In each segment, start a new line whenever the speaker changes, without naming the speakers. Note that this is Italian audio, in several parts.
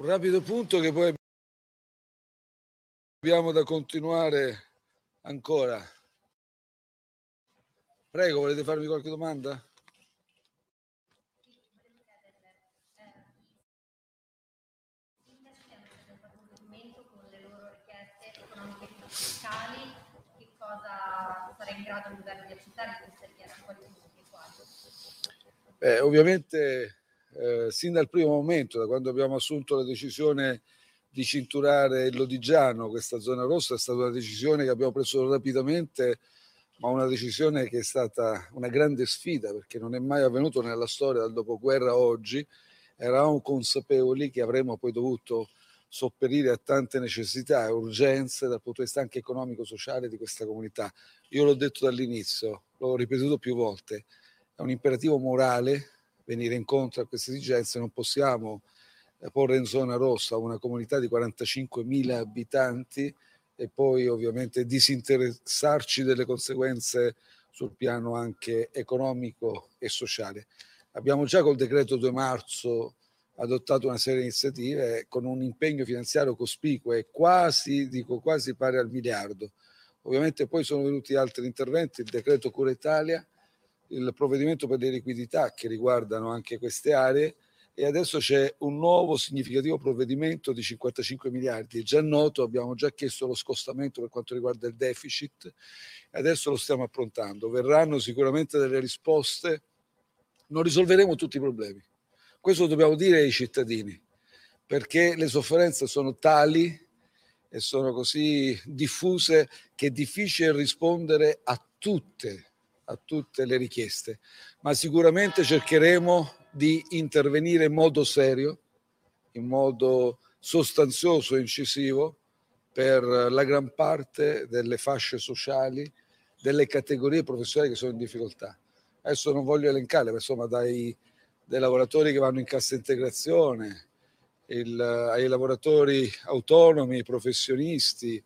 Un rapido punto che poi abbiamo da continuare ancora. Prego, volete farmi qualche domanda? in grado il governo di accettare queste richieste eh, ovviamente eh, sin dal primo momento, da quando abbiamo assunto la decisione di cinturare il Lodigiano, questa zona rossa, è stata una decisione che abbiamo preso rapidamente, ma una decisione che è stata una grande sfida perché non è mai avvenuto nella storia dal dopoguerra a oggi. Eravamo consapevoli che avremmo poi dovuto sopperire a tante necessità e urgenze dal punto di vista anche economico-sociale di questa comunità. Io l'ho detto dall'inizio, l'ho ripetuto più volte, è un imperativo morale venire incontro a queste esigenze, non possiamo eh, porre in zona rossa una comunità di 45.000 abitanti e poi ovviamente disinteressarci delle conseguenze sul piano anche economico e sociale. Abbiamo già col decreto 2 marzo adottato una serie di iniziative con un impegno finanziario cospicuo e quasi, dico quasi pari al miliardo. Ovviamente poi sono venuti altri interventi, il decreto Cura Italia, il provvedimento per le liquidità che riguardano anche queste aree e adesso c'è un nuovo significativo provvedimento di 55 miliardi. È già noto, abbiamo già chiesto lo scostamento per quanto riguarda il deficit adesso lo stiamo approntando. Verranno sicuramente delle risposte, non risolveremo tutti i problemi, questo lo dobbiamo dire ai cittadini, perché le sofferenze sono tali e sono così diffuse che è difficile rispondere a tutte, a tutte le richieste, ma sicuramente cercheremo di intervenire in modo serio, in modo sostanzioso e incisivo per la gran parte delle fasce sociali, delle categorie professionali che sono in difficoltà. Adesso non voglio elencare, ma insomma dai dei lavoratori che vanno in cassa integrazione, il, ai lavoratori autonomi, professionisti,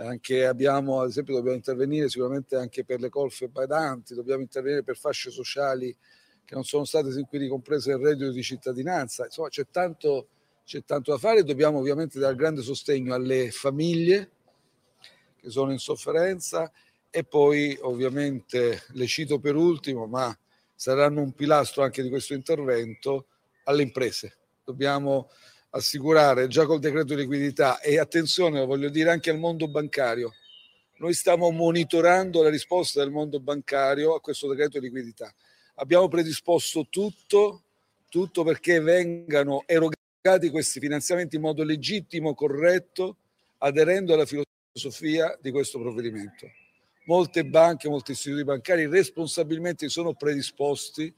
anche abbiamo, ad esempio, dobbiamo intervenire sicuramente anche per le colfe badanti, dobbiamo intervenire per fasce sociali che non sono state sin qui ricomprese nel reddito di cittadinanza. Insomma, c'è tanto, c'è tanto da fare. Dobbiamo ovviamente dare grande sostegno alle famiglie che sono in sofferenza e poi ovviamente le cito per ultimo, ma saranno un pilastro anche di questo intervento alle imprese. Dobbiamo assicurare già col decreto di liquidità e attenzione, lo voglio dire anche al mondo bancario. Noi stiamo monitorando la risposta del mondo bancario a questo decreto di liquidità. Abbiamo predisposto tutto, tutto perché vengano erogati questi finanziamenti in modo legittimo, corretto, aderendo alla filosofia di questo provvedimento molte banche, molti istituti bancari responsabilmente sono predisposti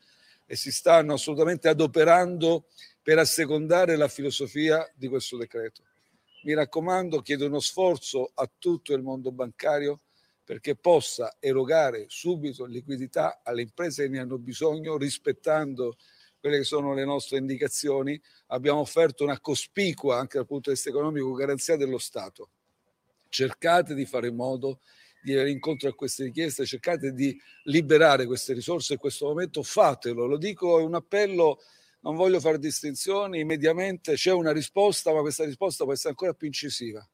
e si stanno assolutamente adoperando per assecondare la filosofia di questo decreto. Mi raccomando, chiedo uno sforzo a tutto il mondo bancario perché possa erogare subito liquidità alle imprese che ne hanno bisogno rispettando quelle che sono le nostre indicazioni. Abbiamo offerto una cospicua, anche dal punto di vista economico, garanzia dello Stato. Cercate di fare in modo di venire incontro a queste richieste, cercate di liberare queste risorse in questo momento, fatelo, lo dico, è un appello, non voglio fare distinzioni, mediamente c'è una risposta, ma questa risposta può essere ancora più incisiva,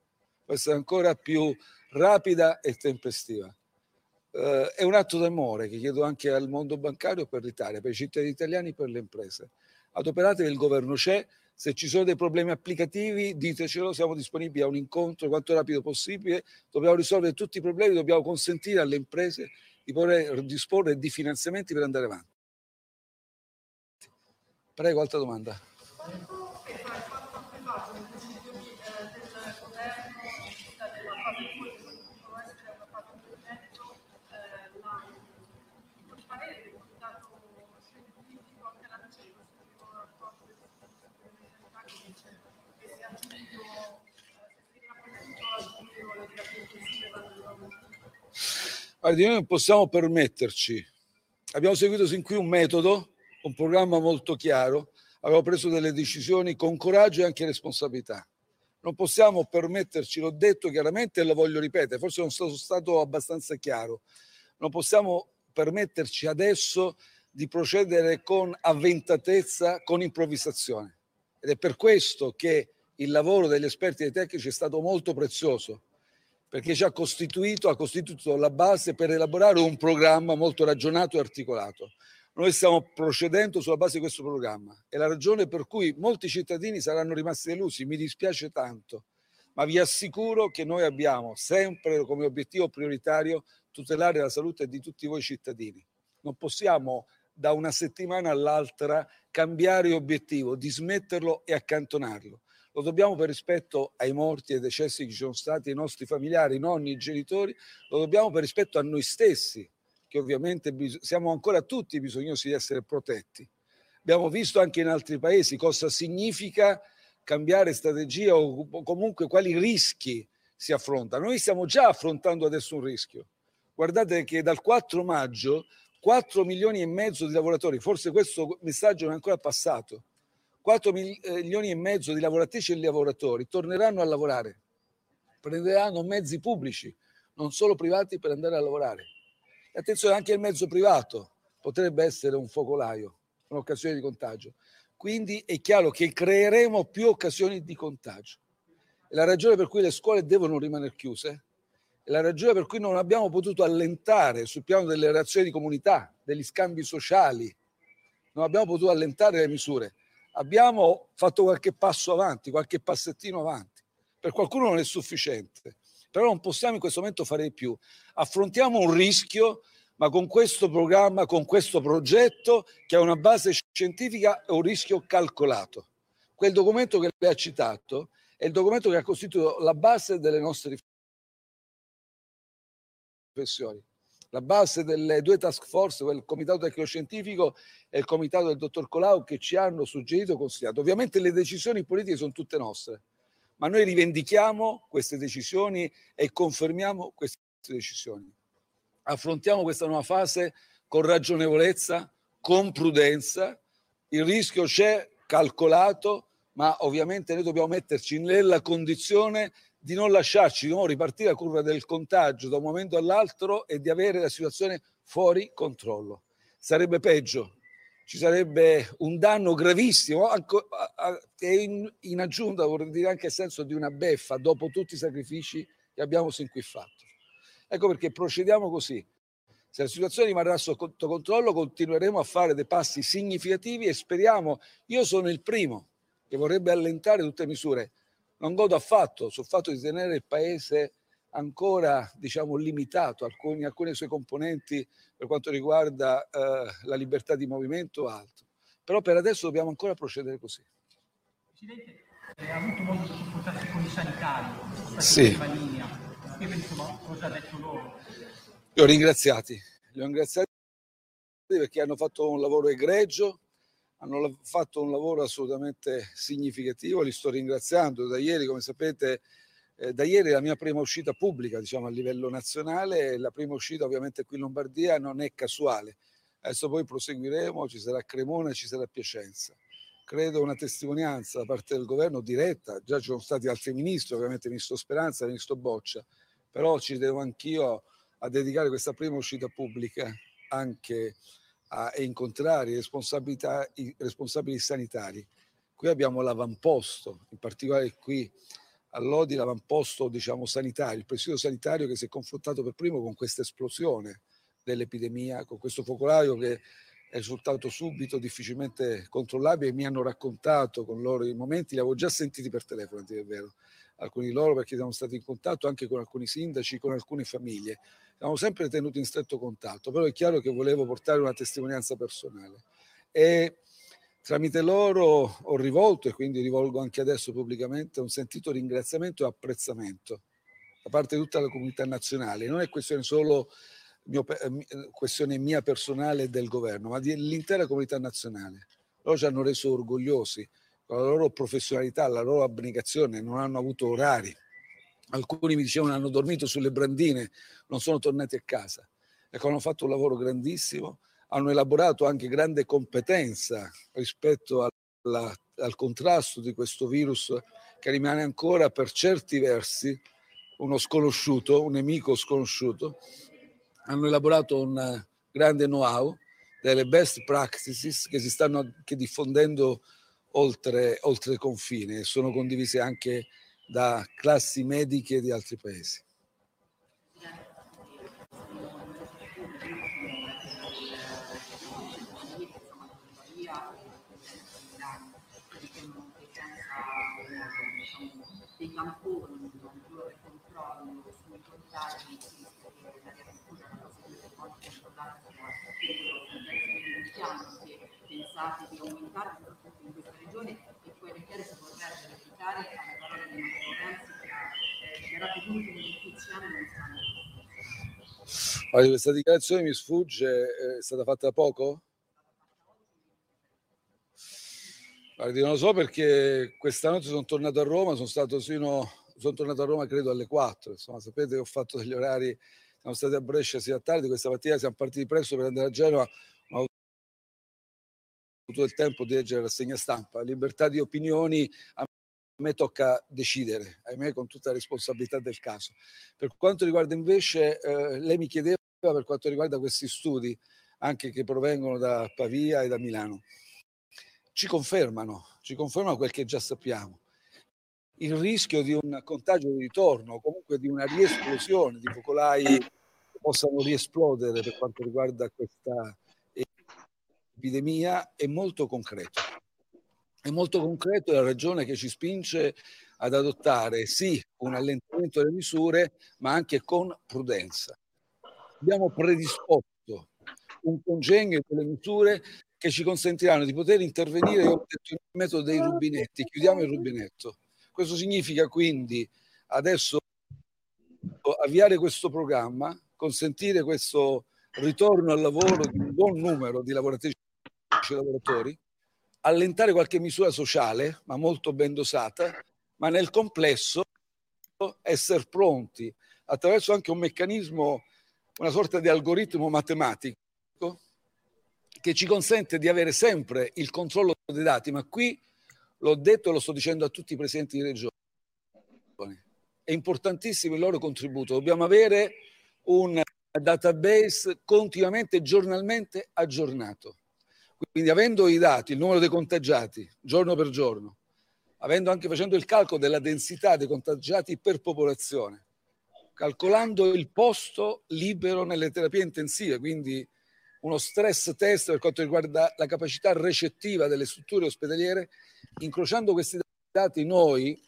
può essere ancora più rapida e tempestiva. Eh, è un atto d'amore che chiedo anche al mondo bancario per l'Italia, per i cittadini italiani, per le imprese. Adoperatevi, il governo c'è, se ci sono dei problemi applicativi, ditecelo, siamo disponibili a un incontro quanto rapido possibile. Dobbiamo risolvere tutti i problemi, dobbiamo consentire alle imprese di poter disporre di finanziamenti per andare avanti. Prego, altra domanda. Guardi, noi non possiamo permetterci. Abbiamo seguito sin qui un metodo, un programma molto chiaro, abbiamo preso delle decisioni con coraggio e anche responsabilità. Non possiamo permetterci, l'ho detto chiaramente e lo voglio ripetere, forse non sono stato abbastanza chiaro, non possiamo permetterci adesso di procedere con avventatezza, con improvvisazione. Ed è per questo che il lavoro degli esperti e dei tecnici è stato molto prezioso perché ci ha costituito, ha costituito la base per elaborare un programma molto ragionato e articolato. Noi stiamo procedendo sulla base di questo programma. È la ragione per cui molti cittadini saranno rimasti delusi. Mi dispiace tanto, ma vi assicuro che noi abbiamo sempre come obiettivo prioritario tutelare la salute di tutti voi cittadini. Non possiamo da una settimana all'altra cambiare obiettivo, dismetterlo e accantonarlo. Lo dobbiamo per rispetto ai morti e ai decessi che ci sono stati, ai nostri familiari, i nonni, i genitori, lo dobbiamo per rispetto a noi stessi, che ovviamente siamo ancora tutti bisognosi di essere protetti. Abbiamo visto anche in altri paesi cosa significa cambiare strategia o comunque quali rischi si affrontano. Noi stiamo già affrontando adesso un rischio. Guardate che dal 4 maggio 4 milioni e mezzo di lavoratori, forse questo messaggio non è ancora passato, 4 milioni e mezzo di lavoratrici e lavoratori torneranno a lavorare, prenderanno mezzi pubblici, non solo privati, per andare a lavorare. Attenzione, anche il mezzo privato potrebbe essere un focolaio, un'occasione di contagio. Quindi è chiaro che creeremo più occasioni di contagio. E la ragione per cui le scuole devono rimanere chiuse è la ragione per cui non abbiamo potuto allentare sul piano delle reazioni di comunità, degli scambi sociali, non abbiamo potuto allentare le misure. Abbiamo fatto qualche passo avanti, qualche passettino avanti. Per qualcuno non è sufficiente, però non possiamo in questo momento fare di più. Affrontiamo un rischio, ma con questo programma, con questo progetto che ha una base scientifica e un rischio calcolato. Quel documento che lei ha citato è il documento che ha costituito la base delle nostre riflessioni. La base delle due task force, il comitato tecnico-scientifico e il comitato del dottor Colau, che ci hanno suggerito e consigliato. Ovviamente le decisioni politiche sono tutte nostre ma noi rivendichiamo queste decisioni e confermiamo queste decisioni. Affrontiamo questa nuova fase con ragionevolezza, con prudenza. Il rischio c'è, calcolato, ma ovviamente noi dobbiamo metterci nella condizione di non lasciarci, di non ripartire la curva del contagio da un momento all'altro e di avere la situazione fuori controllo. Sarebbe peggio ci sarebbe un danno gravissimo e in, in, aggiunta vorrei dire anche il senso di una beffa dopo tutti i sacrifici che abbiamo sin qui fatto. Ecco perché procediamo così. Se la situazione rimarrà sotto controllo continueremo a fare dei passi significativi e speriamo, io sono il primo che vorrebbe allentare tutte le misure. Non godo affatto sul fatto di tenere il paese ancora diciamo, limitato alcuni, alcune sue componenti per quanto riguarda eh, la libertà di movimento o altro. Però per adesso dobbiamo ancora procedere così.
Presidente, ha avuto modo di confrontarsi con i sanitari,
sì. linea.
Insomma, cosa ha detto loro?
Li ho ringraziati, li ho ringraziati perché hanno fatto un lavoro egregio, hanno fatto un lavoro assolutamente significativo, li sto ringraziando. Da ieri, come sapete, eh, da ieri è la mia prima uscita pubblica, diciamo a livello nazionale, la prima uscita ovviamente qui in Lombardia non è casuale. Adesso poi proseguiremo, ci sarà Cremona, ci sarà Piacenza. Credo una testimonianza da parte del governo diretta, già ci sono stati altri ministri, ovviamente il ministro Speranza, il ministro Boccia, però ci devo anch'io a dedicare questa prima uscita pubblica anche a incontrare i, i responsabili sanitari. Qui abbiamo l'avamposto, in particolare qui all'Odi l'avamposto diciamo, sanitario, il presidio sanitario che si è confrontato per primo con questa esplosione dell'epidemia, con questo focolaio che è risultato subito difficilmente controllabile mi hanno raccontato con loro i momenti, li avevo già sentiti per telefono, è vero, alcuni di loro perché siamo stati in contatto anche con alcuni sindaci, con alcune famiglie. Siamo sempre tenuti in stretto contatto, però è chiaro che volevo portare una testimonianza personale. E Tramite loro ho rivolto e quindi rivolgo anche adesso pubblicamente un sentito ringraziamento e apprezzamento da parte di tutta la comunità nazionale. Non è questione solo mio, eh, questione mia personale e del governo, ma dell'intera comunità nazionale. Loro ci hanno reso orgogliosi con la loro professionalità, la loro abnegazione, non hanno avuto orari. Alcuni mi dicevano hanno dormito sulle brandine, non sono tornati a casa. Ecco, hanno fatto un lavoro grandissimo hanno elaborato anche grande competenza rispetto alla, al contrasto di questo virus che rimane ancora per certi versi uno sconosciuto, un nemico sconosciuto. Hanno elaborato un grande know-how, delle best practices che si stanno anche diffondendo oltre, oltre confine e sono condivise anche da classi mediche di altri paesi.
Sui contagi pensate di aumentare soprattutto in questa e poi le chiare si potrebbe replicare alle parole di Matteo Renzi che ha dichiarato che gli ultimi 15 anni non stanno
allora, questa dichiarazione mi sfugge, è stata fatta da poco? Guardi, non lo so perché questa notte sono tornato a Roma, sono stato sino, sono tornato a Roma credo alle 4, insomma sapete che ho fatto degli orari, siamo stati a Brescia sia tardi, questa mattina siamo partiti presto per andare a Genova, ma ho avuto il tempo di leggere la rassegna stampa, libertà di opinioni, a me tocca decidere, ahimè con tutta la responsabilità del caso. Per quanto riguarda invece, eh, lei mi chiedeva per quanto riguarda questi studi, anche che provengono da Pavia e da Milano ci confermano, ci confermano quel che già sappiamo. Il rischio di un contagio di ritorno, comunque di una riesplosione di focolai che possano riesplodere per quanto riguarda questa epidemia è molto concreto. È molto concreto e la ragione che ci spinge ad adottare sì un allentamento delle misure, ma anche con prudenza. Abbiamo predisposto un congegno delle misure che ci consentiranno di poter intervenire, ho detto, il metodo dei rubinetti, chiudiamo il rubinetto. Questo significa quindi adesso avviare questo programma, consentire questo ritorno al lavoro di un buon numero di lavoratrici e lavoratori, allentare qualche misura sociale, ma molto ben dosata, ma nel complesso essere pronti attraverso anche un meccanismo, una sorta di algoritmo matematico che ci consente di avere sempre il controllo dei dati, ma qui l'ho detto e lo sto dicendo a tutti i presidenti di regione. È importantissimo il loro contributo. Dobbiamo avere un database continuamente, giornalmente aggiornato. Quindi avendo i dati, il numero dei contagiati giorno per giorno, avendo anche facendo il calcolo della densità dei contagiati per popolazione, calcolando il posto libero nelle terapie intensive, quindi uno stress test per quanto riguarda la capacità recettiva delle strutture ospedaliere, incrociando questi dati noi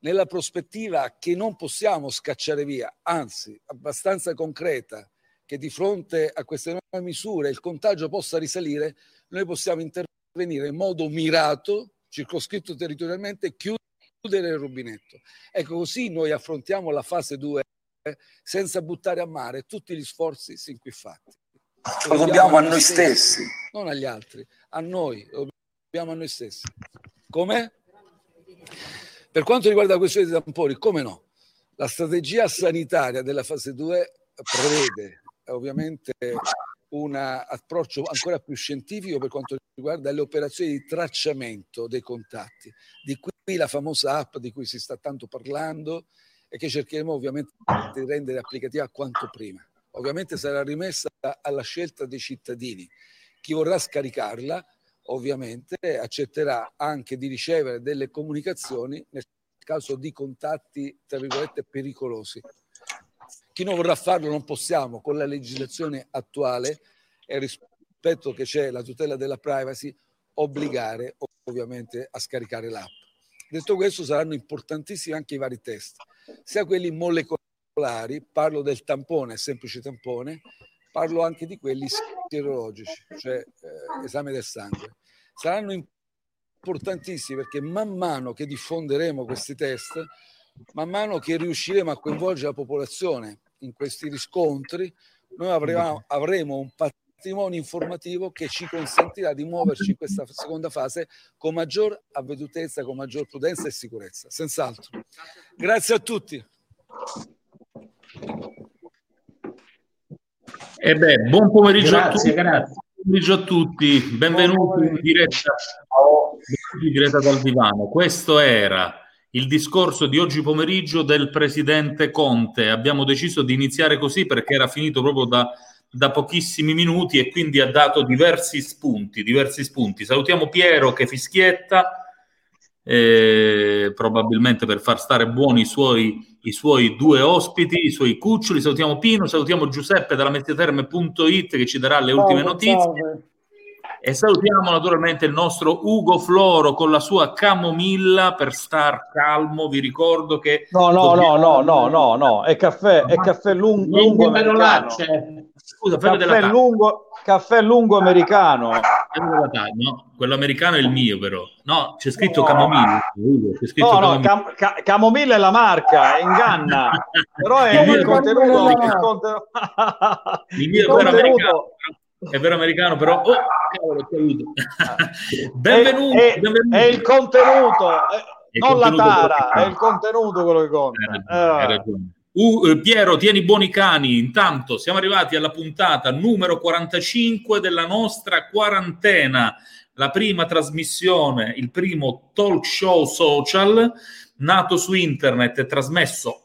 nella prospettiva che non possiamo scacciare via, anzi abbastanza concreta, che di fronte a queste nuove misure il contagio possa risalire, noi possiamo intervenire in modo mirato, circoscritto territorialmente, chiudere il rubinetto. Ecco, così noi affrontiamo la fase 2 senza buttare a mare tutti gli sforzi sin qui fatti.
Lo dobbiamo a noi stessi.
Non agli altri, a noi, lo dobbiamo a noi stessi. Come? Per quanto riguarda la questione dei tamponi, come no? La strategia sanitaria della fase 2 prevede ovviamente un approccio ancora più scientifico per quanto riguarda le operazioni di tracciamento dei contatti. Di qui la famosa app di cui si sta tanto parlando e che cercheremo ovviamente di rendere applicativa quanto prima ovviamente sarà rimessa alla scelta dei cittadini. Chi vorrà scaricarla ovviamente accetterà anche di ricevere delle comunicazioni nel caso di contatti, tra virgolette, pericolosi. Chi non vorrà farlo non possiamo, con la legislazione attuale e rispetto che c'è la tutela della privacy, obbligare ovviamente a scaricare l'app. Detto questo, saranno importantissimi anche i vari test, sia quelli molecolari parlo del tampone, semplice tampone, parlo anche di quelli sierologici, cioè eh, esame del sangue. Saranno importantissimi perché man mano che diffonderemo questi test, man mano che riusciremo a coinvolgere la popolazione in questi riscontri, noi avremo, avremo un patrimonio informativo che ci consentirà di muoverci in questa seconda fase con maggior avvedutezza, con maggior prudenza e sicurezza, senz'altro. Grazie a tutti.
E beh, buon pomeriggio grazie, a tutti. Grazie. Buon pomeriggio a tutti, benvenuti in diretta, in diretta dal divano. Questo era il discorso di oggi pomeriggio del presidente Conte. Abbiamo deciso di iniziare così perché era finito proprio da, da pochissimi minuti e quindi ha dato diversi spunti, diversi spunti. Salutiamo Piero che fischietta eh, probabilmente per far stare buoni i suoi, i suoi due ospiti, i suoi cuccioli. Salutiamo Pino, salutiamo Giuseppe dalla Mezzaterme.it che ci darà le ultime notizie. E salutiamo naturalmente il nostro Ugo Floro con la sua camomilla per star calmo. Vi ricordo che.
No, no, dobbiamo... no, no, no, no, no, è caffè, è caffè lungo, lungo. Scusa, caffè lungo, caffè lungo americano.
No, quello americano è il mio, però. No, c'è scritto no. camomilla.
C'è scritto no, no, cam- ca- camomilla è la marca, è inganna. però è il, il contenuto. Il, contenuto.
il mio è americano è vero americano, però oh, cavolo,
benvenuto, è, benvenuto. È, il contenuto, è, non la tara, è il contenuto quello che conta. Hai
ragione, Uh, Piero, tieni buoni cani. Intanto siamo arrivati alla puntata numero 45 della nostra quarantena, la prima trasmissione, il primo talk show social nato su internet e trasmesso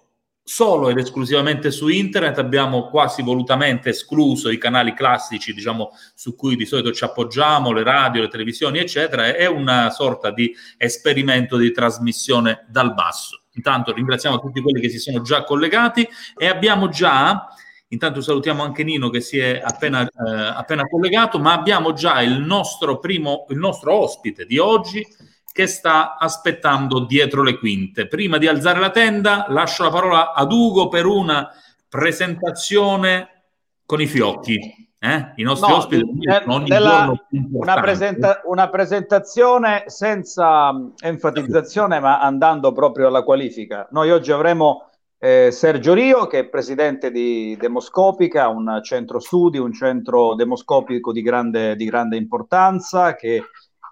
solo ed esclusivamente su internet, abbiamo quasi volutamente escluso i canali classici, diciamo, su cui di solito ci appoggiamo, le radio, le televisioni, eccetera, è una sorta di esperimento di trasmissione dal basso. Intanto ringraziamo tutti quelli che si sono già collegati e abbiamo già, intanto salutiamo anche Nino che si è appena, eh, appena collegato, ma abbiamo già il nostro primo, il nostro ospite di oggi, che sta aspettando dietro le quinte. Prima di alzare la tenda, lascio la parola ad Ugo per una presentazione con i fiocchi. Eh? I nostri no, ospiti
ogni della, una, presenta- una, presentazione senza mm, enfatizzazione, ma andando proprio alla qualifica. Noi oggi avremo eh, Sergio Rio, che è presidente di Demoscopica, un centro studi, un centro demoscopico di grande, di grande importanza, che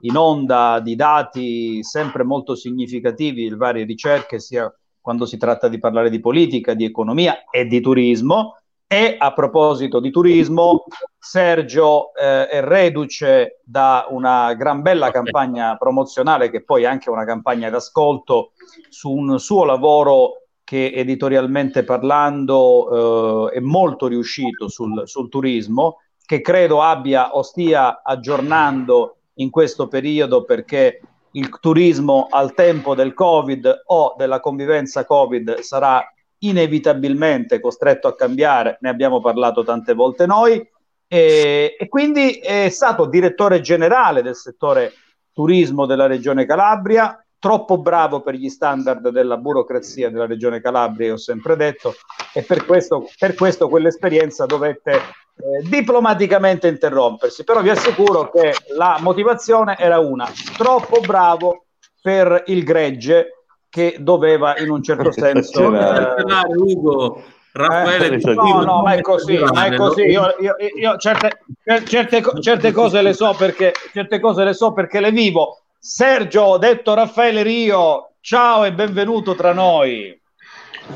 in onda di dati sempre molto significativi in varie ricerche, sia quando si tratta di parlare di politica, di economia e di turismo. E a proposito di turismo, Sergio eh, è reduce da una gran bella campagna promozionale, che poi è anche una campagna d'ascolto su un suo lavoro che editorialmente parlando eh, è molto riuscito sul, sul turismo, che credo abbia o stia aggiornando in questo periodo perché il turismo al tempo del Covid o della convivenza Covid sarà inevitabilmente costretto a cambiare, ne abbiamo parlato tante volte noi, e, e, quindi è stato direttore generale del settore turismo della Regione Calabria, troppo bravo per gli standard della burocrazia della Regione Calabria, ho sempre detto, e per questo, per questo quell'esperienza dovette eh, diplomaticamente interrompersi, però vi assicuro che la motivazione era una, troppo bravo per il gregge che doveva in un certo senso...
Eh, Ugo, Raffaele,
eh, no, no, ma è così, ma è così. Io, io, io certe, certe, certe, cose le so perché, certe cose le so perché le vivo. Sergio, detto Raffaele Rio, ciao e benvenuto tra noi.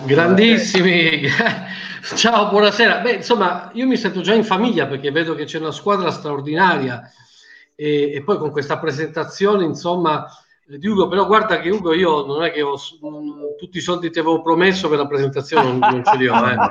Grandissimi, Ciao, buonasera. Beh, insomma, io mi sento già in famiglia perché vedo che c'è una squadra straordinaria e, e poi con questa presentazione, insomma, di Ugo, però guarda che Ugo io non è che ho tutti i soldi ti avevo promesso per la presentazione, non, non ce li ho. Eh.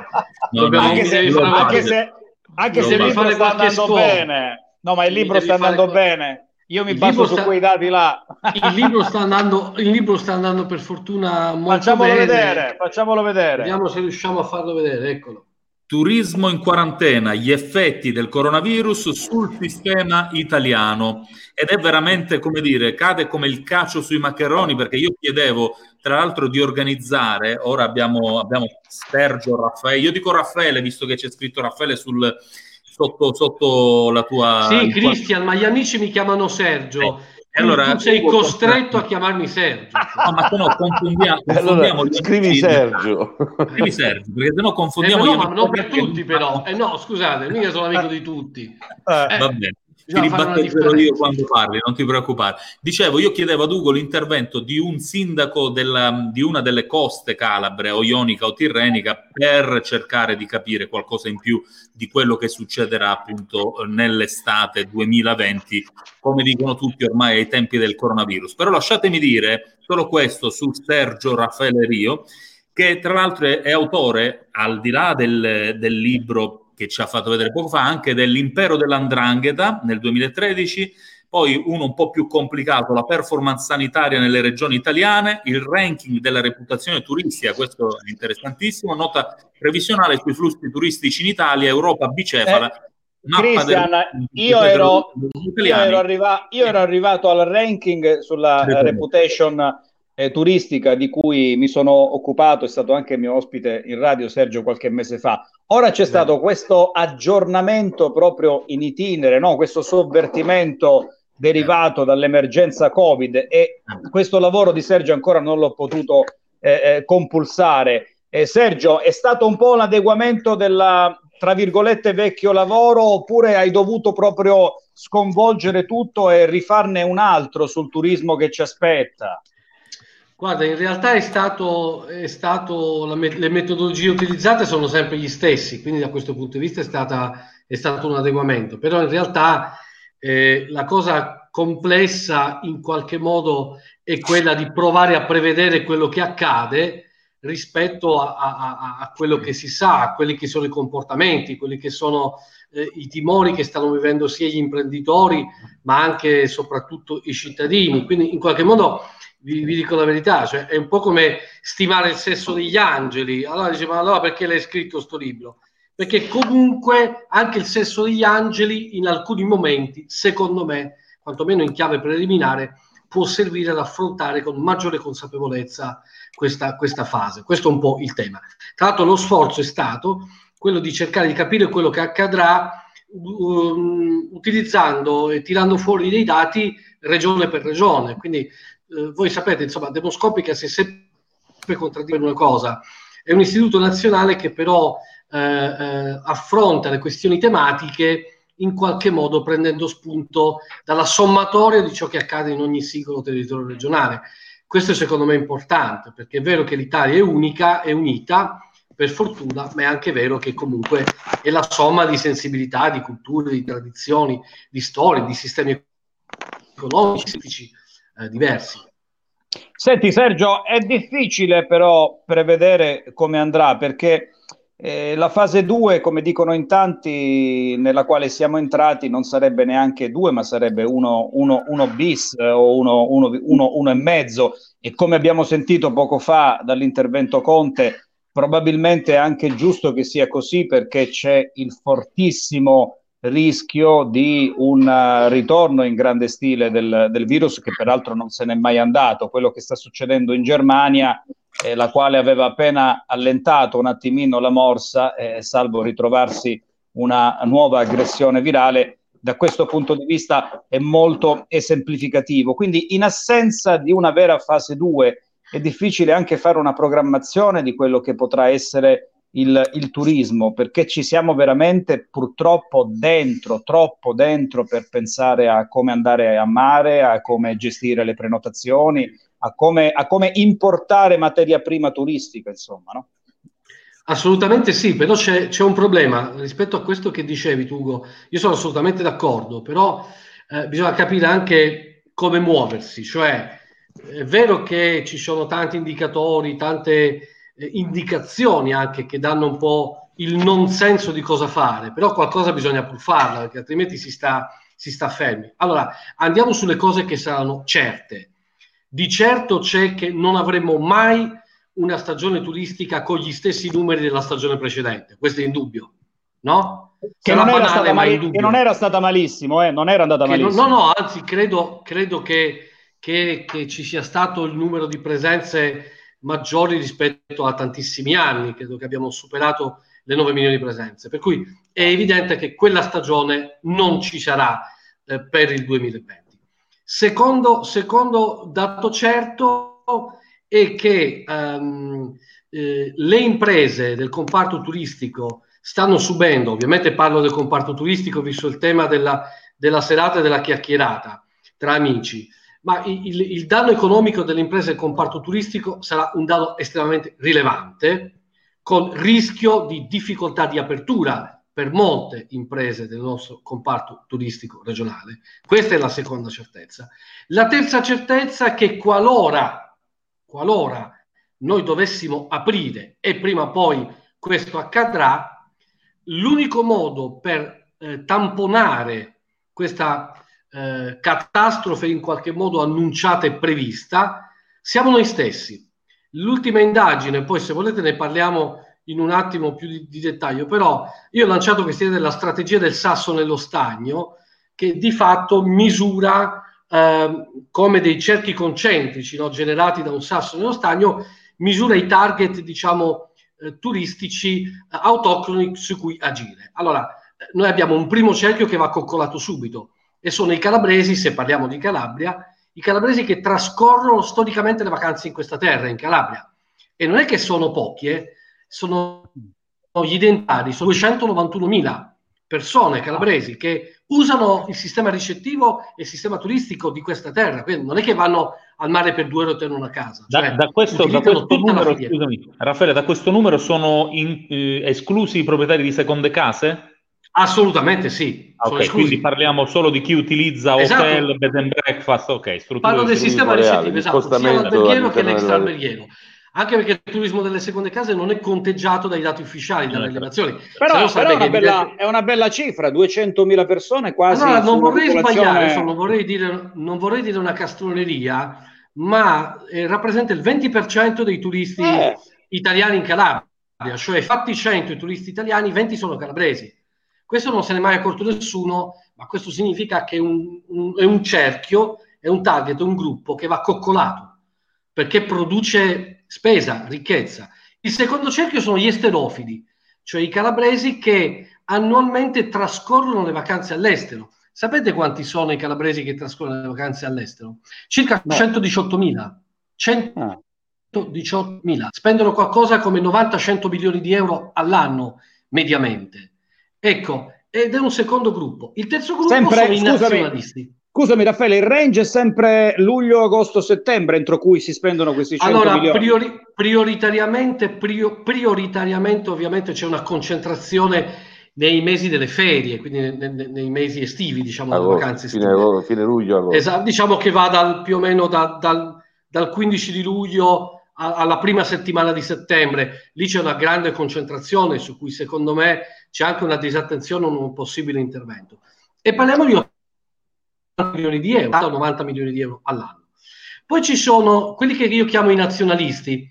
No, anche, se, anche, se, anche se il libro sta andando bene. No, ma il libro sta andando bene. Io mi baso su quei dati là.
il, libro sta andando, il libro sta andando per fortuna molto
facciamolo
bene.
Vedere, facciamolo vedere.
Vediamo se riusciamo a farlo vedere, eccolo.
Turismo in quarantena, gli effetti del coronavirus sul sistema italiano. Ed è veramente, come dire, cade come il cacio sui maccheroni, perché io chiedevo, tra l'altro, di organizzare, ora abbiamo, abbiamo Sergio, Raffaele, io dico Raffaele, visto che c'è scritto Raffaele sul, sotto, sotto la tua...
Sì, Cristian, ma gli amici mi chiamano Sergio. Eh, allora, tu sei costretto a chiamarmi Sergio.
No, ma se no confondiamo, confondiamo
allora, scrivi Sergio.
Scrivi Sergio, perché se no confondiamo...
Eh, no, ma non per tutti però. Eh, no, scusate, mica sono amico di tutti.
Eh, va bene ti ribattezzerò io quando parli, non ti preoccupare. Dicevo, io chiedevo ad Ugo l'intervento di un sindaco della, di una delle coste calabre, o ionica o tirrenica, per cercare di capire qualcosa in più di quello che succederà appunto nell'estate 2020, come dicono tutti ormai ai tempi del coronavirus. Però lasciatemi dire solo questo su Sergio Raffaele Rio, che tra l'altro è, è autore, al di là del, del libro che ci ha fatto vedere poco fa, anche dell'impero dell'andrangheta nel 2013, poi uno un po' più complicato, la performance sanitaria nelle regioni italiane, il ranking della reputazione turistica, questo è interessantissimo, nota previsionale sui flussi turistici in Italia, Europa bicefala.
Eh. Cristian, io, ero, io, ero arriva, io ero arrivato al ranking sulla reputation eh, turistica di cui mi sono occupato, è stato anche mio ospite in radio Sergio qualche mese fa. Ora c'è stato questo aggiornamento proprio in itinere, no? questo sovvertimento derivato dall'emergenza Covid e questo lavoro di Sergio ancora non l'ho potuto eh, eh, compulsare. Eh, Sergio, è stato un po' un adeguamento della, tra virgolette, vecchio lavoro oppure hai dovuto proprio sconvolgere tutto e rifarne un altro sul turismo che ci aspetta?
Guarda, in realtà è stato, è stato la, le metodologie utilizzate sono sempre gli stessi, quindi da questo punto di vista è, stata, è stato un adeguamento, però in realtà eh, la cosa complessa in qualche modo è quella di provare a prevedere quello che accade rispetto a, a, a quello che si sa, a quelli che sono i comportamenti, quelli che sono eh, i timori che stanno vivendo sia gli imprenditori, ma anche e soprattutto i cittadini. Quindi in qualche modo vi, vi, dico la verità, cioè è un po' come stimare il sesso degli angeli. Allora dice, ma allora perché l'hai scritto questo libro? Perché comunque anche il sesso degli angeli in alcuni momenti, secondo me, quantomeno in chiave preliminare, può servire ad affrontare con maggiore consapevolezza questa, questa fase. Questo è un po' il tema. Tra l'altro lo sforzo è stato quello di cercare di capire quello che accadrà um, utilizzando e tirando fuori dei dati regione per regione. Quindi eh, voi sapete, insomma, Demoscopica si è sempre contraddire una cosa, è un istituto nazionale che però eh, eh, affronta le questioni tematiche in qualche modo prendendo spunto dalla sommatoria di ciò che accade in ogni singolo territorio regionale. Questo secondo me è importante, perché è vero che l'Italia è unica, è unita, per fortuna, ma è anche vero che comunque è la somma di sensibilità, di culture, di tradizioni, di storie, di sistemi economici, eh, diversi.
Senti Sergio, è difficile però prevedere come andrà perché eh, la fase 2, come dicono in tanti, nella quale siamo entrati non sarebbe neanche 2, ma sarebbe 1 bis eh, o 1 e mezzo e come abbiamo sentito poco fa dall'intervento Conte, probabilmente è anche giusto che sia così perché c'è il fortissimo rischio di un uh, ritorno in grande stile del, del, virus che peraltro non se n'è mai andato. Quello che sta succedendo in Germania, eh, la quale aveva appena allentato un attimino la morsa, eh, salvo ritrovarsi una nuova aggressione virale, da questo punto di vista è molto esemplificativo. Quindi in assenza di una vera fase 2 è difficile anche fare una programmazione di quello che potrà essere il, il, turismo, perché ci siamo veramente purtroppo dentro, troppo dentro per pensare a come andare a mare, a come gestire le prenotazioni, a come, a come importare materia prima turistica, insomma, no?
Assolutamente sì, però c'è, c'è, un problema rispetto a questo che dicevi, Tugo. Io sono assolutamente d'accordo, però eh, bisogna capire anche come muoversi, cioè è vero che ci sono tanti indicatori, tante eh, indicazioni anche che danno un po' il non senso di cosa fare, però qualcosa bisogna pur farla, perché altrimenti si sta, si sta fermi. Allora, andiamo sulle cose che saranno certe. Di certo c'è che non avremo mai una stagione turistica con gli stessi numeri della stagione precedente, questo è indubbio, no?
Che non, banale, mali- che non, era stata malissimo, eh? non era andata che malissimo.
No, no, anzi, credo, credo che, che, che ci sia stato il numero di presenze maggiori rispetto a tantissimi anni, credo che abbiamo superato le 9 milioni di presenze, per cui è evidente che quella stagione non ci sarà eh, per il 2020. Secondo, secondo dato certo è che um, eh, le imprese del comparto turistico stanno subendo, ovviamente parlo del comparto turistico visto il tema della, della serata e della chiacchierata tra amici, ma il, il danno economico delle imprese del comparto turistico sarà un danno estremamente rilevante, con rischio di difficoltà di apertura per molte imprese del nostro comparto turistico regionale. Questa è la seconda certezza. La terza certezza è che qualora, qualora noi dovessimo aprire e prima o poi questo accadrà, l'unico modo per eh, tamponare questa eh, catastrofe in qualche modo annunciata e prevista, siamo noi stessi. L'ultima indagine, poi se volete ne parliamo in un attimo più di, di dettaglio, però io ho lanciato questa idea della strategia del sasso nello stagno, che di fatto misura eh, come dei cerchi concentrici no, generati da un sasso nello stagno, misura i target, diciamo, eh, turistici eh, autoctoni su cui agire. Allora, noi abbiamo un primo cerchio che va coccolato subito e sono i calabresi, se parliamo di Calabria, i calabresi che trascorrono storicamente le vacanze in questa terra, in Calabria. E non è che sono pochi, eh, sono gli identitari, sono 291.000 persone calabresi che usano il sistema ricettivo e il sistema turistico di questa terra, quindi non è che vanno al mare per due ore e tornano a casa.
Da,
cioè,
da questo, da questo numero, scusami, Raffaele, da questo numero sono in, eh, esclusi i proprietari di seconde case?
Assolutamente sì.
Okay, quindi parliamo solo di chi utilizza esatto. hotel, bed and breakfast, ok.
Parlo del sistema ricettivo, esatto, sia l'alberghiero che l'extraalberghiero. Anche perché il turismo delle seconde case non è conteggiato dai dati ufficiali, dalle rilevazioni.
Però, però è, una bella, è, una bella, cifra, 200.000 persone quasi.
Allora, non vorrei sbagliare, non vorrei, dire, non vorrei dire una castroneria, ma eh, rappresenta il 20% dei turisti eh. italiani in Calabria, cioè fatti 100 i turisti italiani, 20 sono calabresi. Questo non se ne è mai accorto nessuno, ma questo significa che un, un, è un cerchio, è un target, è un gruppo che va coccolato, perché produce spesa, ricchezza. Il secondo cerchio sono gli esterofili, cioè i calabresi che annualmente trascorrono le vacanze all'estero. Sapete quanti sono i calabresi che trascorrono le vacanze all'estero? Circa no. 118.000. 118.000. Spendono qualcosa come 90-100 milioni di euro all'anno, mediamente. Ecco, ed è un secondo gruppo. Il terzo gruppo
sempre,
sono i nazionalisti.
Scusami Raffaele, il range è sempre luglio, agosto, settembre entro cui si spendono questi 100
allora,
milioni?
Priori, prioritariamente, prio, prioritariamente ovviamente c'è una concentrazione nei mesi delle ferie, quindi nei, nei, nei mesi estivi, diciamo,
agosto,
delle vacanze
estive. Fine, fine luglio, agosto.
Esatto, diciamo che va dal, più o meno da, dal, dal 15 di luglio alla prima settimana di settembre. Lì c'è una grande concentrazione su cui secondo me c'è anche una disattenzione o un possibile intervento. E parliamo di 80 milioni di euro, 90 milioni di euro all'anno. Poi ci sono quelli che io chiamo i nazionalisti,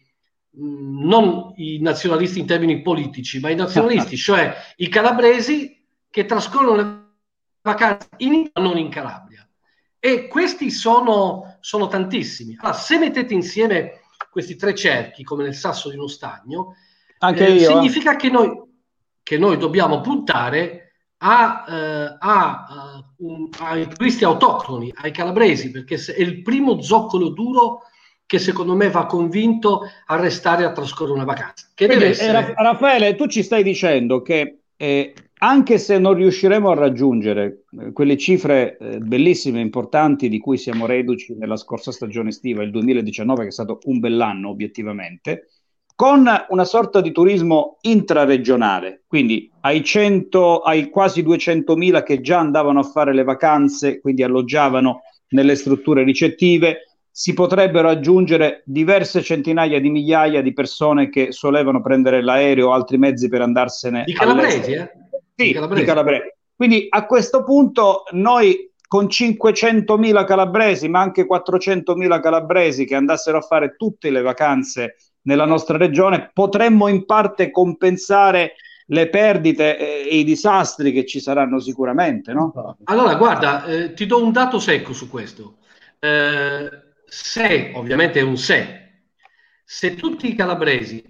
mm, non i nazionalisti in termini politici, ma i nazionalisti, cioè i calabresi che trascorrono le vacanze in Italia, non in Calabria. E questi sono, sono tantissimi. Allora, se mettete insieme questi tre cerchi, come nel sasso di uno stagno,
eh, io,
eh. significa che noi che noi dobbiamo puntare a, eh, a, uh, ai turisti autoctoni, ai calabresi, perché è il primo zoccolo duro che secondo me va convinto a restare a trascorrere una vacanza. Che
Quindi,
deve eh, essere...
eh, Raffaele, tu ci stai dicendo che eh, anche se non riusciremo a raggiungere eh, quelle cifre eh, bellissime importanti di cui siamo reduci nella scorsa stagione estiva, il 2019, che è stato un bell'anno obiettivamente, con una sorta di turismo intraregionale, quindi ai, 100, ai quasi 200.000 che già andavano a fare le vacanze, quindi alloggiavano nelle strutture ricettive, si potrebbero aggiungere diverse centinaia di migliaia di persone che solevano prendere l'aereo o altri mezzi per andarsene.
Di calabresi, eh?
Sì, di calabresi. di calabresi. Quindi a questo punto noi con 500.000 calabresi, ma anche 400.000 calabresi che andassero a fare tutte le vacanze nella nostra regione, potremmo in parte compensare le perdite e i disastri che ci saranno sicuramente, no?
Allora, guarda, eh, ti do un dato secco su questo. Eh, se, ovviamente è un se, se tutti i calabresi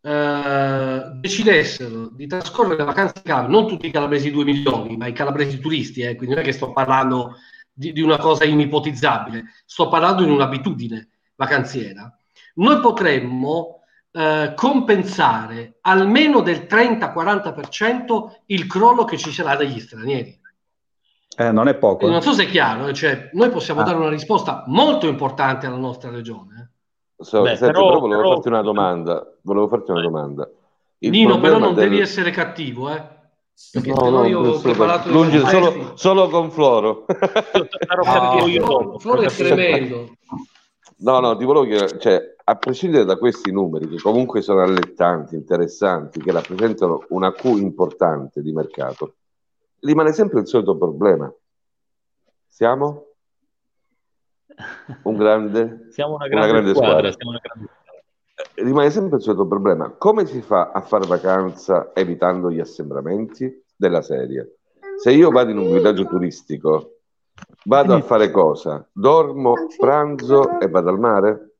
eh, decidessero di trascorrere le vacanze in Calabria, non tutti i calabresi 2 milioni, ma i calabresi turisti, eh, quindi non è che sto parlando di, di una cosa inimipotizzabile, sto parlando di un'abitudine vacanziera noi potremmo eh, compensare almeno del 30-40% il crollo che ci sarà dagli stranieri.
Eh, non è poco.
non so se è chiaro, eh, cioè, noi possiamo ah. dare una risposta molto importante alla nostra regione.
Eh. So, Beh, senti, però, però, volevo però... farti una domanda. Volevo farti una domanda.
Il Nino, però non del... devi essere cattivo, eh?
Perché no, no, io ho preparato lungi, solo, solo, con Floro.
no, Floro è tremendo.
No, no, ti volevo chiedere, cioè, a prescindere da questi numeri, che comunque sono allettanti, interessanti, che rappresentano una Q importante di mercato, rimane sempre il solito problema. Siamo? Un grande,
siamo una grande, una grande squadra. squadra. Una grande...
Eh, rimane sempre il solito problema. Come si fa a fare vacanza evitando gli assembramenti della serie? Se io vado in un villaggio turistico, vado a fare cosa? Dormo, pranzo e vado al mare?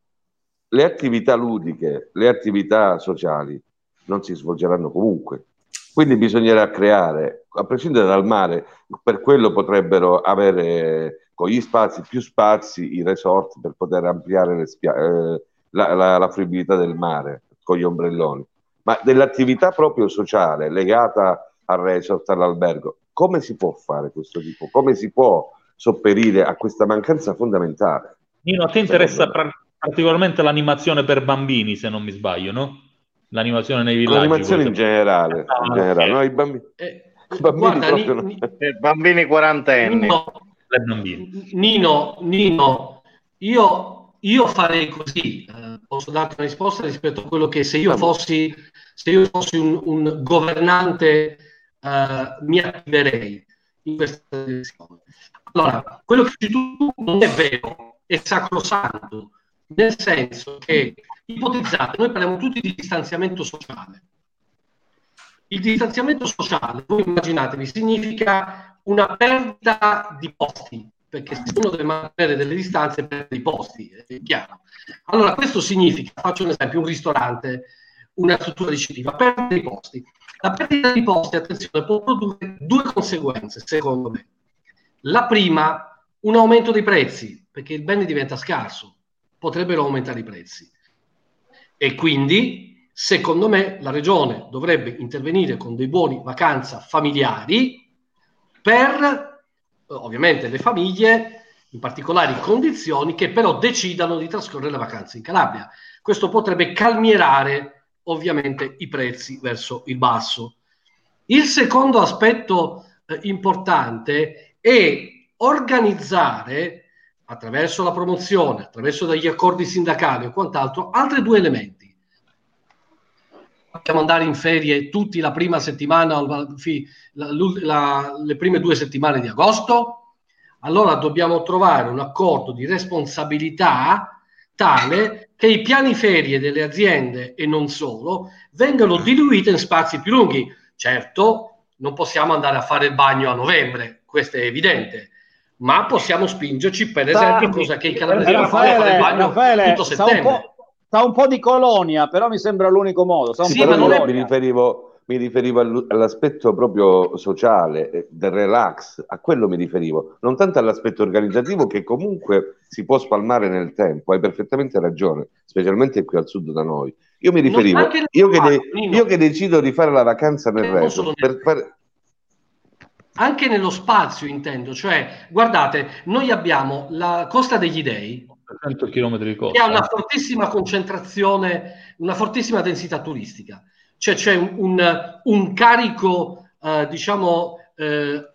Le attività ludiche, le attività sociali non si svolgeranno comunque. Quindi bisognerà creare, a prescindere dal mare, per quello potrebbero avere con gli spazi, più spazi, i resort per poter ampliare spia- eh, la, la, la fruibilità del mare con gli ombrelloni. Ma dell'attività proprio sociale legata al resort, all'albergo, come si può fare questo tipo? Come si può sopperire a questa mancanza fondamentale?
Nino, a te interessa pra- particolarmente l'animazione per bambini, se non mi sbaglio, no? L'animazione nei villaggi.
L'animazione in generale, ah, in generale. No, i bambini,
eh, i bambini, guarda, ni, ni,
eh, bambini quarantenni.
Nino, Nino, Nino io, io, farei così, eh, posso darti una risposta rispetto a quello che se io fossi, se io fossi un, un governante eh, mi attiverei in questa direzione. Allora, quello che dici tu non è vero, è sacrosanto, nel senso che ipotizzate, noi parliamo tutti di distanziamento sociale. Il distanziamento sociale, voi immaginatevi, significa una perdita di posti, perché se uno deve mantenere delle distanze perde i posti, è chiaro. Allora, questo significa, faccio un esempio, un ristorante, una struttura ricettiva, perde i posti. La perdita di posti, attenzione, può produrre due conseguenze, secondo me. La prima, un aumento dei prezzi, perché il bene diventa scarso, potrebbero aumentare i prezzi. E quindi, secondo me, la regione dovrebbe intervenire con dei buoni vacanza familiari per, ovviamente, le famiglie in particolari condizioni che però decidano di trascorrere le vacanze in Calabria. Questo potrebbe calmierare ovviamente i prezzi verso il basso. Il secondo aspetto eh, importante è organizzare attraverso la promozione, attraverso degli accordi sindacali o quant'altro, altri due elementi. Possiamo andare in ferie tutti la prima settimana, la, la, le prime due settimane di agosto? Allora dobbiamo trovare un accordo di responsabilità tale che i piani ferie delle aziende e non solo vengano diluiti in spazi più lunghi. Certo, non possiamo andare a fare il bagno a novembre, questo è evidente, ma possiamo spingerci, per esempio, Dai, cosa che i canadesi
Raffaele, Raffaele tutto settembre. Sta un, sta un, po', di colonia, però mi sembra l'unico modo.
Sì, ma non è... mi riferivo, mi riferivo all'aspetto proprio sociale, eh, del relax, a quello mi riferivo, non tanto all'aspetto organizzativo che comunque si può spalmare nel tempo, hai perfettamente ragione, specialmente qui al sud da noi. Io mi riferivo, io che, de- io che, decido di fare la vacanza nel resto, per fare
anche nello spazio intendo, cioè guardate, noi abbiamo la Costa degli Dei
100 km di costa.
che ha una fortissima concentrazione, una fortissima densità turistica, cioè c'è un, un, un carico eh, diciamo eh,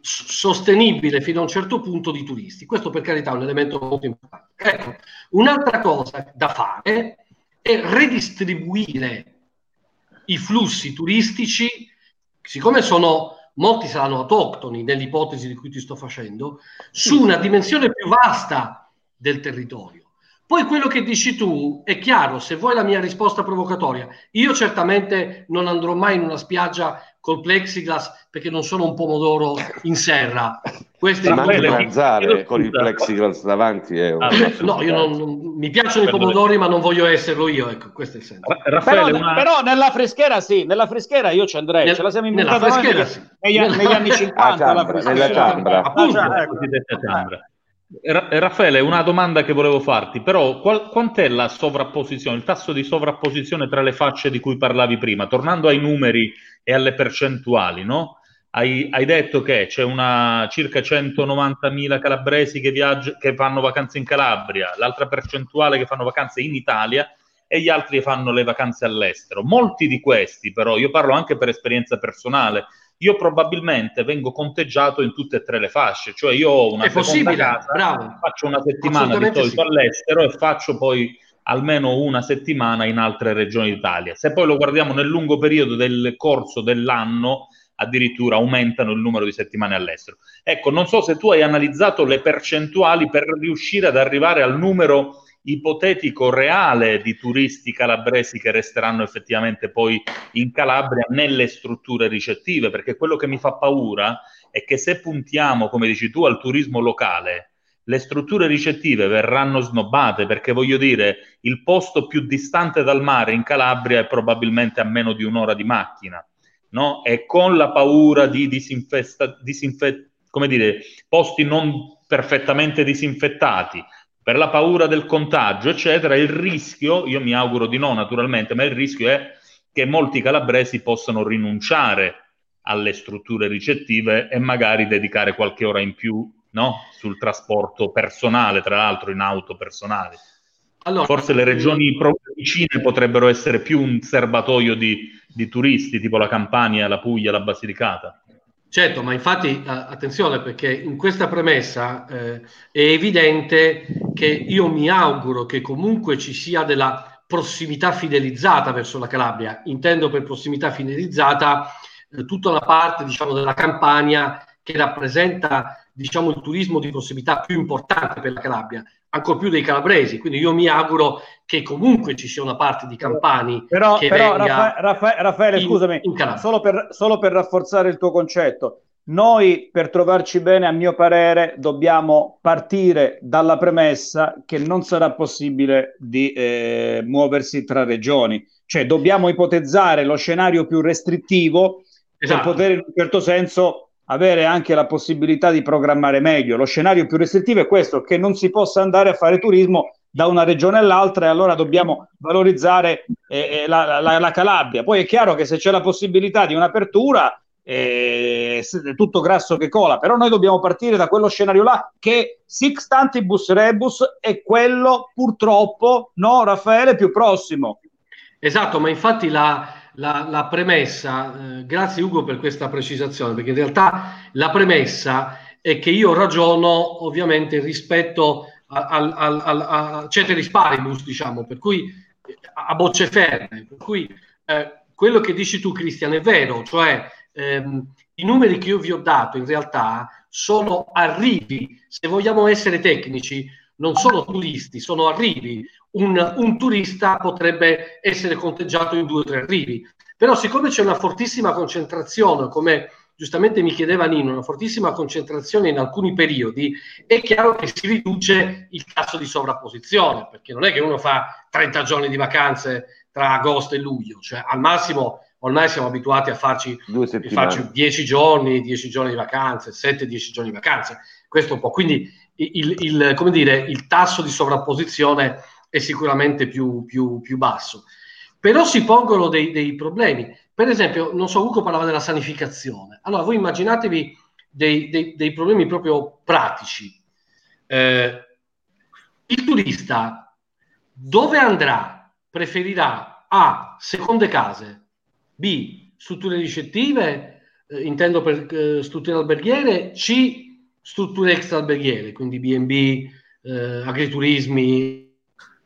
sostenibile fino a un certo punto di turisti. Questo per carità è un elemento molto importante. Ecco, un'altra cosa da fare è redistribuire i flussi turistici, siccome sono molti saranno autoctoni nell'ipotesi di cui ti sto facendo, su una dimensione più vasta del territorio. Poi quello che dici tu è chiaro, se vuoi la mia risposta provocatoria, io certamente non andrò mai in una spiaggia col plexiglass perché non sono un pomodoro in serra.
Questo è anche mangiare con il plexiglass davanti è
ah, No, io non, non, mi piacciono i pomodori, ma non voglio esserlo io, ecco, questo è il senso.
Raffaele, però, una... però, nella freschera sì, nella freschera io ci andrei, Nel, ce la siamo inventata
nella freschera, sì.
negli, negli, anni 50
ah, ciambra, nella ciambra.
Appunto, ah, ecco. Raffaele, una domanda che volevo farti, però qual, quant'è la sovrapposizione, il tasso di sovrapposizione tra le facce di cui parlavi prima? Tornando ai numeri e alle percentuali, no? Hai, hai detto che c'è una circa 190.000 calabresi che, viaggi- che fanno vacanze in Calabria, l'altra percentuale che fanno vacanze in Italia e gli altri fanno le vacanze all'estero. Molti di questi, però, io parlo anche per esperienza personale, io probabilmente vengo conteggiato in tutte e tre le fasce, cioè io ho una
È seconda casa, bravo.
faccio una settimana di solito sì. all'estero e faccio poi almeno una settimana in altre regioni d'Italia. Se poi lo guardiamo nel lungo periodo del corso dell'anno, addirittura aumentano il numero di settimane all'estero. Ecco, non so se tu hai analizzato le percentuali per riuscire ad arrivare al numero ipotetico reale di turisti calabresi che resteranno effettivamente poi in Calabria nelle strutture ricettive, perché quello che mi fa paura è che se puntiamo, come dici tu, al turismo locale, le strutture ricettive verranno snobbate perché voglio dire il posto più distante dal mare in Calabria è probabilmente a meno di un'ora di macchina no? e con la paura di disinfesta- disinfe- come dire, posti non perfettamente disinfettati per la paura del contagio eccetera il rischio io mi auguro di no naturalmente ma il rischio è che molti calabresi possano rinunciare alle strutture ricettive e magari dedicare qualche ora in più no? sul trasporto personale, tra l'altro in auto personali. Allora, Forse le regioni vicine potrebbero essere più un serbatoio di, di, turisti, tipo la Campania, la Puglia, la Basilicata.
Certo, ma infatti attenzione perché in questa premessa eh, è evidente che io mi auguro che comunque ci sia della prossimità fidelizzata verso la Calabria. Intendo per prossimità fidelizzata eh, tutta la parte diciamo, della Campania che rappresenta diciamo, il turismo di prossimità più importante per la Calabria, ancora più dei calabresi. Quindi io mi auguro che comunque ci sia una parte di campani.
Però, però Raffa- Raffa- Raffaele, in, scusami, in solo, per, solo per rafforzare il tuo concetto. Noi per trovarci bene, a mio parere, dobbiamo partire dalla premessa che non sarà possibile di eh, muoversi tra regioni, cioè dobbiamo ipotizzare lo scenario più restrittivo esatto. per poter in un certo senso avere anche la possibilità di programmare meglio. Lo scenario più restrittivo è questo, che non si possa andare a fare turismo da una regione all'altra e allora dobbiamo valorizzare eh, eh la, la, la, Calabria. Poi è chiaro che se c'è la possibilità di un'apertura eh, è tutto grasso che cola, però noi dobbiamo partire da quello scenario là che sic stantibus rebus è quello purtroppo, no Raffaele, più prossimo.
Esatto, ma infatti la, la, la premessa, eh, grazie Ugo per questa precisazione, perché in realtà la premessa è che io ragiono ovviamente rispetto al, al, al, a ceteris paribus, diciamo, per cui a bocce ferme, per cui eh, quello che dici tu Cristian è vero, cioè ehm, i numeri che io vi ho dato in realtà sono arrivi, se vogliamo essere tecnici, non sono turisti, sono arrivi. Un, un, turista potrebbe essere conteggiato in due o tre arrivi. Però siccome c'è una fortissima concentrazione, come giustamente mi chiedeva Nino, una fortissima concentrazione in alcuni periodi, è chiaro che si riduce il tasso di sovrapposizione, perché non è che uno fa 30 giorni di vacanze tra agosto e luglio, cioè al massimo ormai siamo abituati a farci, farci 10 giorni, 10 giorni di vacanze, 7-10 giorni di vacanze, questo un po'. Quindi il, il, come dire, il tasso di sovrapposizione è sicuramente più, più, più basso. Però si pongono dei, dei, problemi. Per esempio, non so, Ugo parlava della sanificazione. Allora, voi immaginatevi dei, dei, dei problemi proprio pratici. Eh, il turista dove andrà? Preferirà A. Seconde case, B. Strutture ricettive, eh, intendo per eh, strutture alberghiere, C strutture extra alberghiere, quindi B&B, eh, agriturismi,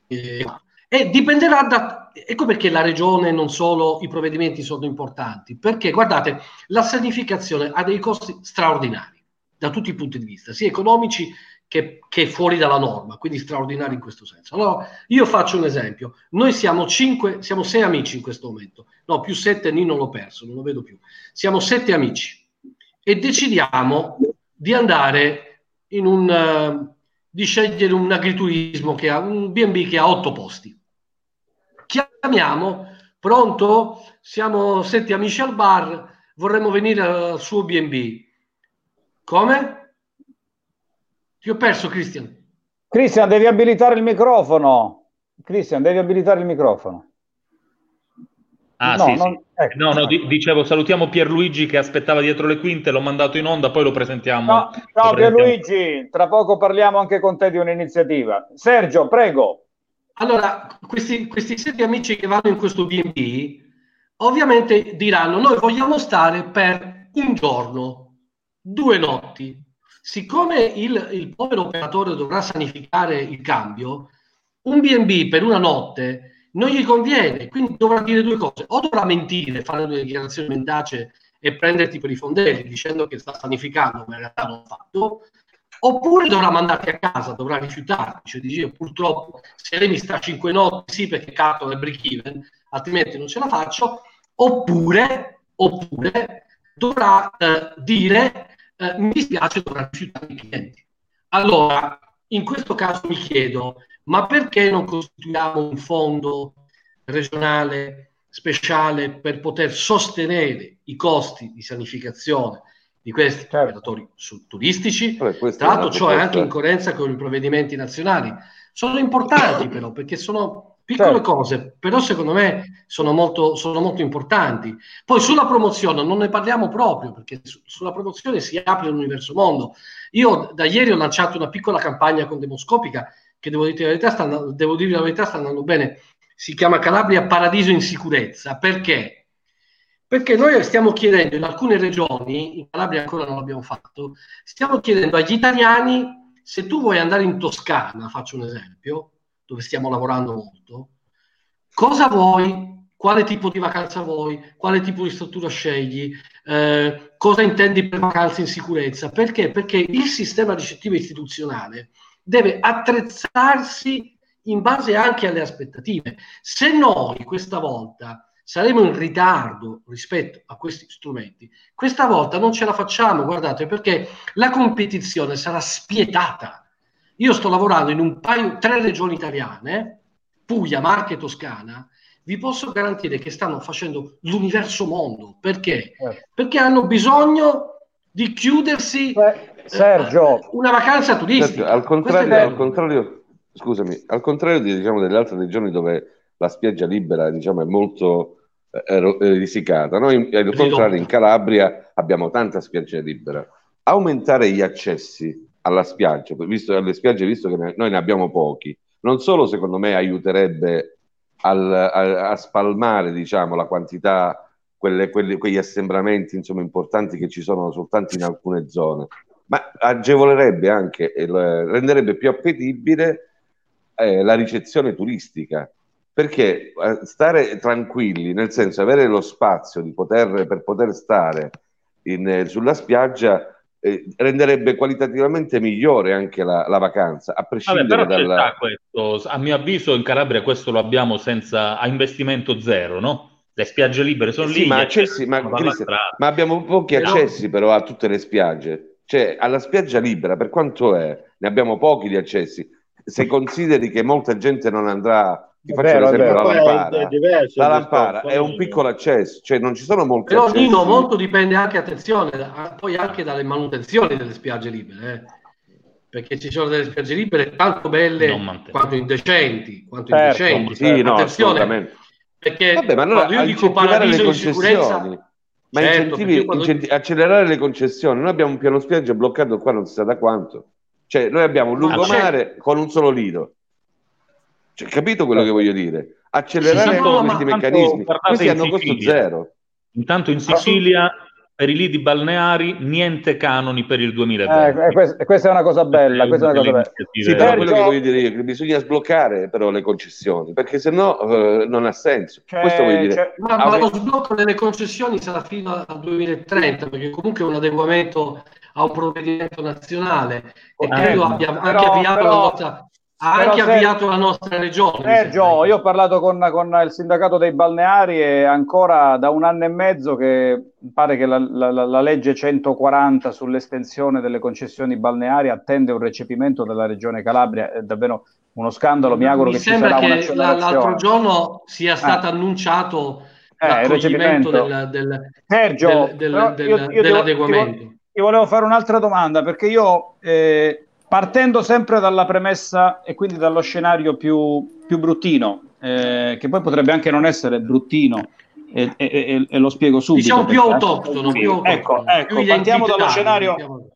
eh, e dipenderà da... Ecco perché la regione, non solo i provvedimenti sono importanti, perché guardate, la sanificazione ha dei costi straordinari da tutti i punti di vista, sia economici che, che, fuori dalla norma, quindi straordinari in questo senso. Allora, io faccio un esempio. Noi siamo cinque, siamo sei amici in questo momento. No, più sette, Nino l'ho perso, non lo vedo più. Siamo sette amici e decidiamo di andare in un, uh, di scegliere un agriturismo che ha un B&B che ha otto posti. Chiamiamo, pronto? Siamo sette amici al bar, vorremmo venire al suo B&B. Come? Ti ho perso, Cristian.
Cristian, devi abilitare il microfono. Cristian, devi abilitare il microfono.
Ah, no, sì, non... sì. Ecco. No, no, di- dicevo, salutiamo Pierluigi che aspettava dietro le quinte, l'ho mandato in onda, poi lo presentiamo.
No, ciao Pierluigi, tra poco parliamo anche con te di un'iniziativa. Sergio, prego.
Allora, questi, questi sette amici che vanno in questo B&B, ovviamente diranno, noi vogliamo stare per un giorno, due notti. Siccome il, il povero operatore dovrà sanificare il cambio, un B&B per una notte non gli conviene, quindi dovrà dire due cose, o dovrà mentire, fare due dichiarazioni mendace e prenderti per i fondelli dicendo che sta sanificando, ma in realtà non l'ha fatto, oppure dovrà mandarti a casa, dovrà rifiutarti, cioè dice purtroppo se lei mi sta 5 notti, sì perché catto è break even, altrimenti non ce la faccio, oppure, oppure dovrà eh, dire eh, mi dispiace, dovrà rifiutare i clienti. Allora, in questo caso mi chiedo, ma perché non costituiamo un fondo regionale speciale per poter sostenere i costi di sanificazione di questi certo. operatori turistici? Beh, Tra l'altro, ciò è anche in coerenza con i provvedimenti nazionali. Sono importanti però perché sono piccole certo. cose, però secondo me sono molto, sono molto, importanti. Poi sulla promozione non ne parliamo proprio perché su, sulla promozione si apre l'universo mondo. Io da ieri ho lanciato una piccola campagna con Demoscopica che devo dire la verità sta, devo dire la verità, sta andando bene. Si chiama Calabria Paradiso in Sicurezza. Perché? Perché noi stiamo chiedendo in alcune regioni, in Calabria ancora non l'abbiamo fatto, stiamo chiedendo agli italiani se tu vuoi andare in Toscana, faccio un esempio, dove stiamo lavorando molto, cosa vuoi, quale tipo di vacanza vuoi, quale tipo di struttura scegli, eh, cosa intendi per vacanze in sicurezza. Perché? Perché il sistema ricettivo istituzionale deve attrezzarsi in base anche alle aspettative. Se noi questa volta saremo in ritardo rispetto a questi strumenti, questa volta non ce la facciamo, guardate, perché la competizione sarà spietata. Io sto lavorando in un paio, tre regioni italiane, Puglia, Marche e Toscana, vi posso garantire che stanno facendo l'universo mondo. Perché? Eh. Perché hanno bisogno di chiudersi
eh Sergio.
Eh, una vacanza turistica.
Al contrario, al contrario, scusami, al contrario di, diciamo, delle altre regioni dove la spiaggia libera diciamo, è molto eh, eh risicata, noi al contrario in Calabria abbiamo tanta spiaggia libera. Aumentare gli accessi alla spiaggia, visto, alle spiagge, visto che ne, noi ne abbiamo pochi, non solo secondo me aiuterebbe al, a, a, spalmare diciamo, la quantità, quelle, quelle, quegli assembramenti insomma, importanti che ci sono soltanto in alcune zone, ma agevolerebbe anche, renderebbe più appetibile eh, la ricezione turistica, perché eh, stare tranquilli, nel senso avere lo spazio poter, per poter stare in, sulla spiaggia, eh, renderebbe qualitativamente migliore anche la, la vacanza, a prescindere
Vabbè, dalla... questo, a mio avviso in Calabria questo lo abbiamo senza, a investimento zero, no? Le spiagge libere sono
sì,
lì.
Ma, accessi, ma, ma, abbiamo pochi accessi però a tutte le spiagge. Cioè, alla spiaggia libera, per quanto è, ne abbiamo pochi di accessi. Se consideri che molta gente non andrà, ti faccio vero, l'esempio la Lampara. È, la Lampara è un piccolo accesso, cioè non ci sono molti
Però accessi. Nino, molto dipende anche, attenzione, poi anche dalle manutenzioni delle spiagge libere. Eh. Perché ci sono delle spiagge libere tanto belle quanto indecenti, quanto certo, indecenti.
Sì, no, attenzione,
perché Vabbè, ma allora, io dico paradiso in sicurezza
ma certo, incentivi, quando... incentivi, accelerare le concessioni. Noi abbiamo un piano spiaggia bloccato qua non si sa da quanto. Cioè, noi abbiamo un lungomare ah, con un solo lido. Cioè, capito quello che voglio dire? Accelerare sì, no, questi meccanismi. Questi hanno costo zero.
Intanto in Sicilia per i lidi balneari niente canoni per il 2020.
Eh, questa, questa, è una cosa bella. Questa è una cosa bella.
Sì, però quello che voglio dire io che bisogna sbloccare però le concessioni, perché se no eh, non ha senso. C'è, Questo voglio dire.
Ma, ma lo sblocco delle concessioni sarà fino al 2030, perché comunque è un adeguamento a un provvedimento nazionale e eh, credo abbia anche però, avviato però, la nostra ha anche Sergio, avviato la nostra regione.
Sergio, io ho parlato con, con, il sindacato dei balneari e ancora da un anno e mezzo che pare che la, la, la, legge 140 sull'estensione delle concessioni balneari attende un recepimento della regione Calabria. È davvero uno scandalo. Mi auguro
Mi
che ci sarà
che l'altro giorno sia stato eh. annunciato eh, l'accoglimento del, del, Sergio, del, del, io, io dell'adeguamento. Ti,
ti volevo fare un'altra domanda perché io... Eh, partendo sempre dalla premessa e quindi dallo scenario più, più bruttino, eh, che poi potrebbe anche non essere bruttino, e, e, e, e lo spiego subito.
Diciamo più autoctono, più autoctono.
Ecco, ecco partiamo, dallo scenario,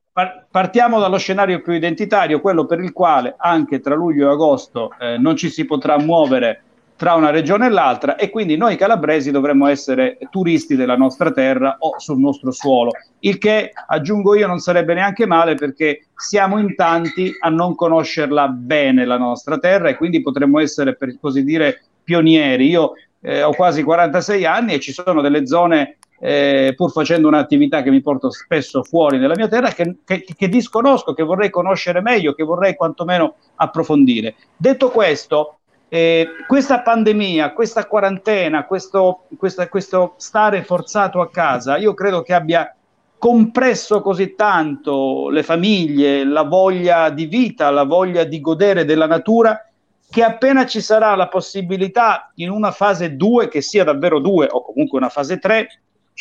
partiamo dallo scenario più identitario, quello per il quale anche tra luglio e agosto eh, non ci si potrà muovere tra una regione e l'altra e quindi noi calabresi dovremmo essere turisti della nostra terra o sul nostro suolo, il che aggiungo io non sarebbe neanche male perché siamo in tanti a non conoscerla bene la nostra terra e quindi potremmo essere per così dire pionieri. Io eh, ho quasi 46 anni e ci sono delle zone eh, pur facendo un'attività che mi porta spesso fuori dalla mia terra, che, che, che, disconosco, che vorrei conoscere meglio, che vorrei quantomeno approfondire. Detto questo, eh, questa pandemia, questa quarantena, questo, questa, questo stare forzato a casa, io credo che abbia compresso così tanto le famiglie, la voglia di vita, la voglia di godere della natura, che appena ci sarà la possibilità in una fase 2, che sia davvero 2 o comunque una fase 3,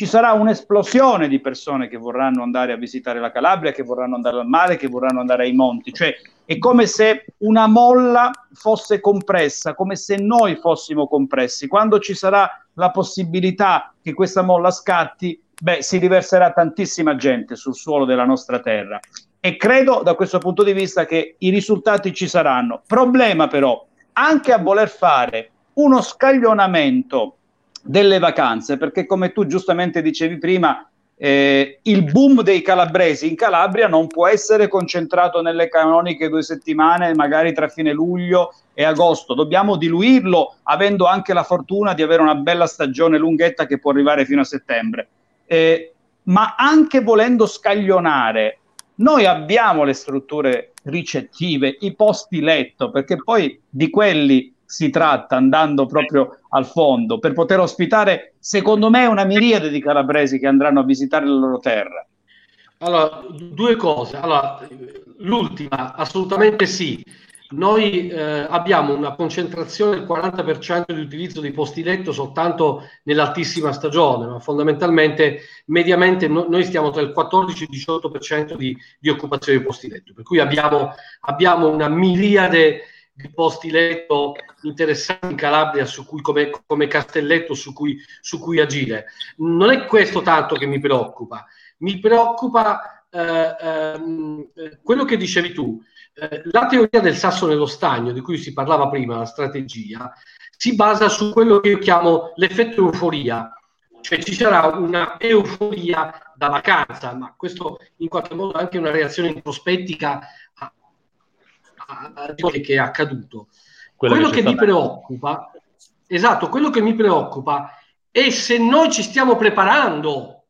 ci sarà un'esplosione di persone che vorranno andare a visitare la Calabria, che vorranno andare al mare, che vorranno andare ai monti. Cioè è come se una molla fosse compressa, come se noi fossimo compressi. Quando ci sarà la possibilità che questa molla scatti, beh, si riverserà tantissima gente sul suolo della nostra terra. E credo da questo punto di vista che i risultati ci saranno. Problema però, anche a voler fare uno scaglionamento delle vacanze, perché come tu giustamente dicevi prima, eh, il boom dei calabresi in Calabria non può essere concentrato nelle canoniche due settimane, magari tra fine luglio e agosto. Dobbiamo diluirlo, avendo anche la fortuna di avere una bella stagione lunghetta che può arrivare fino a settembre. Eh, ma anche volendo scaglionare, noi abbiamo le strutture ricettive, i posti letto, perché poi di quelli si tratta andando proprio al fondo per poter ospitare, secondo me, una miriade di calabresi che andranno a visitare la loro terra.
Allora, due cose. Allora, l'ultima, assolutamente sì. Noi eh, abbiamo una concentrazione del 40% di utilizzo di posti letto soltanto nell'altissima stagione, ma fondamentalmente, mediamente, no, noi stiamo tra il 14 e il 18% di, di occupazione di posti letto, per cui abbiamo, abbiamo una miriade di posti letto interessanti in Calabria su cui, come, come Castelletto su cui, su cui, agire. Non è questo tanto che mi preoccupa, mi preoccupa eh, eh, quello che dicevi tu. Eh, la teoria del sasso nello stagno, di cui si parlava prima, la strategia, si basa su quello che io chiamo l'effetto euforia, cioè ci sarà una euforia da vacanza, ma questo in qualche modo è anche una reazione introspettica a, che è accaduto. Quello, quello che, che mi preoccupa, esatto, quello che mi preoccupa è se noi ci stiamo preparando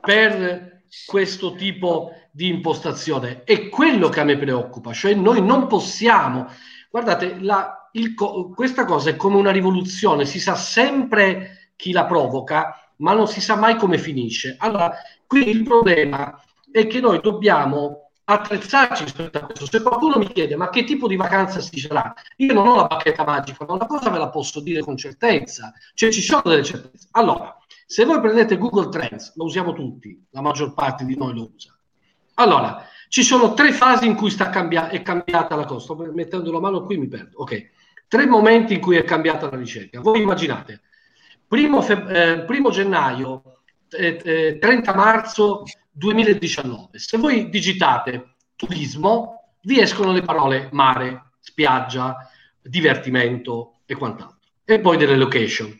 per questo tipo di impostazione. È quello che a me preoccupa, cioè noi non possiamo, guardate, la, il, questa cosa è come una rivoluzione, si sa sempre chi la provoca, ma non si sa mai come finisce. Allora, qui il problema è che noi dobbiamo attrezzarci rispetto a questo. Se qualcuno mi chiede ma che tipo di vacanza si sarà, io non ho la bacchetta magica, ma una cosa ve la posso dire con certezza, cioè ci sono delle certezze. Allora, se voi prendete Google Trends, lo usiamo tutti, la maggior parte di noi lo usa. Allora, ci sono tre fasi in cui sta cambia- è cambiata la cosa. Sto mettendo la mano qui, mi perdo. Ok. Tre momenti in cui è cambiata la ricerca. Voi immaginate, primo, feb- eh, primo gennaio, eh, eh, 30 marzo 2019. Se voi digitate turismo, vi escono le parole mare, spiaggia, divertimento e quant'altro. E poi delle location.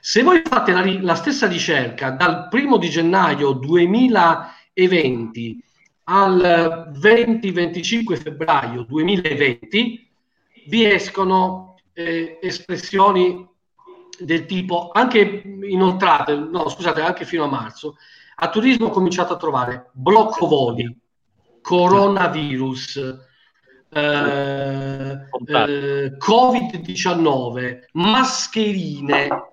Se voi fate la, la stessa ricerca dal primo di gennaio 2020 al 20-25 febbraio 2020, vi escono eh, espressioni del tipo anche inoltrate, no scusate, anche fino a marzo, a turismo ho cominciato a trovare blocco voli, coronavirus, eh, eh, Covid-19, mascherine.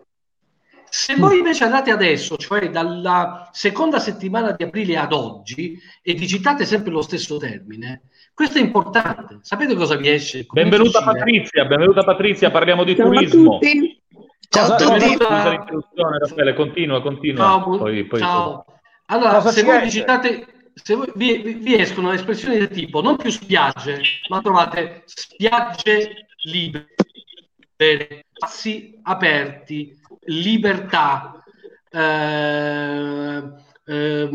Se voi invece andate adesso, cioè dalla seconda settimana di aprile ad oggi, e digitate sempre lo stesso termine, questo è importante. Sapete cosa vi esce?
Benvenuta Patrizia, benvenuta Patrizia, parliamo di Ciao turismo. Ciao a tutti. Raffaele, continua, continua.
Ciao, poi, poi ciao. Allora, se voi digitate, se voi, vi, vi, escono espressioni del tipo non più spiagge, ma trovate spiagge libere, spazi aperti, libertà, eh, eh,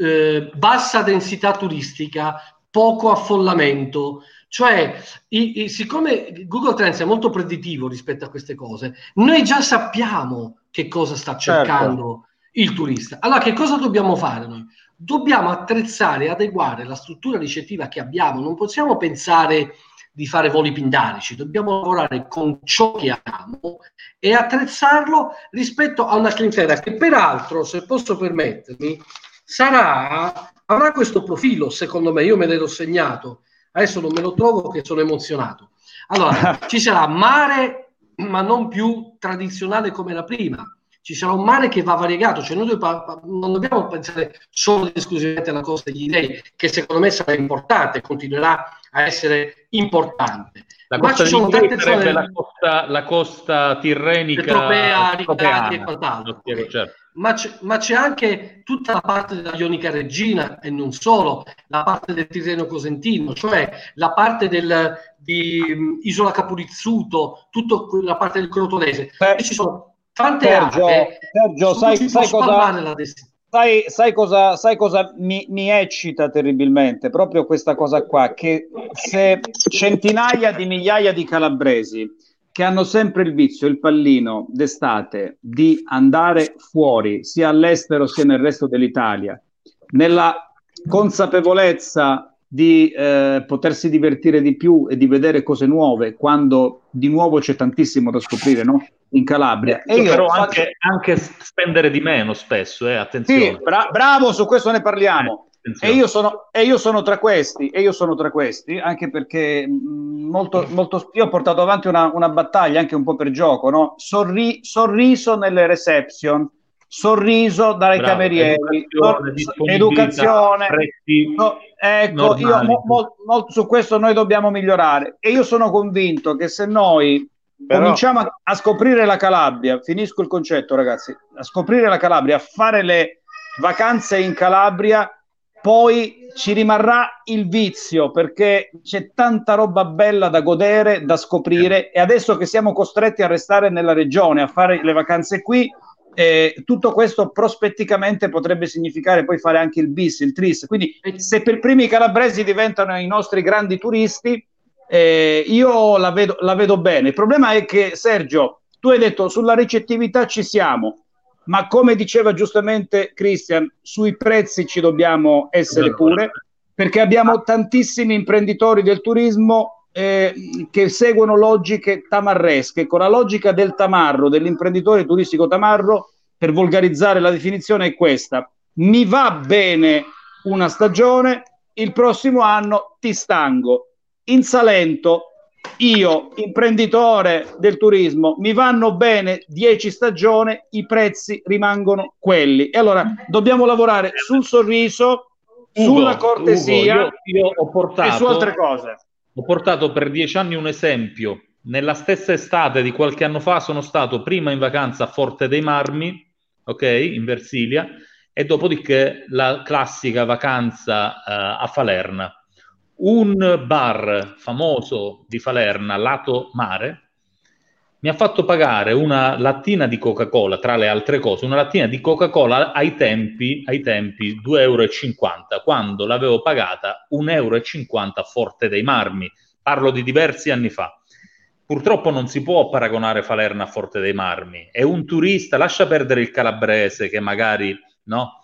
eh, bassa densità turistica, poco affollamento. Cioè, i, i, siccome Google Trends è molto predittivo rispetto a queste cose, noi già sappiamo che cosa sta cercando. Il turista. Allora, che cosa dobbiamo fare noi? dobbiamo attrezzare e adeguare la struttura ricettiva che abbiamo, non possiamo pensare di fare voli pindarici, dobbiamo lavorare con ciò che abbiamo e attrezzarlo rispetto a una clientela che peraltro, se posso permettermi, sarà, avrà questo profilo, secondo me, io me l'ero segnato, adesso non me lo trovo che sono emozionato. Allora, ci sarà mare, ma non più tradizionale come la prima. Ci sarà un mare che va variegato, cioè noi non dobbiamo pensare solo ed esclusivamente alla costa degli dei, che secondo me sarà importante, continuerà a essere importante.
La costa ci sono tante zone la costa, la costa tirrenica,
Petropea, Riccardi e quant'altro. Certo. Ma, c'è, ma c'è anche tutta la parte della Ionica Regina e non solo, la parte del Tirreno Cosentino, cioè la parte del, di um, Isola Capurizzuto, tutta la parte del Crotonese.
Beh,
ci sono tante
Sergio,
aree.
Sergio sai, sai cosa, sai, sai cosa, sai cosa mi, mi, eccita terribilmente? Proprio questa cosa qua, che se centinaia di migliaia di calabresi che hanno sempre il vizio, il pallino d'estate, di andare fuori, sia all'estero sia nel resto dell'Italia, nella consapevolezza di eh, potersi divertire di più e di vedere cose nuove quando di nuovo c'è tantissimo da scoprire no? In Calabria.
E io però faccio... anche, anche, spendere di meno spesso, eh, attenzione.
Sì, bra- bravo, su questo ne parliamo. Eh, e, io sono, e io sono tra questi, e io sono tra questi, anche perché mm, molto, molto, io ho portato avanti una, una battaglia anche un po' per gioco, no? Sorri- sorriso nelle reception, sorriso dai Bravo, camerieri, educazione, educazione no, ecco, io, mo, mo, mo, su questo noi dobbiamo migliorare e io sono convinto che se noi Però... cominciamo a, a, scoprire la Calabria, finisco il concetto ragazzi, a scoprire la Calabria, a fare le vacanze in Calabria, poi ci rimarrà il vizio perché c'è tanta roba bella da godere, da scoprire e adesso che siamo costretti a restare nella regione, a fare le vacanze qui, eh, tutto questo prospetticamente potrebbe significare poi fare anche il bis, il tris. Quindi, se per primi i calabresi diventano i nostri grandi turisti, eh, io la vedo, la vedo bene. Il problema è che, Sergio, tu hai detto sulla ricettività ci siamo, ma come diceva giustamente Christian, sui prezzi ci dobbiamo essere pure, perché abbiamo tantissimi imprenditori del turismo eh, che seguono logiche tamarresche, con la logica del tamarro, dell'imprenditore turistico tamarro, per volgarizzare la definizione è questa. Mi va bene una stagione, il prossimo anno ti stango. In Salento, io, imprenditore del turismo, mi vanno bene 10 stagioni, i prezzi rimangono quelli. E allora dobbiamo lavorare sul sorriso, Ugo, sulla cortesia Ugo, io, io portato, e su altre cose
ho portato per dieci anni un esempio. Nella stessa estate di qualche anno fa sono stato prima in vacanza a Forte dei Marmi, ok, in Versilia, e dopodiché la classica vacanza uh, a Falerna. Un bar famoso di Falerna, lato mare, mi ha fatto pagare una lattina di Coca-Cola, tra le altre cose, una lattina di Coca-Cola ai tempi, ai tempi 2,50 euro, quando l'avevo pagata 1,50 euro a Forte dei Marmi. Parlo di diversi anni fa. Purtroppo non si può paragonare Falerna a Forte dei Marmi. È un turista, lascia perdere il calabrese che magari, no?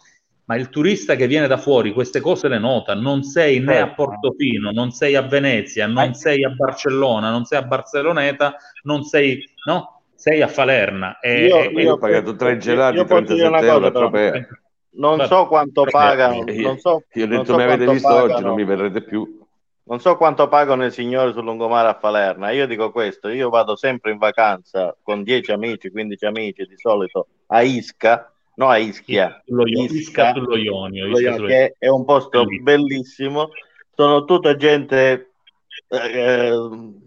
Ma il turista che viene da fuori queste cose le nota, non sei né a certo. Portofino, non sei a Venezia, non sei a Barcellona, non sei a Barceloneta, non sei, no? Sei a Falerna.
E, io, io ho pagato tre gelati, 37 euro a
Non so quanto pagano. Non so,
io ho detto mi avete visto pagano. oggi, non mi verrete più.
Non so quanto pagano i signori sul lungomare a Falerna. Io dico questo: io vado sempre in vacanza con 10 amici, 15 amici di solito a Isca no a Ischia,
Ischia sullo Ionio,
Ischia sullo che è un posto bellissimo, sono tutta gente, eh,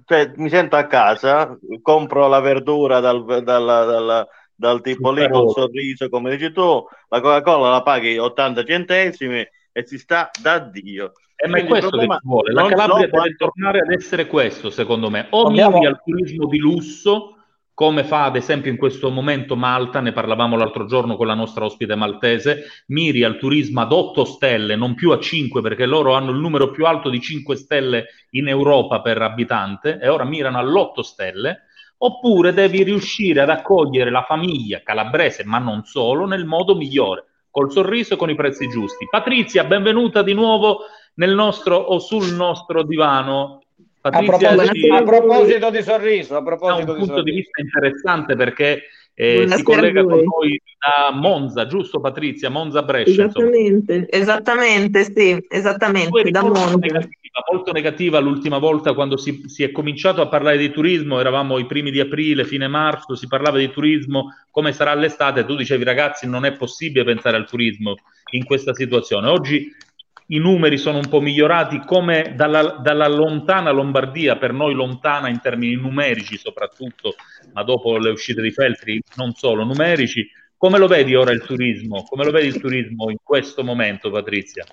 cioè, mi sento a casa, compro la verdura dal, dal, dal, dal tipo lì con sorriso, come dici tu, la Coca-Cola la paghi 80 centesimi e si sta da Dio.
Eh, ma è questo che ci vuole. La Calabria deve quanto... tornare ad essere questo, secondo me. O Abbiamo... miri al turismo di lusso, come fa ad esempio in questo momento Malta, ne parlavamo l'altro giorno con la nostra ospite maltese, miri al turismo ad 8 stelle, non più a 5 perché loro hanno il numero più alto di 5 stelle in Europa per abitante e ora mirano all'8 stelle, oppure devi riuscire ad accogliere la famiglia calabrese, ma non solo, nel modo migliore. col sorriso e con i prezzi giusti. Patrizia, benvenuta di nuovo nel nostro o sul nostro divano.
Patrizia, a, proposito, a proposito di sorriso, a proposito
un punto
sorriso.
di vista interessante perché eh, si collega con noi da Monza, giusto Patrizia? Monza Brescia.
Esattamente, insomma. esattamente, sì, esattamente, da Monza.
Negativa, molto negativa l'ultima volta quando si, si, è cominciato a parlare di turismo, eravamo i primi di aprile, fine marzo, si parlava di turismo, come sarà l'estate, tu dicevi ragazzi non è possibile pensare al turismo in questa situazione. Oggi i numeri sono un po' migliorati come dalla, dalla, lontana Lombardia, per noi lontana in termini numerici soprattutto, ma dopo le uscite di Feltri non solo numerici. Come lo vedi ora il turismo? Come lo vedi il turismo in questo momento, Patrizia?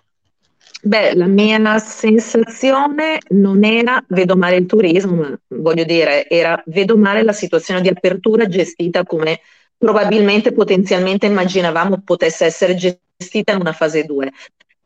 Beh, la mia sensazione non era vedo male il turismo, voglio dire, era vedo male la situazione di apertura gestita come probabilmente potenzialmente immaginavamo potesse essere gestita in una fase 2.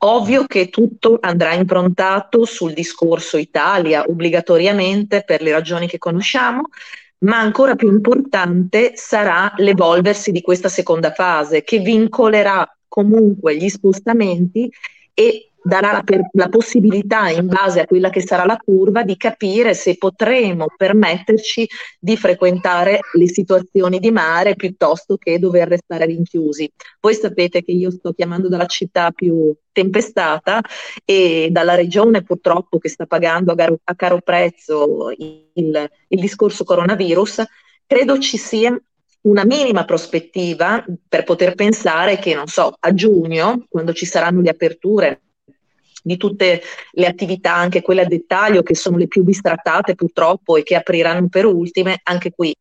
Ovvio che tutto andrà improntato sul discorso Italia obbligatoriamente per le ragioni che conosciamo, ma ancora più importante sarà l'evolversi di questa seconda fase che vincolerà comunque gli spostamenti e darà la, per, la, possibilità, in base a quella che sarà la curva, di capire se potremo permetterci di frequentare le situazioni di mare piuttosto che dover restare rinchiusi. Voi sapete che io sto chiamando dalla città più tempestata e dalla regione purtroppo che sta pagando a, caro, a caro prezzo il, il discorso coronavirus, credo ci sia una minima prospettiva per poter pensare che, non so, a giugno, quando ci saranno le aperture di tutte le attività, anche quelle a dettaglio, che sono le più bistrattate purtroppo e che apriranno per ultime, anche qui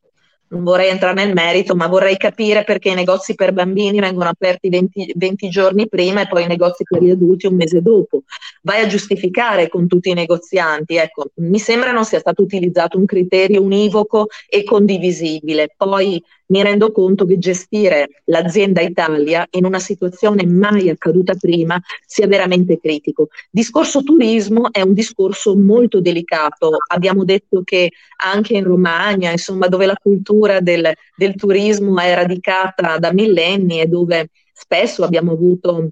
non vorrei entrare nel merito, ma vorrei capire perché i negozi per bambini vengono aperti 20, 20, giorni prima e poi i negozi per gli adulti un mese dopo. Vai a giustificare con tutti i negozianti. Ecco, mi sembra non sia stato utilizzato un criterio univoco e condivisibile. Poi mi rendo conto che gestire l'azienda Italia in una situazione mai accaduta prima sia veramente critico. Discorso turismo è un discorso molto delicato. Abbiamo detto che anche in Romagna, insomma, dove la cultura del, del turismo è radicata da millenni e dove spesso abbiamo avuto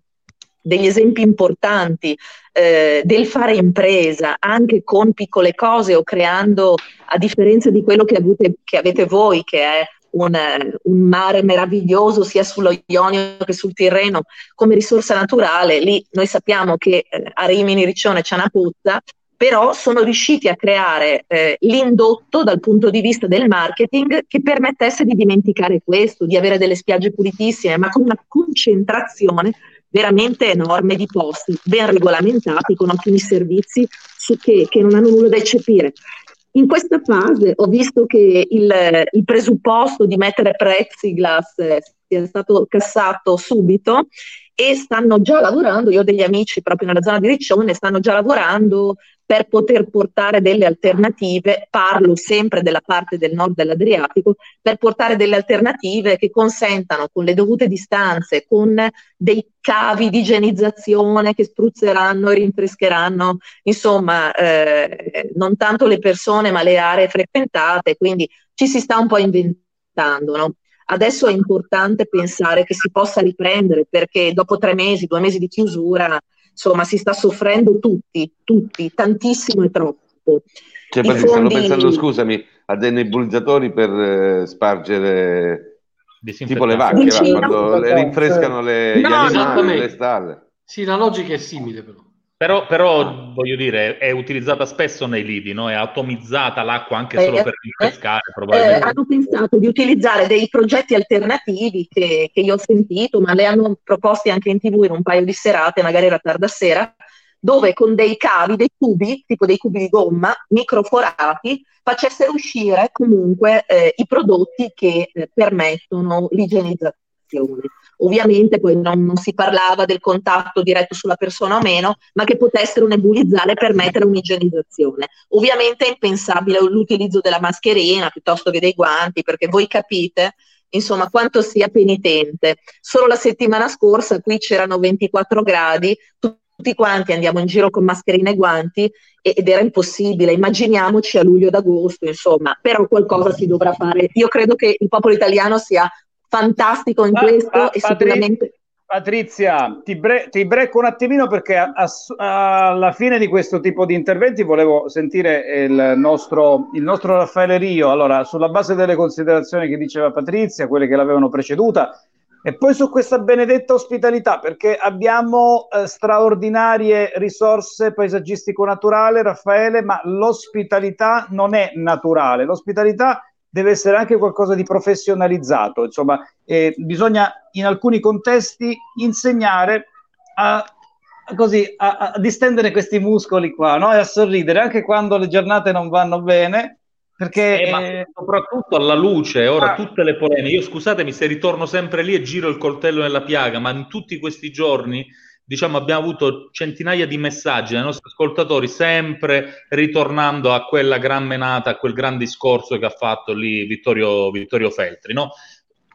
degli esempi importanti eh, del fare impresa anche con piccole cose o creando, a differenza di quello che avete, che avete voi, che è un, un, mare meraviglioso sia sullo Ionio che sul Tirreno come risorsa naturale, lì noi sappiamo che eh, a Rimini Riccione c'è una pozza, però sono riusciti a creare eh, l'indotto dal punto di vista del marketing che permettesse di dimenticare questo, di avere delle spiagge pulitissime, ma con una concentrazione veramente enorme di posti, ben regolamentati, con ottimi servizi che, che non hanno nulla da eccepire. In questa fase ho visto che il, il presupposto di mettere plexiglass sia stato cassato subito e stanno già lavorando, io ho degli amici proprio nella zona di Riccione, stanno già lavorando per poter portare delle alternative, parlo sempre della parte del nord dell'Adriatico, per portare delle alternative che consentano con le dovute distanze, con dei cavi di igienizzazione che spruzzeranno e rinfrescheranno, insomma, eh, non tanto le persone ma le aree frequentate, quindi ci si sta un po' inventando, no? Adesso è importante pensare che si possa riprendere perché dopo tre mesi, due mesi di chiusura, insomma si sta soffrendo tutti, tutti, tantissimo e troppo.
Cioè, fondi... stanno pensando, scusami, a dei nebulizzatori per eh, spargere tipo le vacche, va, quando le rinfrescano le, no, gli animali, le stalle.
Sì, la logica è simile però.
Però, però, voglio dire, è utilizzata spesso nei lidi, no? è atomizzata l'acqua anche solo eh, per rinfrescare.
Eh, hanno pensato di utilizzare dei progetti alternativi che, che, io ho sentito, ma le hanno proposti anche in tv in un paio di serate, magari era tarda sera, dove con dei cavi, dei cubi, tipo dei cubi di gomma, microforati, facessero uscire comunque eh, i prodotti che eh, permettono l'igienizzazione. Ovviamente poi non, non, si parlava del contatto diretto sulla persona o meno, ma che potessero nebulizzare e permettere un'igienizzazione. Ovviamente è impensabile l'utilizzo della mascherina piuttosto che dei guanti, perché voi capite insomma quanto sia penitente. Solo la settimana scorsa qui c'erano 24 gradi, tutti quanti andiamo in giro con mascherine e guanti ed era impossibile. Immaginiamoci a luglio ed agosto, insomma, però qualcosa si dovrà fare. Io credo che il popolo italiano sia fantastico in ma, questo ma, e sicuramente...
Patrizia, ti, bre- ti brecco un attimino perché a- a- alla fine di questo tipo di interventi volevo sentire il nostro, il nostro Raffaele Rio. Allora, sulla base delle considerazioni che diceva Patrizia, quelle che l'avevano preceduta, e poi su questa benedetta ospitalità, perché abbiamo eh, straordinarie risorse paesaggistico-naturali, Raffaele, ma l'ospitalità non è naturale. L'ospitalità deve essere anche qualcosa di professionalizzato, insomma, eh, bisogna in alcuni contesti insegnare a, così, a, a, distendere questi muscoli qua, no? E a sorridere anche quando le giornate non vanno bene, perché
eh, eh, soprattutto alla luce, ora ah, tutte le polemiche. Io scusatemi se ritorno sempre lì e giro il coltello nella piaga, ma in tutti questi giorni diciamo, abbiamo avuto centinaia di messaggi dai nostri ascoltatori, sempre ritornando a quella gran menata, a quel gran discorso che ha fatto lì Vittorio, Vittorio Feltri. No?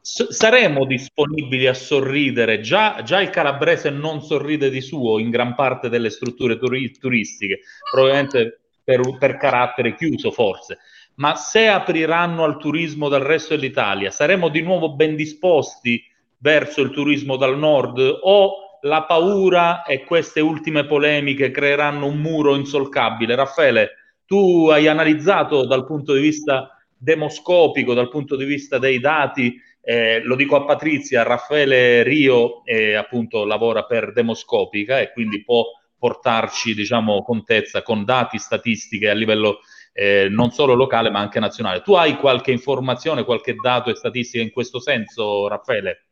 S- saremo disponibili a sorridere, già, già, il calabrese non sorride di suo in gran parte delle strutture turi- turistiche, probabilmente per, per carattere chiuso forse. Ma se apriranno al turismo dal resto dell'Italia, saremo di nuovo ben disposti verso il turismo dal nord o la paura e queste ultime polemiche creeranno un muro insolcabile. Raffaele, tu hai analizzato dal punto di vista demoscopico, dal punto di vista dei dati, eh, lo dico a Patrizia, Raffaele Rio eh, appunto lavora per Demoscopica e quindi può portarci diciamo contezza con dati statistiche a livello eh, non solo locale ma anche nazionale. Tu hai qualche informazione, qualche dato e statistica in questo senso, Raffaele?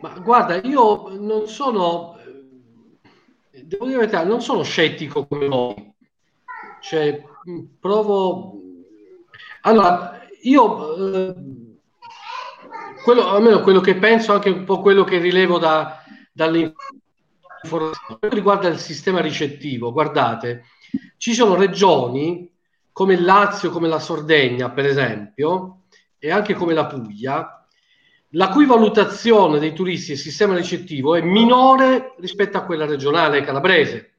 Ma guarda, io non sono, devo dire la verità, non sono scettico come voi. Cioè, provo... Allora, io, eh, quello, almeno quello che penso, anche un po' quello che rilevo da, dall'informazione, riguarda il sistema ricettivo, guardate, ci sono regioni come il Lazio, come la Sardegna, per esempio, e anche come la Puglia, la cui valutazione dei turisti e sistema ricettivo è minore rispetto a quella regionale calabrese.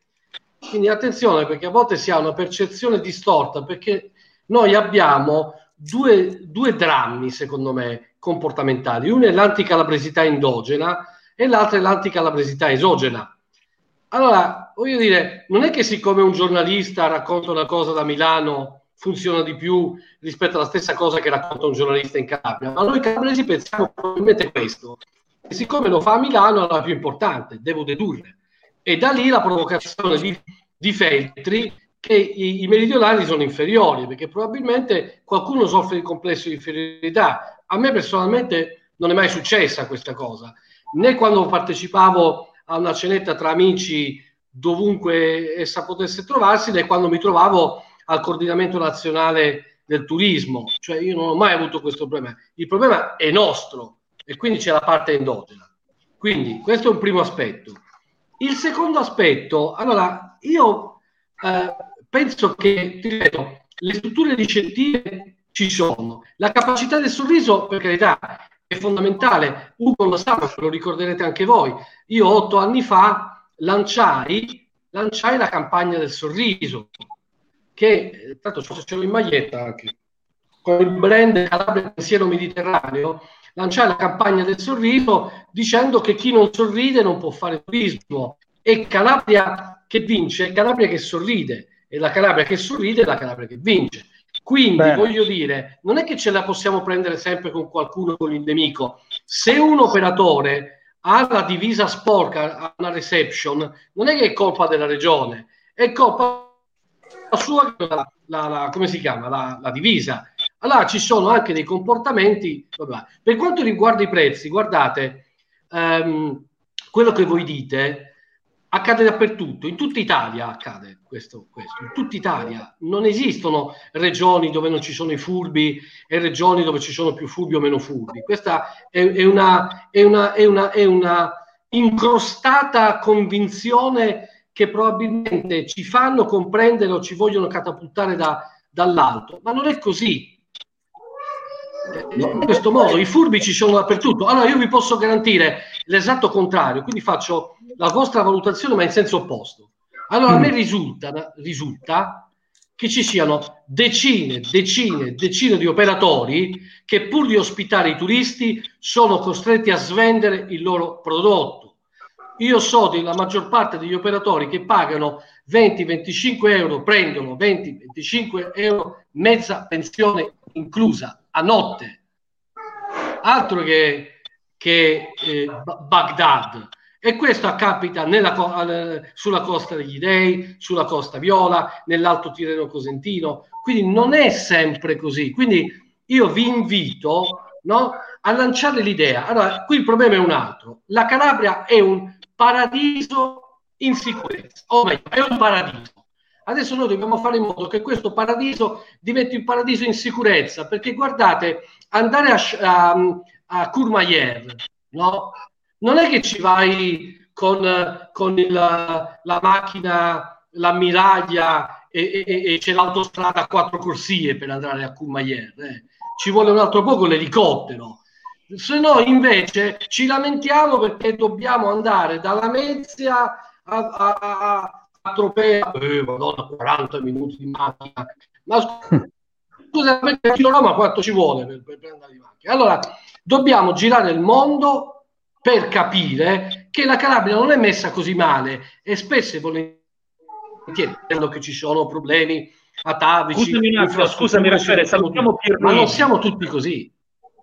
Quindi attenzione perché a volte si ha una percezione distorta perché noi abbiamo due, due drammi, secondo me, comportamentali. Uno è l'anticalabresità endogena e l'altro è l'anticalabresità esogena. Allora, voglio dire, non è che siccome un giornalista racconta una cosa da Milano funziona di più rispetto alla stessa cosa che racconta un giornalista in Calabria, ma noi calabresi pensiamo probabilmente questo. E siccome lo fa a Milano, è più importante, devo dedurre. E da lì la provocazione di, di Feltri che i, i, meridionali sono inferiori, perché probabilmente qualcuno soffre di complesso di inferiorità. A me personalmente non è mai successa questa cosa, né quando partecipavo a una cenetta tra amici dovunque essa potesse trovarsi, né quando mi trovavo al coordinamento nazionale del turismo, cioè io non ho mai avuto questo problema. Il problema è nostro e quindi c'è la parte endogena. Quindi questo è un primo aspetto. Il secondo aspetto, allora io eh, penso che, ti ripeto, le strutture ricettive ci sono. La capacità del sorriso, per carità, è fondamentale. Ugo lo sa, lo ricorderete anche voi. Io otto anni fa lanciai, lanciai la campagna del sorriso, che tanto ce l'ho in maglietta anche con il brand Calabria Pensiero Mediterraneo lanciare la campagna del sorriso dicendo che chi non sorride non può fare turismo. E Calabria che vince è Calabria che sorride. E la Calabria che sorride è la Calabria che vince. Quindi Bene. voglio dire non è che ce la possiamo prendere sempre con qualcuno con il nemico. Se un operatore ha la divisa sporca ha una reception non è che è colpa della regione è colpa la sua la, la, come si chiama? La, la, divisa. Allora ci sono anche dei comportamenti vabbè. per quanto riguarda i prezzi guardate ehm, quello che voi dite accade dappertutto in tutta Italia accade questo, questo in tutta Italia. Non esistono regioni dove non ci sono i furbi e regioni dove ci sono più furbi o meno furbi. Questa è, è una è una, è una, è una incrostata convinzione che probabilmente ci fanno comprendere o ci vogliono catapultare da, dall'alto, ma non è così. In questo modo i furbi ci sono dappertutto. Allora io vi posso garantire l'esatto contrario, quindi faccio la vostra valutazione ma in senso opposto. Allora a me risulta, risulta che ci siano decine, decine, decine di operatori che pur di ospitare i turisti sono costretti a svendere il loro prodotto. Io so della maggior parte degli operatori che pagano 20-25 euro, prendono 20-25 euro, mezza pensione inclusa a notte. Altro che, che eh, Baghdad. E questo capita nella, sulla costa degli Dei, sulla costa Viola, nell'Alto Tirreno Cosentino. Quindi non è sempre così. Quindi io vi invito no, a lanciare l'idea. Allora, qui il problema è un altro. La Calabria è un paradiso in sicurezza, o meglio, è un paradiso. Adesso noi dobbiamo fare in modo che questo paradiso diventi un paradiso in sicurezza, perché guardate, andare a, a, a Courmayeur, no? non è che ci vai con, con il, la macchina, l'ammiraglia e, e, e, c'è l'autostrada a quattro corsie per andare a Courmayeur. Eh. Ci vuole un altro po' con l'elicottero. Se no, invece, ci lamentiamo perché dobbiamo andare dalla Mezia a, a, a, a Tropea, eh, madonna, 40 minuti di macchina. Ma scusa, perché a Roma quanto ci vuole per, per, per andare di macchina? Allora, dobbiamo girare il mondo per capire che la Calabria non è messa così male e spesso e volentieri che ci sono problemi atavici.
Scusami scusami Raffaele, salutiamo Pierluigi.
Ma non siamo tutti così.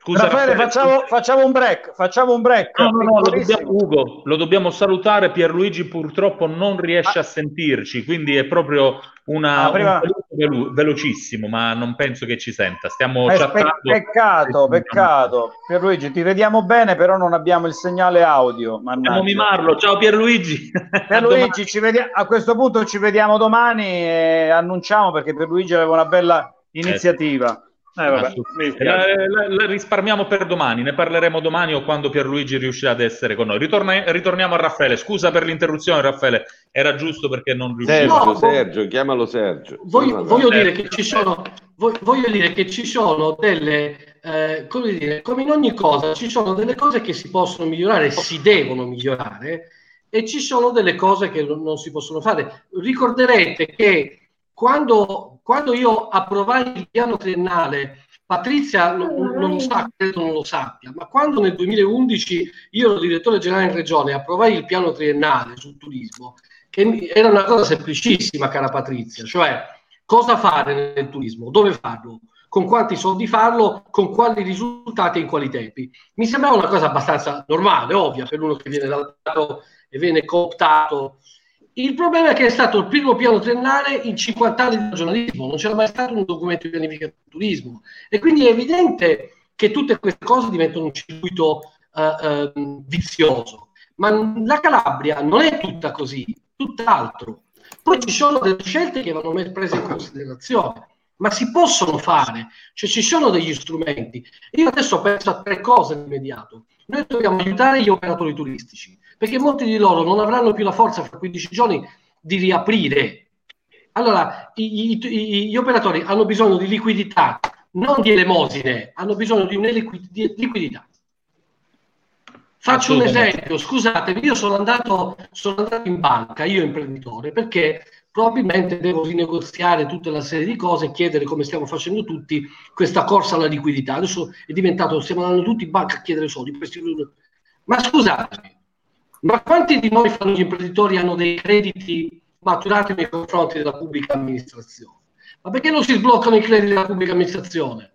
Scusa, Raffaele, facciamo, facciamo, un break, facciamo un break.
No, no, no, lo dobbiamo, Ugo, lo dobbiamo salutare. Pierluigi purtroppo non riesce ah. a sentirci, quindi è proprio una, ah, prima... un velocissimo, ma non penso che ci senta. Stiamo
eh, chattando. Peccato, peccato. Pierluigi, ti vediamo bene, però non abbiamo il segnale audio.
Dobbiamo mimarlo. Ciao Pierluigi.
Pierluigi, ci vediamo, a questo punto ci vediamo domani e annunciamo perché Pierluigi aveva una bella iniziativa. Eh.
Eh, vabbè, la, la, la, risparmiamo per domani, ne parleremo domani o quando Pierluigi riuscirà ad essere con noi. Ritorna, ritorniamo a Raffaele. Scusa per l'interruzione, Raffaele, era giusto perché non
riuscivo. Sergio, no, Sergio, chiamalo Sergio.
Voglio, voglio, dire che ci sono, voglio dire che ci sono delle, eh, come dire, come in ogni cosa, ci sono delle cose che si possono migliorare, si devono migliorare, e ci sono delle cose che non si possono fare. Ricorderete che quando, quando io approvai il piano triennale, Patrizia non, non lo sa, credo non lo sappia, ma quando nel 2011 io ero direttore generale in regione e approvai il piano triennale sul turismo, che era una cosa semplicissima, cara Patrizia, cioè cosa fare nel turismo, dove farlo, con quanti soldi farlo, con quali risultati e in quali tempi. Mi sembrava una cosa abbastanza normale, ovvia, per uno che viene dal e viene cooptato il problema è che è stato il primo piano triennale in 50 anni di giornalismo, non c'era mai stato un documento di pianificazione del turismo e quindi è evidente che tutte queste cose diventano un circuito uh, uh, vizioso. Ma la Calabria non è tutta così, tutt'altro. Poi ci sono delle scelte che vanno prese in considerazione, ma si possono fare, cioè ci sono degli strumenti. Io adesso penso a tre cose immediato. Noi dobbiamo aiutare gli operatori turistici, perché molti di loro non avranno più la forza fra 15 giorni di riaprire. Allora, i, i, gli operatori hanno bisogno di liquidità, non di elemosine, hanno bisogno di, di liquidità. Faccio un esempio, scusatemi, io sono andato, sono andato in banca, io imprenditore, perché probabilmente devo rinegoziare tutta una serie di cose e chiedere, come stiamo facendo tutti, questa corsa alla liquidità. Adesso è diventato, stiamo andando tutti in banca a chiedere soldi. Ma scusatemi, ma quanti di noi fanno gli imprenditori hanno dei crediti maturati nei confronti della pubblica amministrazione? Ma perché non si sbloccano i crediti della pubblica amministrazione?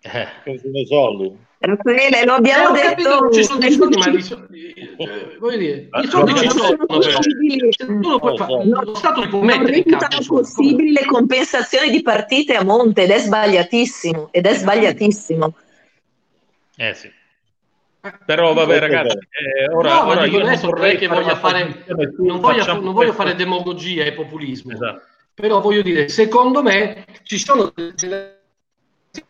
Eh, sono soldi.
Raffaele, lo abbiamo eh, detto.
Capito, ci sono dei soldi, ma i soldi, eh, voglio dire, i soldi ci sono, però. Puoi fare, lo Stato li può mettere
Non rendono possibili le compensazioni di partite a monte ed è sbagliatissimo. Ed è sbagliatissimo.
Eh sì. Però vabbè ragazzi,
eh, ora, no, ora io non vorrei che voglia fare, non voglio, non voglio fare demagogia e populismo, esatto. però voglio dire, secondo me ci sono delle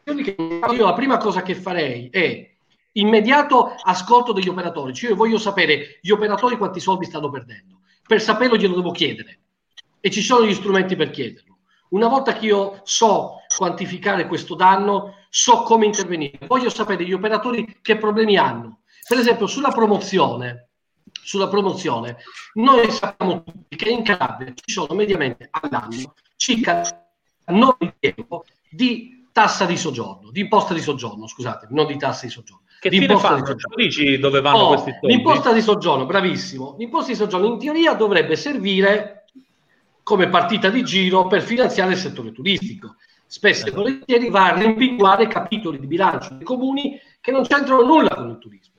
io la prima cosa che farei è immediato ascolto degli operatori, cioè io voglio sapere gli operatori quanti soldi stanno perdendo, per saperlo glielo devo chiedere e ci sono gli strumenti per chiederlo. Una volta che io so quantificare questo danno, so come intervenire. Voglio sapere gli operatori che problemi hanno. Per esempio, sulla promozione, sulla promozione noi sappiamo tutti che in Calabria ci sono mediamente all'anno circa non impiego di tassa di soggiorno, di imposta di soggiorno, scusate, non di tassa di soggiorno.
Che
di
fine fanno?
di soggiorno.
Dici dove vanno
Oh,
questi soldi?
L'imposta di soggiorno, bravissimo. L'imposta di soggiorno in teoria dovrebbe servire come partita di giro per finanziare il settore turistico. Spesso e volentieri va a rimpinguare capitoli di bilancio dei comuni che non c'entrano nulla con il turismo.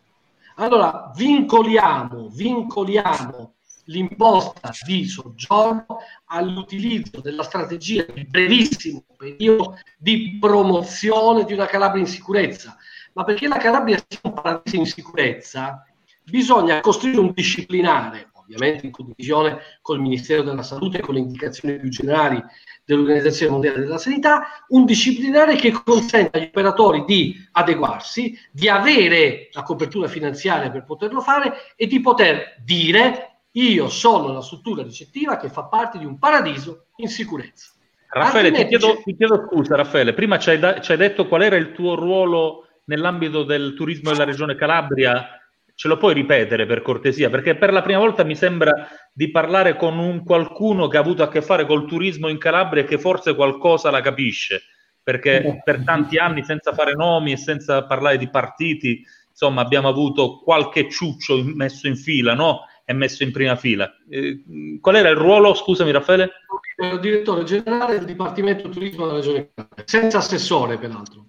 Allora vincoliamo, vincoliamo l'imposta di soggiorno all'utilizzo della strategia di brevissimo periodo di promozione di una Calabria in sicurezza. Ma perché la Calabria sia un paradiso in sicurezza, bisogna costruire un disciplinare, ovviamente in condivisione col Ministero della Salute e con le indicazioni più generali dell'Organizzazione Mondiale della Sanità, un disciplinare che consenta agli operatori di adeguarsi, di avere la copertura finanziaria per poterlo fare e di poter dire io sono una struttura ricettiva che fa parte di un paradiso in sicurezza.
Raffaele, ti chiedo, ti chiedo scusa, Raffaele, prima ci hai, da- ci hai detto qual era il tuo ruolo nell'ambito del turismo della regione Calabria. Ce lo puoi ripetere per cortesia? Perché per la prima volta mi sembra di parlare con un qualcuno che ha avuto a che fare col turismo in Calabria e che forse qualcosa la capisce. Perché per tanti anni, senza fare nomi e senza parlare di partiti, insomma, abbiamo avuto qualche ciuccio messo in fila, no? E messo in prima fila. Eh, qual era il ruolo, scusami, Raffaele?
ero direttore generale del Dipartimento Turismo della Regione Calabria, senza assessore peraltro.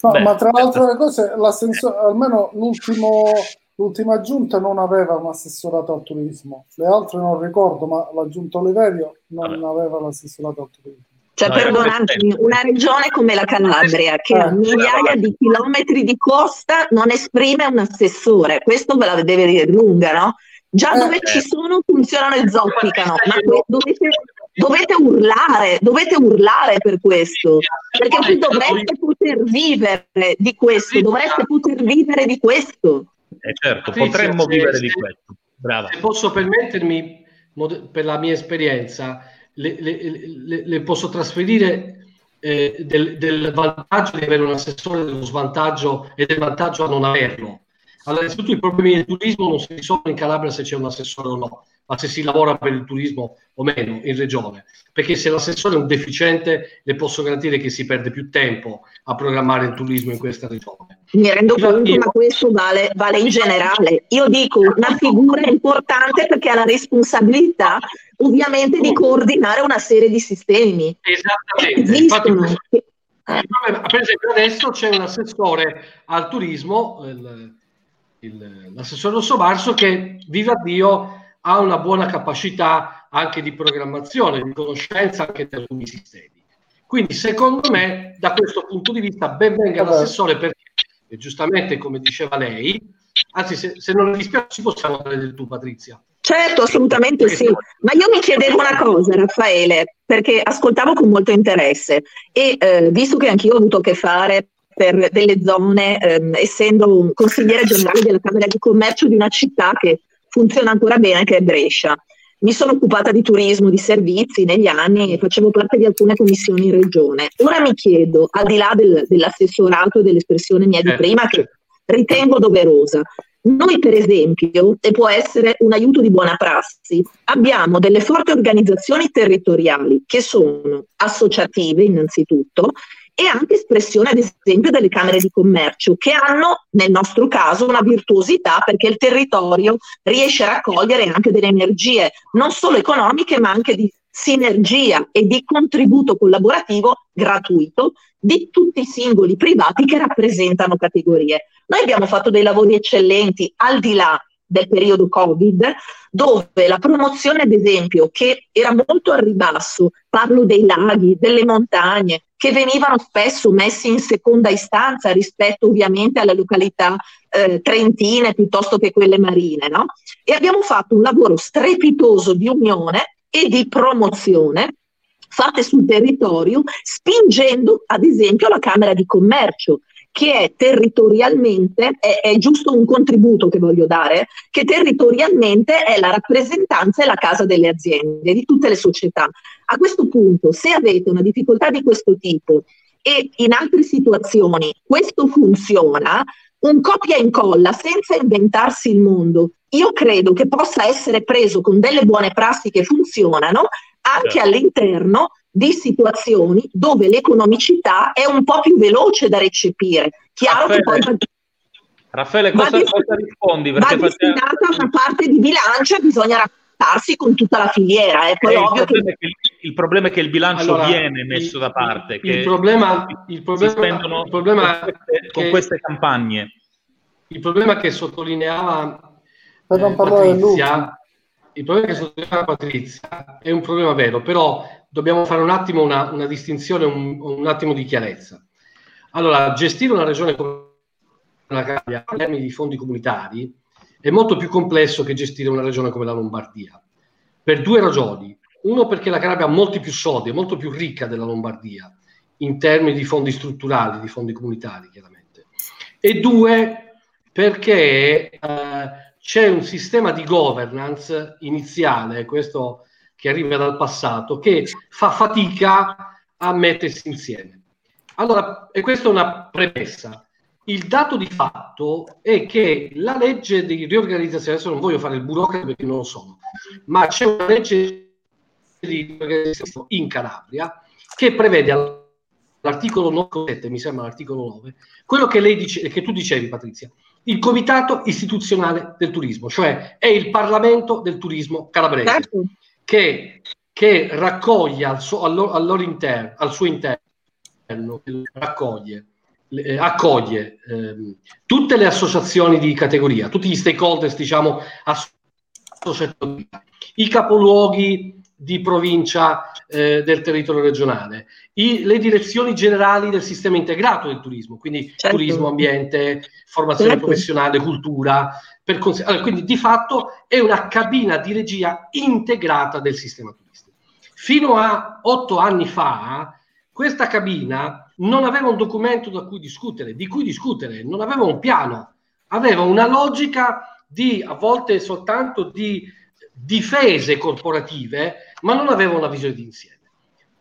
No,
Beh,
ma tra le
certo.
altre cose, l'assessore- almeno l'ultimo, l'ultima giunta non aveva un assessorato al turismo. Le altre non ricordo, ma la giunta Oliverio non aveva l'assessorato al turismo.
Cioè,
No,
perdonatemi, una regione come la Calabria, che ha
Eh,
migliaia di chilometri di costa, non esprime un assessore. Questo ve la deve dire lunga, no? Già
Eh,
dove ci sono funzionano e zoppicano, ma dovete, dovete urlare, dovete urlare per questo, perché qui dovreste poter vivere di questo, dovreste poter vivere di questo.
Eh, certo, potremmo
se-
vivere di questo. Brava.
Se posso permettermi, per la mia esperienza, le, le- le- le posso trasferire eh, del, del vantaggio di avere un assessore, dello svantaggio e del vantaggio a non averlo. Innanzitutto i problemi del turismo non si risolvono in Calabria se c'è un assessore o no, ma se si lavora per il turismo o meno in regione. Perché se l'assessore è un deficiente, le posso garantire che si perde più tempo a programmare il turismo in questa regione.
Mi rendo conto, ma questo vale, vale in generale. Io dico una figura importante perché ha la responsabilità ovviamente di coordinare una serie di sistemi.
Esattamente.
Esistono.
per esempio, adesso c'è un assessore al turismo, il- il- l'assessore Rosso Marso, che viva Dio ha una buona capacità anche di programmazione, di conoscenza anche di alcuni sistemi. Quindi, secondo me, da questo punto di vista, ben venga
Vabbè.
l'assessore perché, e giustamente, come diceva lei, anzi, se, se non le dispiace, ci possiamo parlare del tu, Patrizia.
Certo, assolutamente sì. Ma io mi chiedevo una cosa, Raffaele, perché ascoltavo con molto interesse e eh, visto che anch'io ho avuto a che fare per delle zone, ehm, essendo un consigliere generale della Camera di Commercio di una città che funziona ancora bene, che è Brescia. Mi sono occupata di turismo, di servizi negli anni e facevo parte di alcune commissioni in regione. Ora mi chiedo, al di là del- dell'assessorato e dell'espressione mia di
Certo,
prima, che ritengo doverosa, noi, per esempio, e può essere un aiuto di buona prassi, abbiamo delle forti organizzazioni territoriali che sono associative innanzitutto e anche espressione, ad esempio, delle camere di commercio che hanno, nel nostro caso, una virtuosità perché il territorio riesce a raccogliere anche delle energie non solo economiche ma anche di sinergia e di contributo collaborativo gratuito di tutti i singoli privati che rappresentano categorie. Noi abbiamo fatto dei lavori eccellenti al di là del periodo Covid, dove la promozione, ad esempio, che era molto al ribasso, parlo dei laghi, delle montagne, che venivano spesso messi in seconda istanza rispetto ovviamente alle località eh, trentine piuttosto che quelle marine, no? E abbiamo fatto un lavoro strepitoso di unione e di promozione fatte sul territorio, spingendo ad esempio la Camera di Commercio, che è territorialmente, è, è giusto un contributo che voglio dare, che territorialmente è la rappresentanza e la casa delle aziende, di tutte le società. A questo punto, se avete una difficoltà di questo tipo e in altre situazioni questo funziona, un copia e incolla senza inventarsi il mondo, io credo che possa essere preso con delle buone prassi che funzionano anche
Certo.
all'interno di situazioni dove l'economicità è un po' più veloce da recepire. Chiaro
Raffaele,
che poi
Raffaele cosa,
va,
cosa rispondi? Perché
va
facciamo...
destinata una parte di bilancio e bisogna rapportarsi con tutta la filiera. Eh. Poi
Eh, il,
ovvio
problema
che...
è che, il problema è che il bilancio
Allora,
viene messo
il-
da parte.
il
che
problema- il
si
problema-
spendono
il problema
con queste, con queste campagne.
Il problema che sottolineava eh, Patrizia, il problema che sottolineava Patrizia è un problema vero, però dobbiamo fare un attimo una, una distinzione, un, un attimo di chiarezza. Allora, gestire una regione come la Calabria in termini di fondi comunitari è molto più complesso che gestire una regione come la Lombardia, per due ragioni. Uno perché la Calabria ha molti più soldi, è molto più ricca della Lombardia in termini di fondi strutturali, di fondi comunitari, chiaramente. E due perché eh, c'è un sistema di governance iniziale, questo che arriva dal passato, che fa fatica a mettersi insieme. Allora, e questa è una premessa. Il dato di fatto è che la legge di riorganizzazione, adesso non voglio fare il burocrate perché non lo sono, ma c'è una legge di riorganizzazione in Calabria che prevede all'articolo 9, mi sembra l'articolo 9, quello che lei dice, che tu dicevi Patrizia, il comitato istituzionale del turismo, cioè è il Parlamento del turismo calabrese
Certo.
Che, che raccoglie al suo, al loro- al loro interno, al suo interno, raccoglie, eh, accoglie ehm, tutte le associazioni di categoria, tutti gli stakeholders, diciamo, associazioni, i capoluoghi di provincia eh, del territorio regionale, i- le direzioni generali del sistema integrato del turismo, quindi
Certo.
turismo, ambiente, formazione
Certo.
professionale, cultura, cons- allora, quindi di fatto è una cabina di regia integrata del sistema turistico. Fino a otto anni fa, questa cabina non aveva un documento da cui discutere, di cui discutere, non aveva un piano, aveva una logica di a volte soltanto di difese corporative, ma non aveva una visione d'insieme.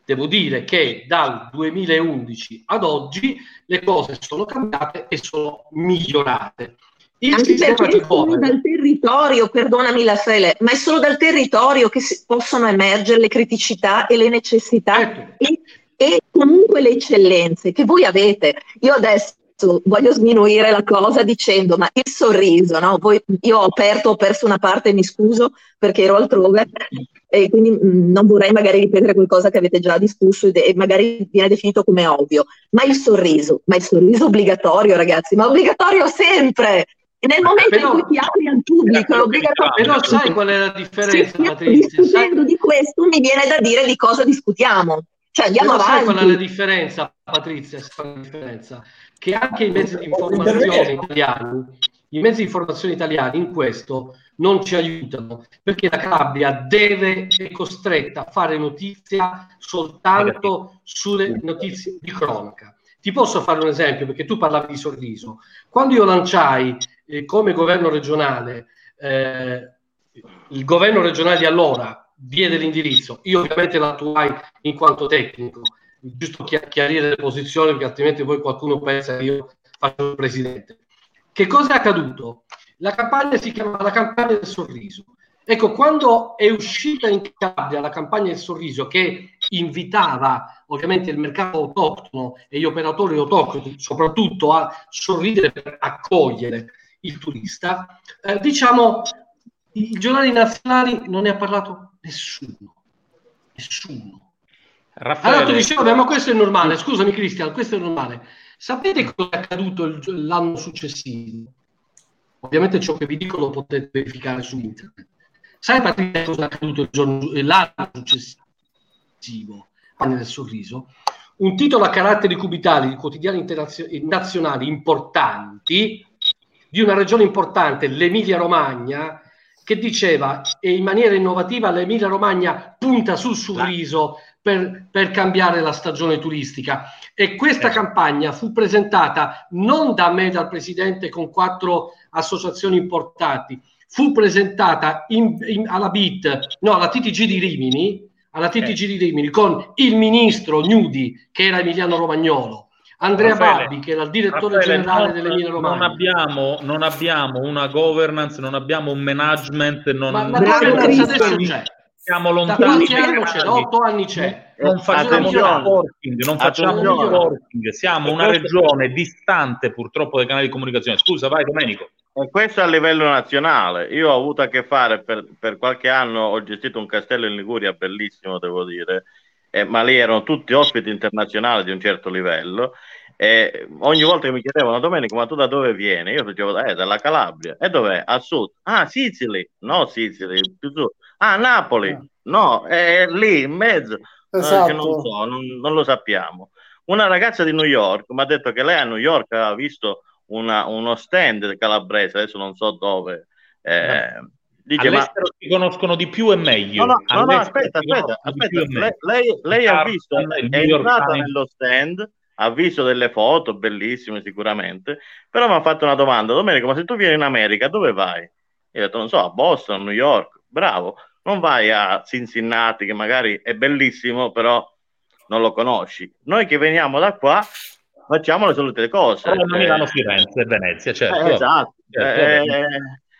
Devo dire che dal 2011 ad oggi le cose sono cambiate e sono migliorate. Il
Anche perché
di
è solo
governance-
dal territorio, perdonami la Fele, ma è solo dal territorio che si- possono emergere le criticità e le necessità
Certo.
e, e comunque le eccellenze che voi avete. Io adesso voglio sminuire la cosa dicendo, ma il sorriso, no? Voi- io ho aperto, ho perso una parte, mi scuso perché ero altrove e quindi mh, non vorrei magari ripetere qualcosa che avete già discusso e magari viene definito come ovvio, ma il sorriso, ma il sorriso obbligatorio ragazzi, ma obbligatorio sempre! Nel momento
Però-
in cui ti apri al pubblico è obbligatorio.
Però sai qual è la differenza, Patrizia? Sai,
discutendo di questo mi viene da dire di cosa discutiamo. Cioè andiamo
però sai qual è la
avanti.
differenza, Patrizia? sai la differenza? Che anche i mezzi di informazione italiani, i mezzi di informazione italiani in questo non ci aiutano, perché la Calabria deve, è costretta a fare notizia soltanto sulle notizie di cronaca. Ti posso fare un esempio, perché tu parlavi di sorriso. Quando io lanciai eh, come governo regionale, eh, il governo regionale di allora diede l'indirizzo, io ovviamente l'attuai in quanto tecnico, giusto chi- chiarire le posizioni, perché altrimenti poi qualcuno pensa che io faccio il presidente. Che cosa è accaduto? La campagna si chiama la campagna del sorriso. Ecco, quando è uscita in Calabria la campagna del sorriso che invitava ovviamente il mercato autoctono e gli operatori autoctoni soprattutto a sorridere per accogliere il turista, eh, diciamo i giornali nazionali non ne ha parlato nessuno. Nessuno.
Raffaele,
Allora tu vabbè, ma questo è normale, scusami Cristian, questo è normale. Sapete cosa è accaduto il l'anno successivo? Ovviamente ciò che vi dico lo potete verificare su internet. Sai Patrizia cosa è accaduto il giorno, l'anno successivo, Pane del Sorriso? Un titolo a caratteri cubitali di quotidiani internazio- nazionali importanti di una regione importante, l'Emilia Romagna, che diceva e in maniera innovativa l'Emilia Romagna punta sul sorriso per, per cambiare la stagione turistica. E questa campagna fu presentata non da me, dal presidente, con quattro associazioni importanti, fu presentata in- in- alla BIT, no, alla TTG di Rimini, alla TTG di Rimini, con il ministro Gnudi, che era Emiliano Romagnolo, Andrea
Raffaele,
Babbi, che era il direttore
Raffaele,
generale
non-
dell'Emilia
Non
Romagna.
abbiamo, non abbiamo una governance, non abbiamo un management, non,
Ma la governance adesso c'è.
siamo lontani.
Da anno c'è, da otto anni c'è.
Non facciamo networking, non facciamo networking, siamo una regione distante purtroppo dai canali di comunicazione. Scusa, vai Domenico.
E questo a livello nazionale. Io ho avuto a che fare per, per qualche anno, ho gestito un castello in Liguria bellissimo, devo dire, eh, ma lì erano tutti ospiti internazionali di un certo livello. E ogni volta che mi chiedevano Domenico, ma tu da dove vieni? Io dicevo, eh, dalla Calabria. E dov'è? A sud. Ah, Sicily. No, Sicily, più su. Ah, Napoli. No, è lì in mezzo.
Esatto.
Eh, non so, non, non lo sappiamo. Una ragazza di New York mi ha detto che lei a New York aveva visto una, uno stand calabrese, adesso non so dove. Eh,
dice, All'estero ma... si conoscono di più e meglio.
No, no, no aspetta, aspetta, aspetta. Lei, lei, lei ha visto, è entrata nello stand, ha visto delle foto bellissime sicuramente, però mi ha fatto una domanda, Domenico, ma se tu vieni in America, dove vai? Io ho detto, non so, a Boston, a New York, bravo, non vai a Cincinnati, che magari è bellissimo, però non lo conosci. Noi che veniamo da qua facciamo le solite cose.
Roma, Milano, Firenze, Venezia, certo.
Eh, esatto. Certo,
eh,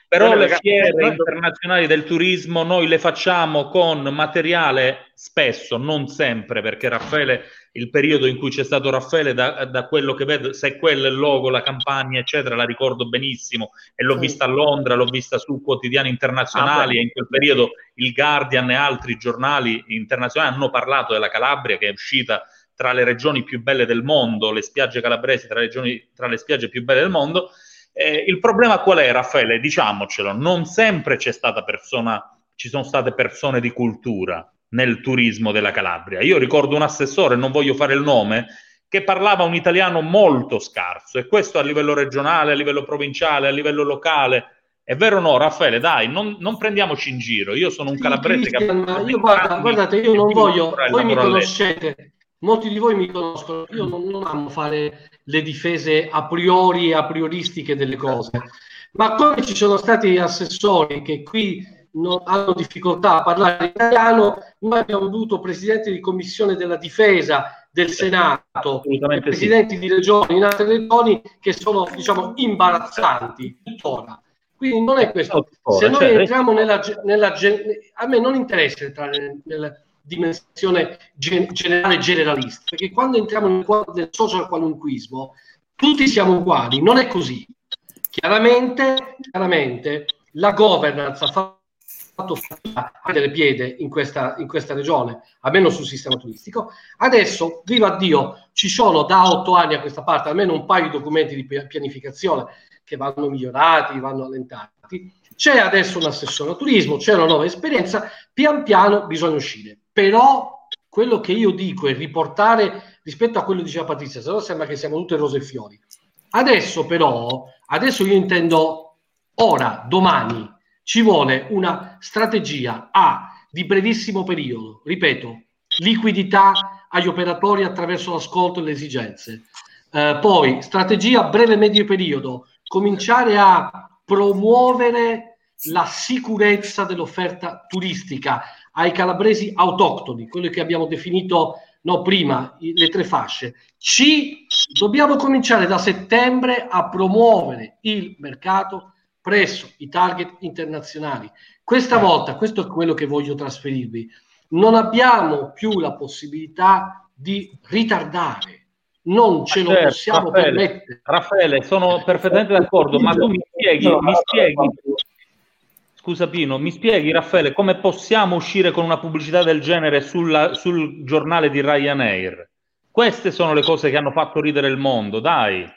però le fiere internazionali del turismo noi le facciamo con materiale spesso, non sempre, perché Raffaele, il periodo in cui c'è stato Raffaele, da, da quello che vedo, se quello è il logo, la campagna, eccetera, la ricordo benissimo e l'ho vista a Londra, l'ho vista su quotidiani internazionali ah, e in quel periodo il Guardian e altri giornali internazionali hanno parlato della Calabria che è uscita tra le regioni più belle del mondo, le spiagge calabresi tra, regioni, tra le spiagge più belle del mondo. Eh, il problema qual è, Raffaele? Diciamocelo, non sempre c'è stata persona, ci sono state persone di cultura nel turismo della Calabria. Io ricordo un assessore, non voglio fare il nome, che parlava un italiano molto scarso e questo a livello regionale, a livello provinciale, a livello locale. È vero o no, Raffaele? Dai, non, non prendiamoci in giro. Io sono un sì, calabrese che...
Io guarda, guardate, io non voglio... Voi mi conoscete, molti di voi mi conoscono, io non, non amo fare le difese a priori e a prioristiche delle cose, ma come ci sono stati assessori che qui non hanno difficoltà a parlare italiano, noi abbiamo avuto presidenti di commissione della difesa del Senato, presidenti sì. di regioni in altre regioni che sono diciamo imbarazzanti tuttora. Quindi non è questo. Se noi cioè, entriamo nella, nella a me non interessa entrare nel, dimensione gen- generale generalista, perché quando entriamo nel del social qualunquismo, tutti siamo uguali, non è così. Chiaramente, chiaramente la governance ha fatto a prendere piede in questa, in questa regione, almeno sul sistema turistico. Adesso, viva Dio, ci sono da otto anni a questa parte almeno un paio di documenti di pianificazione che vanno migliorati, vanno allentati. C'è adesso un assessore al turismo, c'è una nuova esperienza, pian piano bisogna uscire però quello che io dico è riportare rispetto a quello che diceva Patrizia, se no sembra che siamo tutte rose e fiori. Adesso però, adesso io intendo ora, domani, ci vuole una strategia A di brevissimo periodo, ripeto, liquidità agli operatori attraverso l'ascolto e le esigenze. Eh, poi strategia breve e medio periodo, cominciare a promuovere la sicurezza dell'offerta turistica, ai calabresi autoctoni, quelli che abbiamo definito no, prima, le tre fasce. C, dobbiamo cominciare da settembre a promuovere il mercato presso i target internazionali. Questa volta, questo è quello che voglio trasferirvi, non abbiamo più la possibilità di ritardare. Non ce lo certo, possiamo
Raffaele,
permettere.
Raffaele, sono perfettamente d'accordo, ma tu mi spieghi, mi spieghi Scusa Pino, mi spieghi Raffaele come possiamo uscire con una pubblicità del genere sulla, sul giornale di Ryanair? Queste sono le cose che hanno fatto ridere il mondo, dai.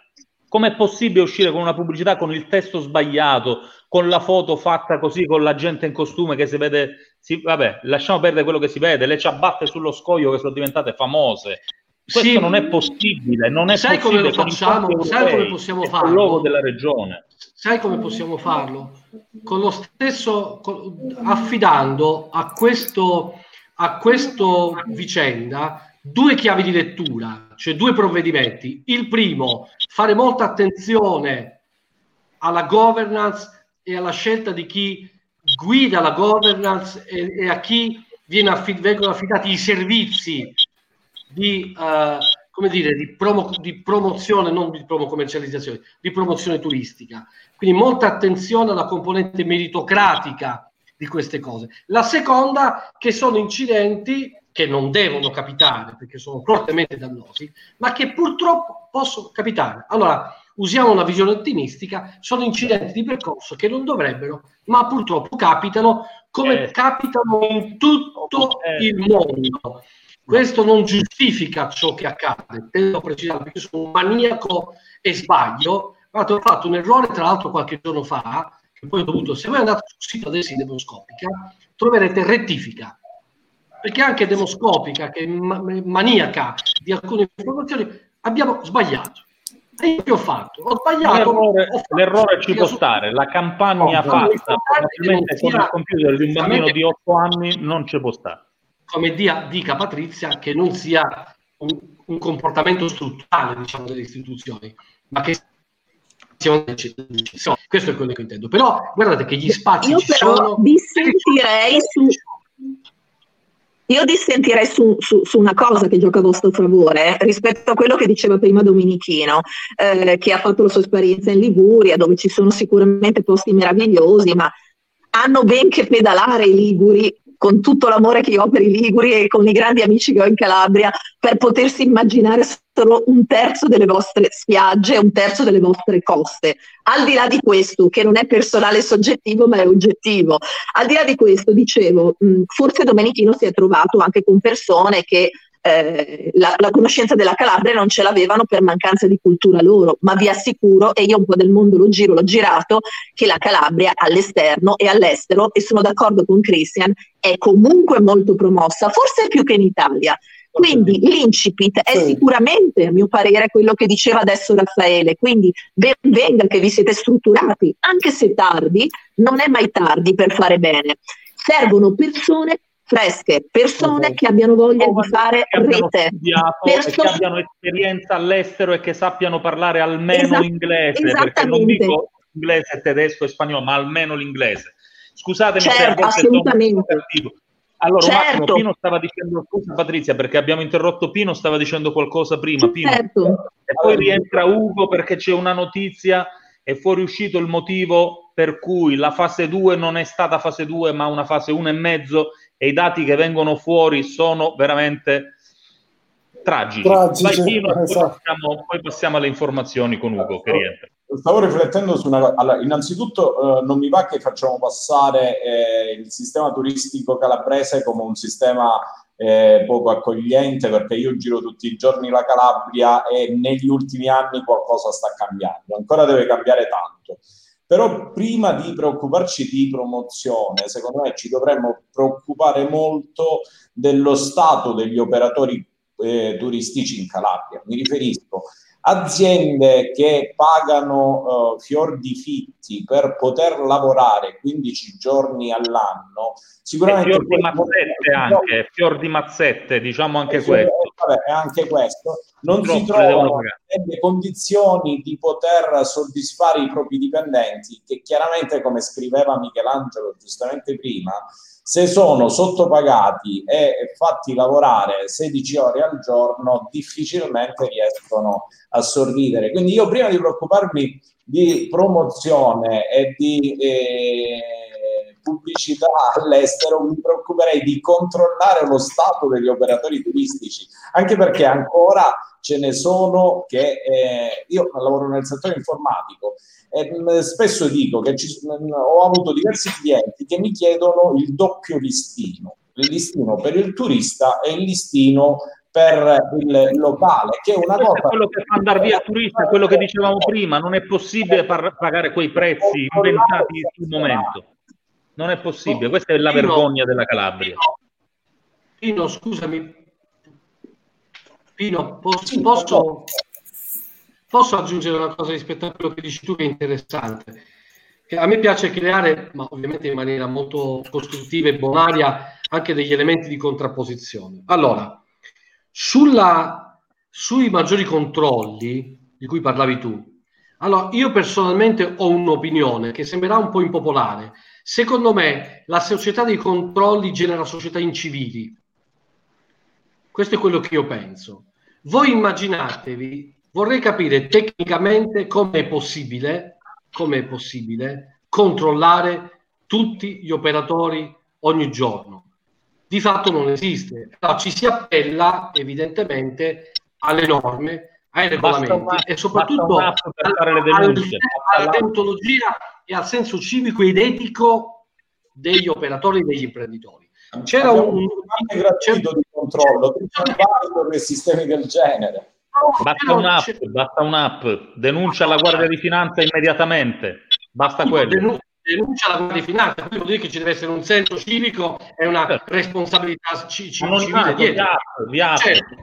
Com'è possibile uscire con una pubblicità con il testo sbagliato, con la foto fatta così, con la gente in costume che si vede... Si, vabbè, lasciamo perdere quello che si vede, le ciabatte sullo scoglio che sono diventate famose. Questo sì, non è possibile, non è
sai
possibile.
Come lo facciamo? Sai come possiamo farlo?
Della regione.
Sai come possiamo farlo? Con lo stesso, con, affidando a questo, a questo vicenda due chiavi di lettura, cioè due provvedimenti. Il primo, fare molta attenzione alla governance e alla scelta di chi guida la governance e, e a chi affid- vengono affidati i servizi di, uh, come dire, di, promo- di promozione, non di promo commercializzazione, di promozione turistica. Quindi molta attenzione alla componente meritocratica di queste cose. La seconda, che sono incidenti che non devono capitare perché sono fortemente dannosi, ma che purtroppo possono capitare. Allora, usiamo una visione ottimistica, sono incidenti di percorso che non dovrebbero, ma purtroppo capitano come eh. capitano in tutto eh. il mondo. Questo non giustifica ciò che accade, tendo a precisare perché sono un maniaco e sbaglio. Guardate, ho fatto un errore, tra l'altro, qualche giorno fa, che poi ho dovuto, se voi andate sul sito adesso di Demoscopica, troverete rettifica perché anche demoscopica, che è maniaca di alcune informazioni, abbiamo sbagliato. E io che ho fatto? Ho sbagliato.
L'errore, ho fatto, l'errore ci può stare, la campagna no, fatta probabilmente con il computer di un bambino di 8 anni non ci può stare.
Come dia, dica Patrizia, che non sia un, un comportamento strutturale diciamo, delle istituzioni, ma che questo è quello che intendo. Però guardate che gli spazi
io
ci sono.
dissentirei su io dissentirei su, su, su, una cosa che gioca a vostro favore eh, rispetto a quello che diceva prima Dominichino, eh, che ha fatto la sua esperienza in Liguria, dove ci sono sicuramente posti meravigliosi, ma hanno ben che pedalare i Liguri con tutto l'amore che io ho per i Liguri e con i grandi amici che ho in Calabria, per potersi immaginare solo un terzo delle vostre spiagge, un terzo delle vostre coste. Al di là di questo, che non è personale e soggettivo, ma è oggettivo, al di là di questo, dicevo, mh, forse Domenichino si è trovato anche con persone che eh, la, la, conoscenza della Calabria non ce l'avevano per mancanza di cultura loro, ma vi assicuro, e io un po' del mondo lo giro, l'ho girato, che la Calabria all'esterno e all'estero, e sono d'accordo con Christian, è comunque molto promossa, forse più che in Italia. Quindi l'incipit è sicuramente, a mio parere, quello che diceva adesso Raffaele. Quindi ben venga che vi siete strutturati, anche se tardi, non è mai tardi per fare bene. Servono persone fresche, persone okay. che abbiano voglia di fare rete,
Perso- che abbiano esperienza all'estero e che sappiano parlare almeno Esat- inglese, perché non dico inglese, tedesco e spagnolo, ma almeno l'inglese. Scusatemi
certo, assolutamente.
Allora, certo. Pino stava dicendo scusa Patrizia perché abbiamo interrotto Pino, stava dicendo qualcosa prima. Pino. Certo. E poi rientra Ugo perché c'è una notizia, è fuoriuscito il motivo per cui la fase 2 non è stata fase 2 ma una fase 1 e mezzo e i dati che vengono fuori sono veramente tragici. tragici Vai, Pino, esatto. poi, passiamo, poi, passiamo, alle informazioni con Ugo che rientra.
Stavo riflettendo su una cosa. Allora, innanzitutto eh, non mi va che facciamo passare eh, il sistema turistico calabrese come un sistema eh, poco accogliente perché io giro tutti i giorni la Calabria e negli ultimi anni qualcosa sta cambiando, ancora deve cambiare tanto. Però prima di preoccuparci di promozione, secondo me ci dovremmo preoccupare molto dello stato degli operatori eh, turistici in Calabria. Mi riferisco aziende che pagano uh, fior di fitti per poter lavorare 15 giorni all'anno sicuramente
fior di mazzette anche fior di mazzette diciamo anche eh, questo.
vabbè, anche questo. Non si trovano nelle condizioni di poter soddisfare i propri dipendenti che chiaramente come scriveva Michelangelo giustamente prima se sono sottopagati e fatti lavorare 16 ore al giorno, difficilmente riescono a sorridere. Quindi io prima di preoccuparmi di promozione e di eh, pubblicità all'estero, mi preoccuperei di controllare lo stato degli operatori turistici, anche perché ancora ce ne sono che eh, io lavoro nel settore informatico e spesso dico che ci, ho avuto diversi clienti che mi chiedono il doppio listino, il listino per il turista e il listino per il locale, che è una
Questo
cosa...
È quello che fa andare via il turista, quello che dicevamo prima, non è possibile par- pagare quei prezzi inventati sul momento. Non è possibile, questa è la vergogna della Calabria.
Pino, scusami, Pino, posso, posso, posso, aggiungere una cosa rispetto a quello che dici tu che è interessante? Che a me piace creare, ma ovviamente in maniera molto costruttiva e bonaria, anche degli elementi di contrapposizione. Allora, sulla, sui maggiori controlli di cui parlavi tu, allora io personalmente ho un'opinione che sembrerà un po' impopolare. Secondo me la società dei controlli genera società incivili. Questo è quello che io penso. Voi immaginatevi, vorrei capire tecnicamente come è possibile, come è possibile controllare tutti gli operatori ogni giorno. Di fatto non esiste. No, ci si appella evidentemente alle norme, ai regolamenti una, e soprattutto alla, alla deontologia e al senso civico ed etico degli operatori e degli imprenditori.
C'era un, un di controllo, per sistemi del genere.
Basta un'app, basta un'app, denuncia la Guardia di Finanza immediatamente, basta quello
denuncia la Guardia di Finanza, quindi vuol dire che ci deve essere un senso civico e una certo. responsabilità c- c- civile dietro. Via, via. Certo.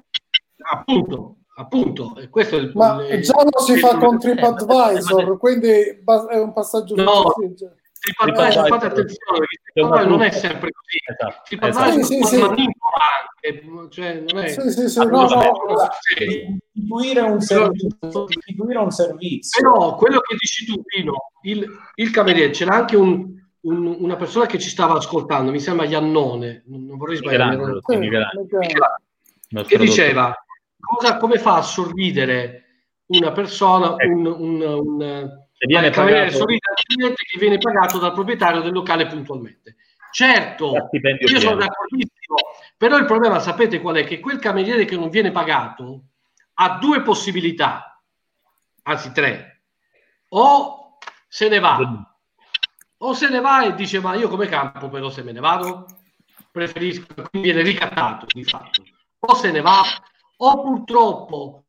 Appunto, appunto, questo è il
Ma il, già lo si fa con TripAdvisor, quindi è un passaggio
no, TripAdvisor, fate attenzione, perché non è sempre così. Esatto. TripAdvisor sì, sì, sì. anche, cioè non è... Sì, sì, sì, no, no,
istituire un, servizio, istituire un servizio.
Però quello che dici tu, Pino, il, il cameriere, c'era anche un, un, una persona che ci stava ascoltando, mi sembra Iannone, non vorrei sbagliare, che diceva cosa, come fa a sorridere una persona, ecco. un, un, un viene al cliente che viene pagato dal proprietario del locale puntualmente. Certo, io sono d'accordissimo, però il problema sapete qual è? Che quel cameriere che non viene pagato ha due possibilità, anzi tre, o se ne va, o se ne va e dice ma io come campo però se me ne vado, preferisco, quindi viene ricattato di fatto, o se ne va, o purtroppo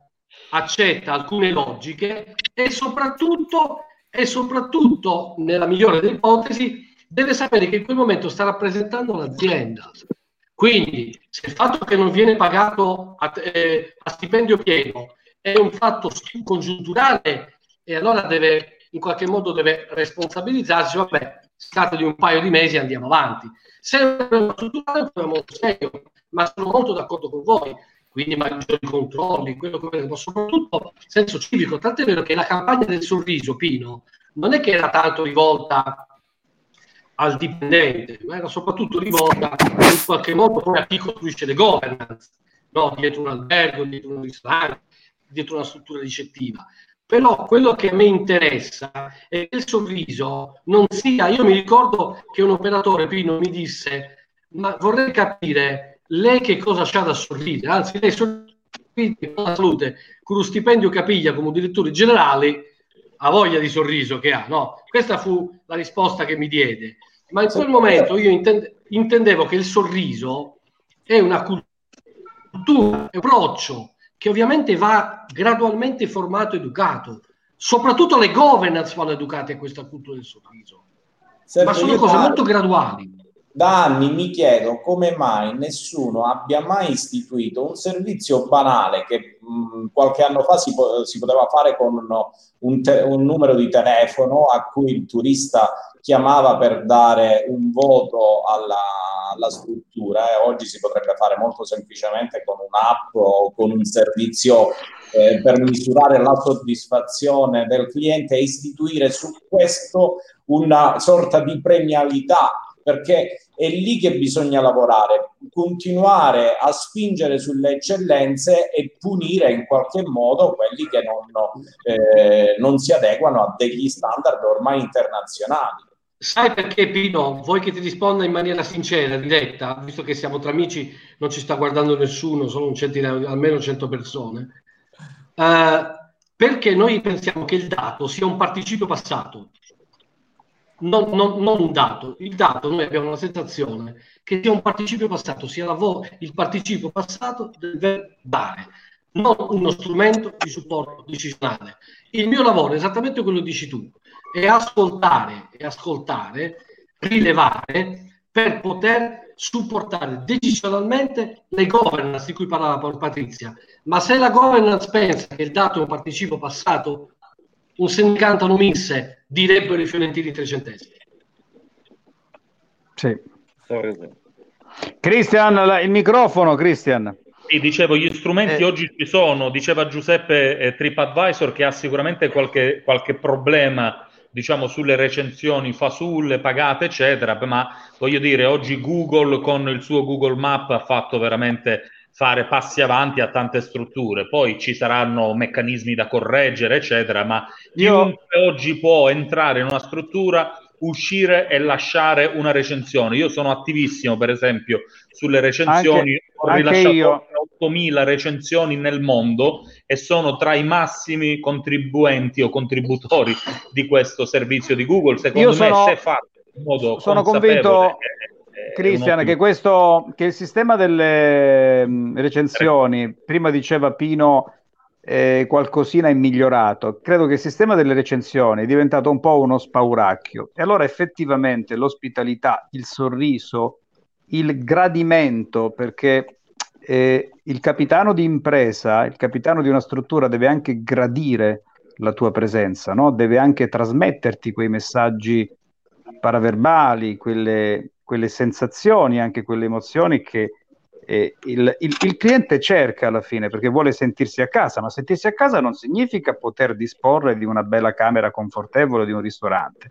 accetta alcune logiche e soprattutto, e soprattutto nella migliore delle ipotesi, deve sapere che in quel momento sta rappresentando l'azienda. Quindi, se il fatto che non viene pagato a, eh, a stipendio pieno è un fatto congiunturale e allora deve, in qualche modo deve responsabilizzarsi, vabbè, si tratta di un paio di mesi e andiamo avanti. Se è un problema strutturale è un problema molto serio, ma sono molto d'accordo con voi quindi maggiori controlli, quello che ma soprattutto senso civico. Tant'è vero che la campagna del sorriso, Pino, non è che era tanto rivolta al dipendente, ma era soprattutto rivolta in qualche modo poi a chi costruisce le governance, no? dietro un albergo, dietro un ristorante, dietro una struttura ricettiva. Però quello che a me interessa è che il sorriso non sia. Io mi ricordo che un operatore Pino mi disse: Ma vorrei capire lei che cosa c'ha da sorridere? Anzi, lei sorride con la salute, con lo stipendio che piglia come direttore generale, ha voglia di sorriso che ha, no? Questa fu la risposta che mi diede. Ma in quel momento io intende- intendevo che il sorriso è una cultura, è un approccio che ovviamente va gradualmente formato ed educato. Soprattutto le governance vanno educate a questa cultura del sorriso. Serve Ma sono cose molto graduali
da anni mi chiedo come mai nessuno abbia mai istituito un servizio banale che mh, qualche anno fa si, po- si, poteva fare con un, te- un, numero di telefono a cui il turista chiamava per dare un voto alla, alla struttura e oggi si potrebbe fare molto semplicemente con un'app o con un servizio eh, per misurare la soddisfazione del cliente e istituire su questo una sorta di premialità perché è lì che bisogna lavorare, continuare a spingere sulle eccellenze e punire in qualche modo quelli che non, eh, non si adeguano a degli standard ormai internazionali.
Sai perché Pino, vuoi che ti risponda in maniera sincera, diretta, visto che siamo tra amici, non ci sta guardando nessuno, sono un centinaio, almeno 100 persone. Uh, perché noi pensiamo che il dato sia un participio passato non, non, non, un dato. Il dato noi abbiamo la sensazione che sia un participio passato, sia vo- il participio passato del dare, non uno strumento di supporto decisionale. Il mio lavoro è esattamente quello che dici tu, è ascoltare e ascoltare, rilevare per poter supportare decisionalmente le governance di cui parlava Patrizia. Ma se la governance pensa che il dato è un participio passato, un sindicante non misse, direbbero i fiorentini trecentesimi.
Sì. Cristian, il microfono, Cristian.
Sì, dicevo, gli strumenti eh. oggi ci sono, diceva Giuseppe eh, TripAdvisor che ha sicuramente qualche, qualche problema diciamo sulle recensioni fasulle, pagate, eccetera, ma voglio dire, oggi Google con il suo Google Map ha fatto veramente fare passi avanti a tante strutture. Poi ci saranno meccanismi da correggere, eccetera, ma chiunque Io... oggi può entrare in una struttura uscire e lasciare una recensione. Io sono attivissimo, per esempio, sulle recensioni,
Anche-
ho rilasciato
io.
8.000 recensioni nel mondo e sono tra i massimi contribuenti o contributori di questo servizio di Google. Secondo
Io
me,
sono-
se fatto in modo
sono
consapevole,
convinto, Cristian,
un
che questo che il sistema delle mh, recensioni, prima diceva Pino, eh, qualcosina è migliorato. Credo che il sistema delle recensioni è diventato un po' uno spauracchio. E allora effettivamente l'ospitalità, il sorriso, il gradimento, perché eh, il capitano di impresa, il capitano di una struttura deve anche gradire la tua presenza, no? Deve anche trasmetterti quei messaggi paraverbali, quelle, quelle sensazioni, anche quelle emozioni che eh, il, il- il cliente cerca alla fine perché vuole sentirsi a casa, ma sentirsi a casa non significa poter disporre di una bella camera confortevole di un ristorante,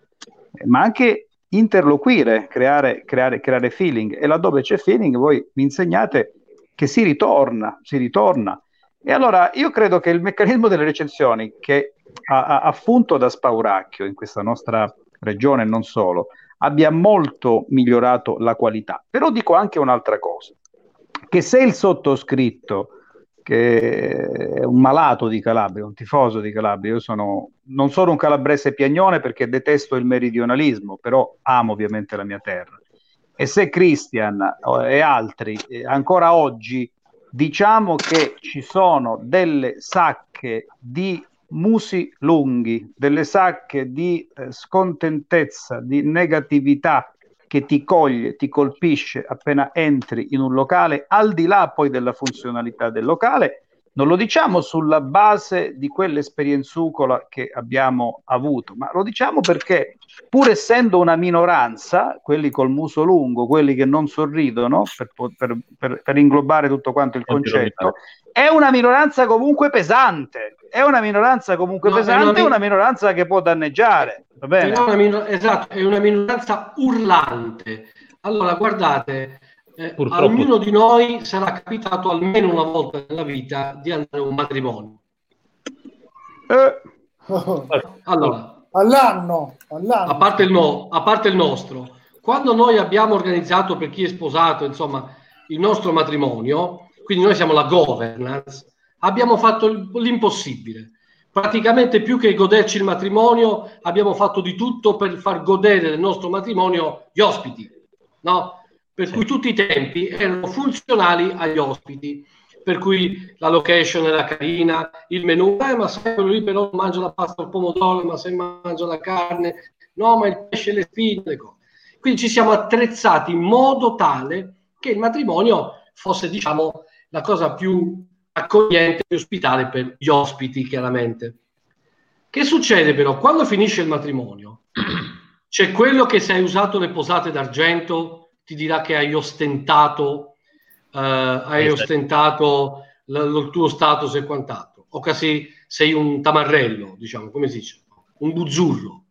eh, ma anche interloquire, creare, creare, creare feeling e laddove c'è feeling voi mi insegnate che si ritorna, si ritorna. E allora io credo che il meccanismo delle recensioni che ha, ha- ha funto da spauracchio in questa nostra regione non solo, abbia molto migliorato la qualità. Però dico anche un'altra cosa, che se il sottoscritto, che è un malato di Calabria, un tifoso di Calabria, io sono, non sono un calabrese piagnone perché detesto il meridionalismo, però amo ovviamente la mia terra. E se Christian e altri ancora oggi diciamo che ci sono delle sacche di musi lunghi, delle sacche di eh, scontentezza, di negatività che ti coglie, ti colpisce appena entri in un locale, al di là poi della funzionalità del locale, non lo diciamo sulla base di quell'esperienzucola che abbiamo avuto, ma lo diciamo perché pur essendo una minoranza, quelli col muso lungo, quelli che non sorridono, per, per- per- per inglobare tutto quanto il concetto, è una minoranza comunque pesante, è una minoranza comunque
No,
pesante,
una
è una minoranza che può danneggiare, va bene?
È una minor- esatto, è una minoranza urlante. Allora, guardate, eh, a
Purtroppo.
ognuno di noi sarà capitato almeno una volta nella vita di andare a un matrimonio.
Eh,
Allora,
all'anno, all'anno.
a parte, il no- a parte il nostro, quando noi abbiamo organizzato per chi è sposato, insomma, il nostro matrimonio, quindi noi siamo la governance, abbiamo fatto il- l'impossibile. Praticamente più che goderci il matrimonio, abbiamo fatto di tutto per far godere del nostro matrimonio gli ospiti, no? Per cui tutti i tempi erano funzionali agli ospiti, per cui la location era carina, il menù, eh, ma sai, quello lì però mangia la pasta al pomodoro, ma se mangia la carne, no, ma il pesce e le spine. Quindi ci siamo attrezzati in modo tale che il matrimonio fosse, diciamo, la cosa più accogliente e ospitale per gli ospiti, chiaramente. Che succede però? Quando finisce il matrimonio, c'è quello che se hai usato le posate d'argento ti dirà che hai ostentato, eh, hai
Esatto.
ostentato l- il tuo status e quant'altro, o che sei, sei un tamarrello, diciamo, come si dice, un buzzurro.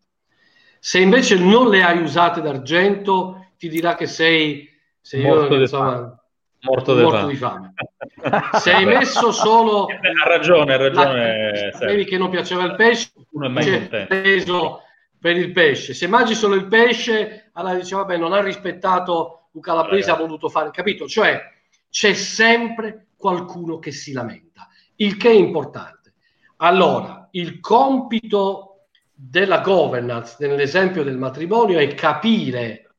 Se invece non le hai usate d'argento, ti dirà che sei, se io,
Morto di
insomma,
fame. Morto
morto di fame. Se hai messo solo
Ha ragione, ha ragione.
vedi che non piaceva il pesce,
Uno è mai contento.
peso per il pesce. Se mangi solo il pesce, allora dice vabbè, non ha rispettato un calabrese, ha voluto fare, capito? Cioè c'è sempre qualcuno che si lamenta, il che è importante. Allora, il compito della governance nell'esempio del matrimonio è capire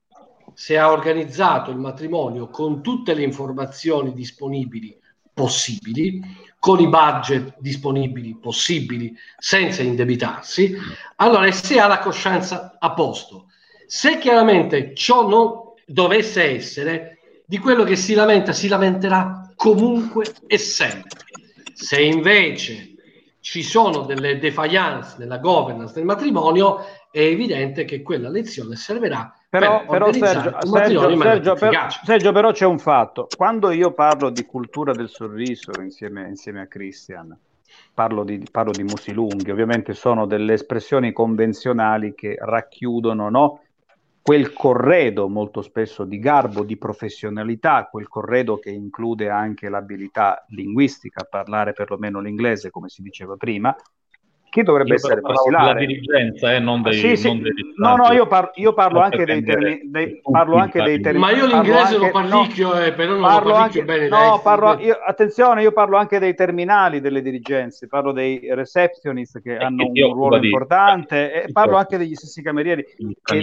se ha organizzato il matrimonio con tutte le informazioni disponibili possibili, con i budget disponibili possibili, senza indebitarsi, allora se ha la coscienza a posto. Se chiaramente ciò non dovesse essere, di quello che si lamenta si lamenterà comunque e sempre. Se invece ci sono delle defiance nella governance del matrimonio, è evidente che quella lezione servirà
Però,
per
però Sergio, Sergio, Sergio, per-. Sergio, però c'è un fatto. Quando io parlo di cultura del sorriso insieme, insieme a Christian, parlo di, parlo di musilunghi, ovviamente sono delle espressioni convenzionali che racchiudono no, quel corredo molto spesso di garbo, di professionalità, quel corredo che include anche l'abilità linguistica, parlare perlomeno l'inglese, come si diceva prima, chi dovrebbe
io
essere
basilare? La dirigenza, eh, non dei,
sì, sì.
non dei
No, no, io, par- io parlo, anche dei, termi- dei, parlo anche dei termini.
Ma io l'inglese lo parlicchio, no, eh, però non
parlo
lo
anche,
bene.
No, parlo, io, attenzione, io parlo anche dei terminali delle dirigenze, parlo dei receptionist che e hanno che un ruolo di... importante e parlo anche degli stessi camerieri.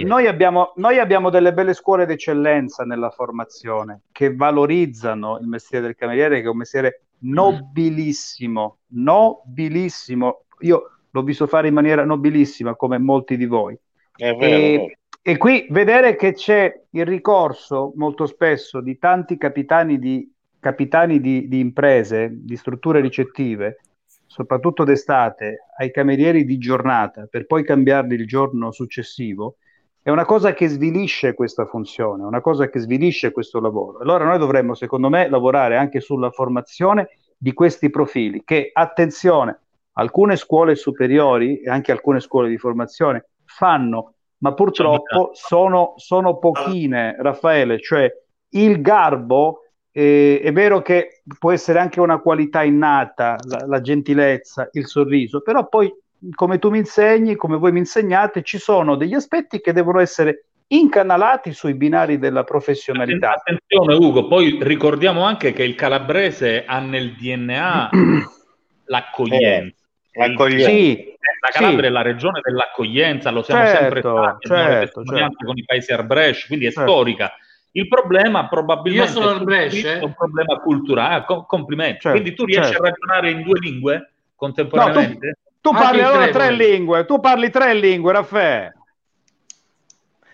Noi abbiamo, noi abbiamo delle belle scuole d'eccellenza nella formazione che valorizzano il mestiere del cameriere, che è un mestiere nobilissimo, nobilissimo. Io l'ho visto fare in maniera nobilissima come molti di voi.
Vero,
e, e, qui vedere che c'è il ricorso molto spesso di tanti capitani di, capitani di, di imprese, di strutture ricettive, soprattutto d'estate, ai camerieri di giornata per poi cambiarli il giorno successivo, è una cosa che svilisce questa funzione, una cosa che svilisce questo lavoro. Allora noi dovremmo, secondo me, lavorare anche sulla formazione di questi profili, che, attenzione, alcune scuole superiori e anche alcune scuole di formazione fanno, ma purtroppo sono, sono pochine, Raffaele, cioè il garbo eh, è vero che può essere anche una qualità innata, la, la, gentilezza, il sorriso, però poi, come tu mi insegni, come voi mi insegnate, ci sono degli aspetti che devono essere incanalati sui binari della professionalità.
Attenzione Ugo, poi ricordiamo anche che il calabrese ha nel DNA l'accoglienza.
L'accoglienza.
Sì,
la Calabria sì. è la regione dell'accoglienza, lo siamo
certo,
sempre stati,
certo, certo.
con i paesi Arbresh, quindi è certo. storica. Il problema probabilmente
Io sono
è un problema culturale, com- complimenti. Certo, quindi tu riesci a
certo.
ragionare in due lingue contemporaneamente?
No, tu, tu parli allora tre lingue, tu parli tre lingue, Raffaele.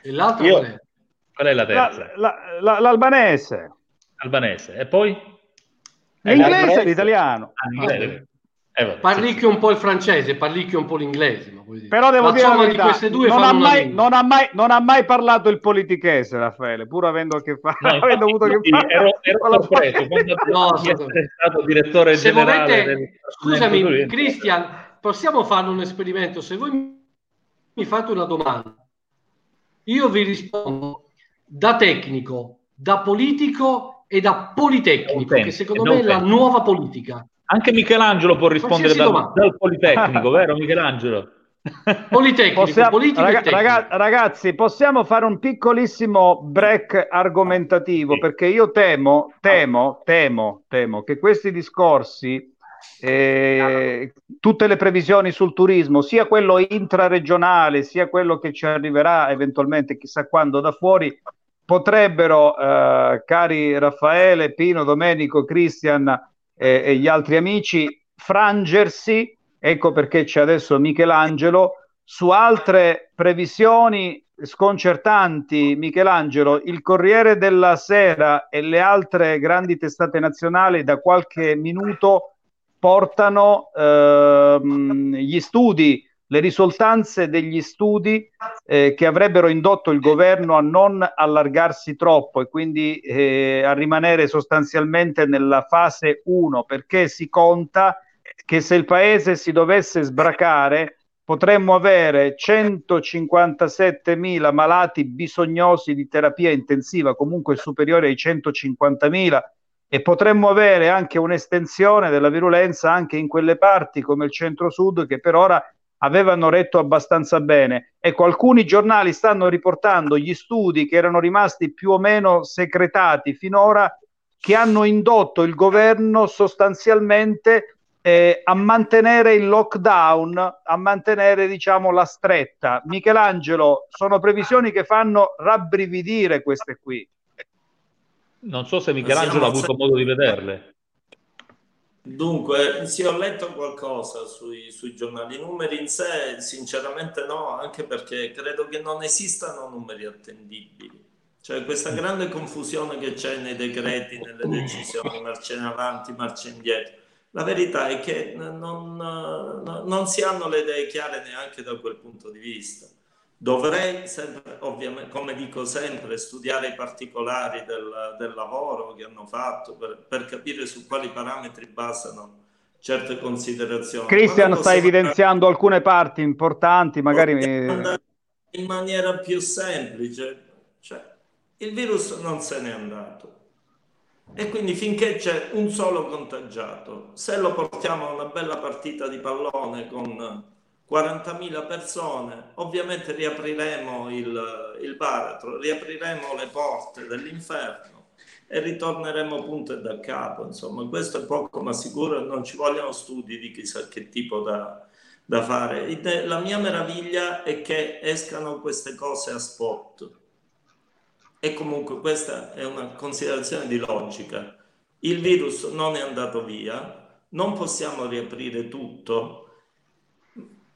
E l'altro
Io... qual è? Qual è la terza?
La, la, l'albanese.
Albanese. E poi?
L'inglese e l'italiano.
Ah,
eh, parlicchio un po' il francese, parlicchio un po' l'inglese.
Però devo
ma
dire la
verità, di queste due
non ha, mai, non, ha mai, non ha, mai, parlato il politichese, Raffaele, pur avendo a che fare. No, avendo avuto che fare.
Ero, ero sorpreso no, stato... stato direttore
se
generale.
Volete, del... Scusami, Cristian, possiamo fare un esperimento? Se voi mi fate una domanda, io vi rispondo da tecnico, da politico e da politecnico, che secondo me è la nuova politica.
Anche Michelangelo può rispondere dal, dal, Politecnico, vero Michelangelo?
Politecnico,
possiamo, raga, raga, ragazzi, possiamo fare un piccolissimo break argomentativo perché io temo, temo, temo, temo che questi discorsi, eh, tutte le previsioni sul turismo, sia quello intraregionale, sia quello che ci arriverà eventualmente chissà quando da fuori, potrebbero, eh, cari Raffaele, Pino, Domenico, Cristian, eh, e gli altri amici frangersi, ecco perché c'è adesso Michelangelo, su altre previsioni sconcertanti, Michelangelo, il Corriere della Sera e le altre grandi testate nazionali da qualche minuto portano ehm, gli studi le risultanze degli studi eh, che avrebbero indotto il governo a non allargarsi troppo e quindi eh, a rimanere sostanzialmente nella fase 1 perché si conta che se il paese si dovesse sbracare potremmo avere 157.000 malati bisognosi di terapia intensiva, comunque superiore ai 150.000 e potremmo avere anche un'estensione della virulenza anche in quelle parti come il centro-sud che per ora avevano retto abbastanza bene. Ecco, alcuni giornali stanno riportando gli studi che erano rimasti più o meno secretati finora, che hanno indotto il governo sostanzialmente eh, a mantenere il lockdown, a mantenere diciamo la stretta. Michelangelo, sono previsioni che fanno rabbrividire queste qui.
Non so se Michelangelo ha avuto modo di vederle.
Dunque, sì, ho letto qualcosa sui, sui, giornali. I numeri in sé, sinceramente no, anche perché credo che non esistano numeri attendibili. Cioè, questa grande confusione che c'è nei decreti, nelle decisioni, marcia in avanti, marcia indietro. La verità è che non, non si hanno le idee chiare neanche da quel punto di vista. Dovrei sempre, ovviamente, come dico sempre, studiare i particolari del, del lavoro che hanno fatto per, per, capire su quali parametri basano certe considerazioni.
Cristian sta evidenziando fare... alcune parti importanti, magari...
In maniera più semplice, cioè, il virus non se n'è andato. E quindi finché c'è un solo contagiato, se lo portiamo a una bella partita di pallone con 40.000 persone, ovviamente riapriremo il, il baratro, riapriremo le porte dell'inferno e ritorneremo punto e da capo. Insomma, questo è poco ma sicuro non ci vogliono studi di chissà che tipo da, da fare. La mia meraviglia è che escano queste cose a spot. E comunque questa è una considerazione di logica. Il virus non è andato via, non possiamo riaprire tutto,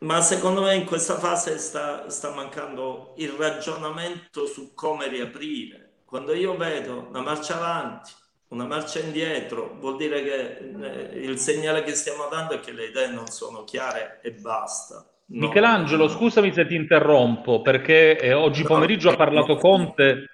ma secondo me in questa fase sta, sta mancando il ragionamento su come riaprire. Quando io vedo una marcia avanti, una marcia indietro, vuol dire che eh, il segnale che stiamo dando è che le idee non sono chiare e basta.
No, Michelangelo, scusami se ti interrompo, perché eh, oggi pomeriggio ha parlato Conte.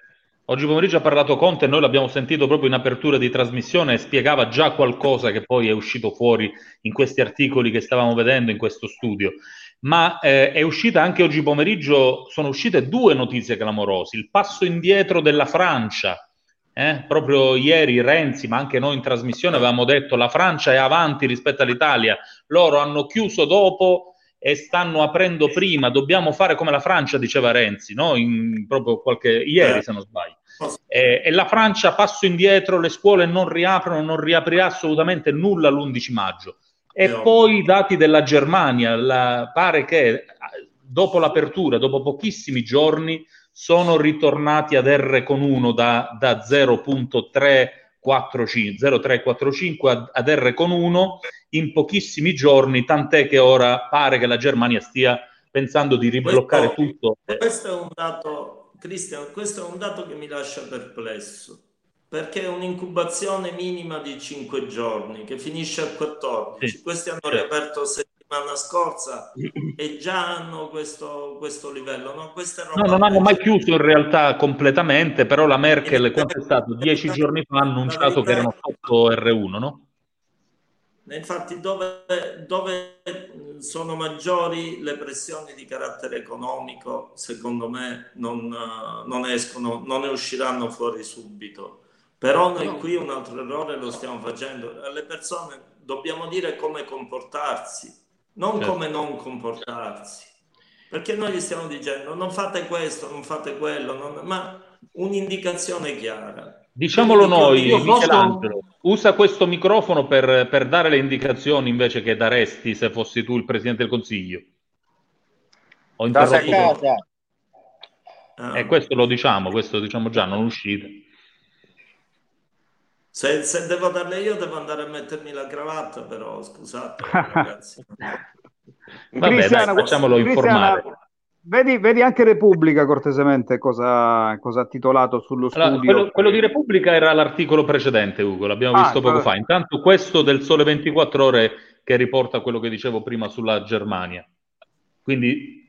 Oggi pomeriggio ha parlato Conte, noi l'abbiamo sentito proprio in apertura di trasmissione e spiegava già qualcosa che poi è uscito fuori in questi articoli che stavamo vedendo in questo studio ma eh, è uscita anche oggi pomeriggio, sono uscite due notizie clamorose, il passo indietro della Francia, eh? proprio ieri Renzi, ma anche noi in trasmissione avevamo detto la Francia è avanti rispetto all'Italia, loro hanno chiuso dopo e stanno aprendo prima, dobbiamo fare come la Francia, diceva Renzi, no? in, proprio qualche, ieri se non sbaglio. Eh, e la Francia passo indietro, le scuole non riaprono, non riaprirà assolutamente nulla l'11 maggio. E no. poi i dati della Germania, la, pare che dopo l'apertura, dopo pochissimi giorni, sono ritornati ad R con 1 da, da 0.345 ad R con 1 in pochissimi giorni, tant'è che ora pare che la Germania stia pensando di ribloccare
questo,
tutto.
Questo è un dato, Cristian, questo è un dato che mi lascia perplesso perché è un'incubazione minima di 5 giorni che finisce a 14. Sì. Questi hanno riaperto settimana scorsa e già hanno questo, questo livello. No,
no non hanno mai chiuso in realtà completamente, però la Merkel, quanto è stato? Dieci giorni fa ha annunciato che erano sotto R1, no?
Infatti, dove, dove, sono maggiori le pressioni di carattere economico, secondo me non, non escono, non ne usciranno fuori subito. Però noi qui un altro errore lo stiamo facendo. Alle persone dobbiamo dire come comportarsi, non certo. come non comportarsi. Perché noi gli stiamo dicendo non fate questo, non fate quello, non... ma un'indicazione chiara.
Diciamolo noi, Michelangelo, usa questo microfono per, per, dare le indicazioni invece che daresti se fossi tu il Presidente del Consiglio. Ho interrotto. Ah. E questo lo diciamo, questo lo diciamo già, non uscite.
Se, se, devo darle io, devo andare a mettermi la cravatta, però scusate, ragazzi.
Vabbè, Cristiana, dai, facciamolo informare. Vedi, vedi, anche Repubblica cortesemente cosa, cosa ha titolato sullo studio. Allora,
quello, quello, di Repubblica era l'articolo precedente, Ugo, l'abbiamo ah, visto poco fa. Intanto questo del Sole 24 Ore che riporta quello che dicevo prima sulla Germania. Quindi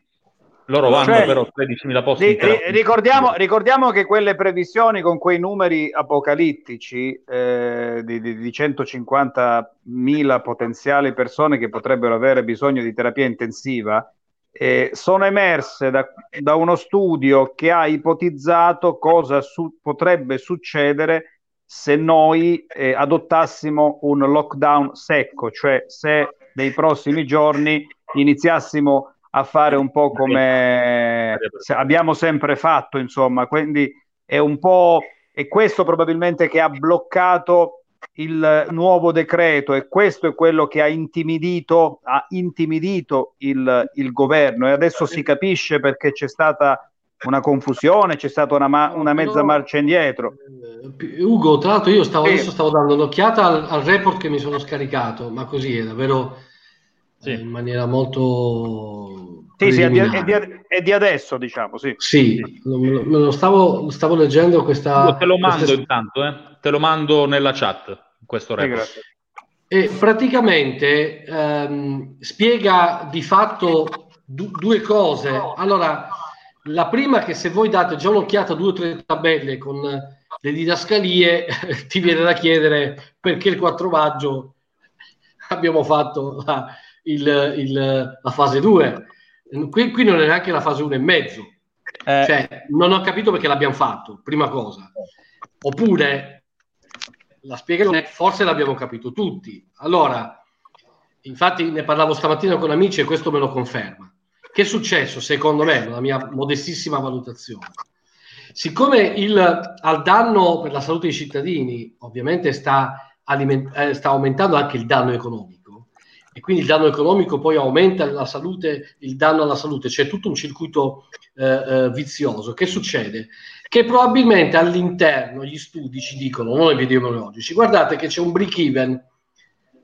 loro vanno cioè, però 13.000 posti. Ri,
ri, ricordiamo, ricordiamo, che quelle previsioni con quei numeri apocalittici eh, di, di, di 150.000 potenziali persone che potrebbero avere bisogno di terapia intensiva eh, sono emerse da, da, uno studio che ha ipotizzato cosa su, potrebbe succedere se noi eh, adottassimo un lockdown secco, cioè se nei prossimi giorni iniziassimo a fare un po' come abbiamo sempre fatto, insomma, quindi è un po' è questo probabilmente che ha bloccato il nuovo decreto e questo è quello che ha intimidito, ha intimidito il, il governo e adesso si capisce perché c'è stata una confusione, c'è stata una, ma- una mezza marcia indietro.
Eh, Ugo, tra l'altro io stavo, adesso stavo dando un'occhiata al, al report che mi sono scaricato, ma così è davvero sì. in maniera molto
sì, sì, è di, è, di, è di, adesso, diciamo, sì.
Sì, me lo, stavo, stavo, leggendo questa...
Io te lo mando questa... intanto, eh? te lo mando nella chat, questo report. Sì,
e praticamente ehm, spiega di fatto du- due cose. Allora, la prima che se voi date già un'occhiata a due o tre tabelle con le didascalie, ti viene da chiedere perché il 4 maggio abbiamo fatto la, il, il, la fase 2. Qui, qui, non è neanche la fase 1 e mezzo. Eh. Cioè, non ho capito perché l'abbiamo fatto, prima cosa. Oppure la spiegazione, forse l'abbiamo capito tutti. Allora, infatti ne parlavo stamattina con amici e questo me lo conferma. Che è successo, secondo me, la mia modestissima valutazione? Siccome il, al danno per la salute dei cittadini ovviamente sta, aliment- eh, sta aumentando anche il danno economico e quindi il danno economico poi aumenta la salute, il danno alla salute, c'è tutto un circuito eh, eh, vizioso. Che succede? Che probabilmente all'interno gli studi ci dicono, non epidemiologici, guardate che c'è un break even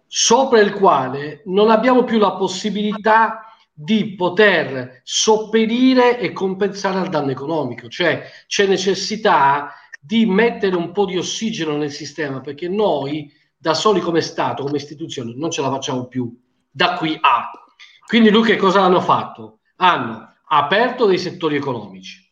sopra il quale non abbiamo più la possibilità di poter sopperire e compensare al danno economico, cioè c'è necessità di mettere un po' di ossigeno nel sistema perché noi da soli come Stato, come istituzione, non ce la facciamo più da qui a. Quindi lui che cosa hanno fatto? Hanno aperto dei settori economici,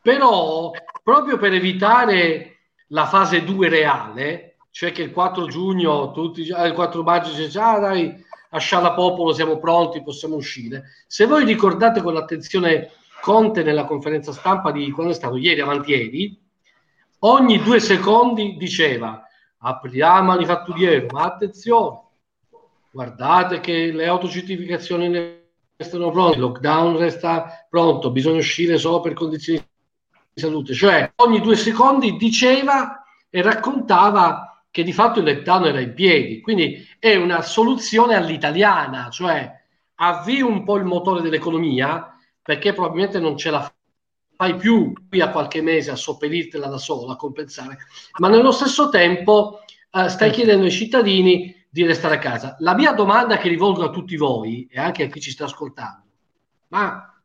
però proprio per evitare la fase 2 reale, cioè che il 4 giugno, tutti, eh, il 4 maggio dice ah dai, a Sciala Popolo siamo pronti, possiamo uscire. Se voi ricordate con attenzione Conte nella conferenza stampa di quando è stato ieri avanti ieri, ogni due secondi diceva apriamo manifatturiero, ma attenzione, guardate che le autocertificazioni restano pronte, il lockdown resta pronto, bisogna uscire solo per condizioni di salute. Cioè, ogni due secondi diceva e raccontava che di fatto il lockdown era in piedi. Quindi è una soluzione all'italiana, cioè avvii un po' il motore dell'economia perché probabilmente non ce la fai più qui a qualche mese a sopperirtela da solo, a compensare, ma nello stesso tempo eh, stai chiedendo ai cittadini di restare a casa. La mia domanda che rivolgo a tutti voi e anche a chi ci sta ascoltando, ma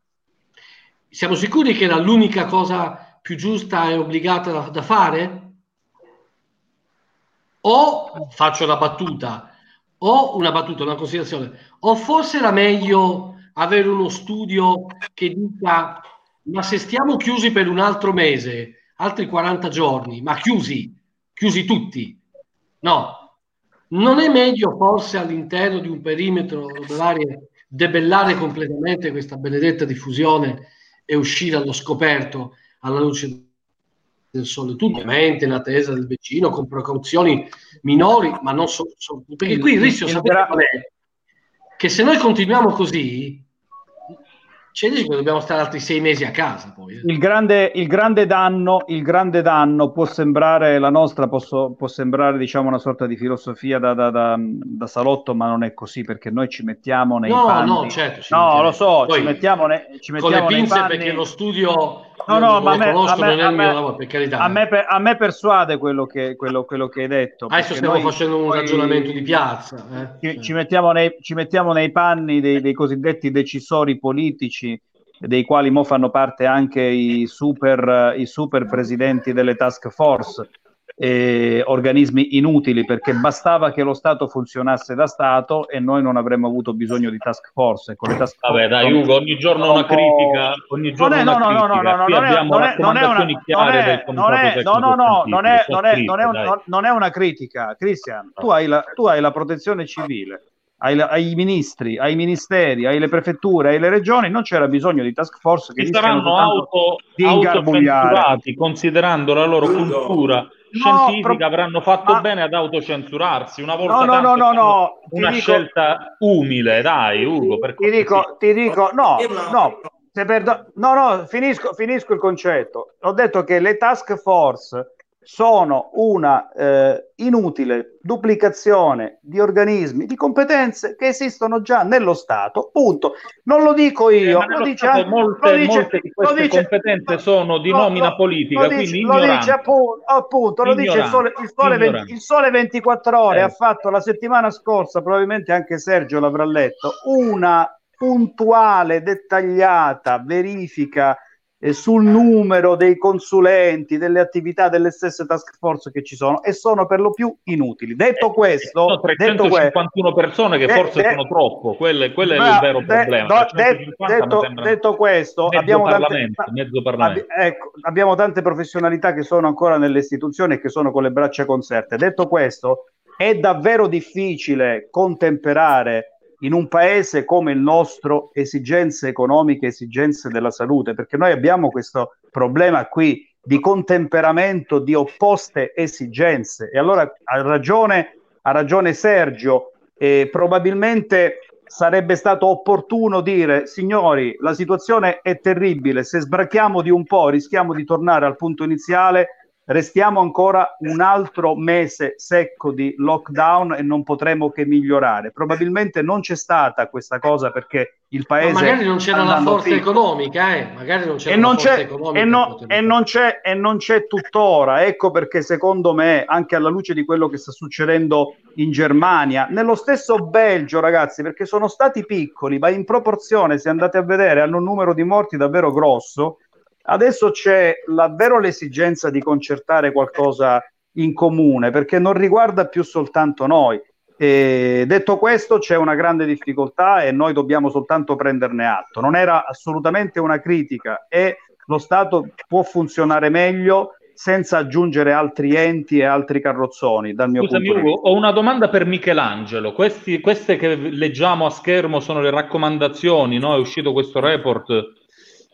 siamo sicuri che era l'unica cosa più giusta e obbligata da, da fare? O faccio la battuta, o una battuta, una considerazione, o forse era meglio avere uno studio che dica ma se stiamo chiusi per un altro mese, altri 40 giorni, ma chiusi, chiusi tutti, no, non è meglio forse all'interno di un perimetro dell'area debellare completamente questa benedetta diffusione e uscire allo scoperto alla luce del sole, tutto ovviamente in attesa del vicino con precauzioni minori, ma non solo. So, perché qui il rischio, sapete qual è? Che se noi continuiamo così, c'è che dobbiamo stare altri sei mesi a casa poi. Eh.
Il, grande, il, grande danno, il grande danno può sembrare la nostra, posso, può sembrare diciamo una sorta di filosofia da, da, da, da, salotto, ma non è così perché noi ci mettiamo nei
no,
panni.
No, certo.
No, lo so, poi, ci mettiamo, ne, ci mettiamo
con le pinze perché lo studio
no, no, ma a me, a me, a me, lavoro, per. A me, persuade quello che, quello, quello che hai detto.
Adesso stiamo facendo un ragionamento di piazza.
Eh? Ci, ci, mettiamo nei, ci, mettiamo nei, panni dei, dei cosiddetti decisori politici dei quali mo fanno parte anche i super, i super presidenti delle task force, eh, organismi inutili perché bastava che lo Stato funzionasse da Stato e noi non avremmo avuto bisogno di task force. Con le task
Vabbè, dai, Ugo, ogni giorno una critica. Ogni giorno non è, no, no, no, no, no, no, non è, non è, non è una,
non è, no, no, no, non è, non è, non è, un, non è una critica, Cristian. Tu hai la, tu hai la protezione civile ai, ai, ministri, ai ministeri, alle prefetture, alle regioni, non c'era bisogno di task force che
saranno auto, di autocensurati, considerando la loro cultura no, scientifica, pro... avranno fatto ma... bene ad autocensurarsi una volta
no, no, no, no,
una
dico...
scelta umile, dai, Ugo.
Per ti, dico, ti dico, no, no, perdo... no, no, finisco, finisco il concetto. Ho detto che le task force sono una eh, inutile duplicazione di organismi, di competenze che esistono già nello Stato, punto. Non lo dico eh, io, eh, lo dice
anche, molte, lo dice, molte di queste dice, competenze sono di nomina politica, lo dice,
lo dice appunto, appunto lo dice il sole, il sole, 20, il sole 24 ore, eh. ha fatto la settimana scorsa, probabilmente anche Sergio l'avrà letto, una puntuale, dettagliata verifica eh, sul numero dei consulenti, delle attività delle stesse task force che ci sono e sono per lo più inutili. Detto eh, questo,
no, 351 detto persone che eh, forse de, sono troppo, quello, quello è il vero problema.
De, detto, detto, questo, abbiamo tante, ab, ecco, abbiamo tante professionalità che sono ancora nelle istituzioni e che sono con le braccia conserte. Detto questo, è davvero difficile contemperare in un paese come il nostro esigenze economiche, esigenze della salute, perché noi abbiamo questo problema qui di contemperamento di opposte esigenze. E allora ha ragione, ha ragione Sergio, E probabilmente sarebbe stato opportuno dire signori la situazione è terribile se sbrachiamo di un po' rischiamo di tornare al punto iniziale restiamo ancora un altro mese secco di lockdown e non potremo che migliorare. Probabilmente non c'è stata questa cosa perché il paese. Ma
magari non c'era la forza fico. economica, eh? magari non c'era e non
c'è, e, no, e, non c'è, e non c'è tuttora. Ecco perché, secondo me, anche alla luce di quello che sta succedendo in Germania, nello stesso Belgio, ragazzi, perché sono stati piccoli, ma in proporzione, se andate a vedere, hanno un numero di morti davvero grosso Adesso c'è davvero l'esigenza di concertare qualcosa in comune perché non riguarda più soltanto noi. E detto questo, c'è una grande difficoltà e noi dobbiamo soltanto prenderne atto. Non era assolutamente una critica e lo Stato può funzionare meglio senza aggiungere altri enti e altri carrozzoni. Dal mio
Scusami,
punto
Ugo, ho una domanda per Michelangelo. Questi, queste che leggiamo a schermo sono le raccomandazioni, no? È uscito questo report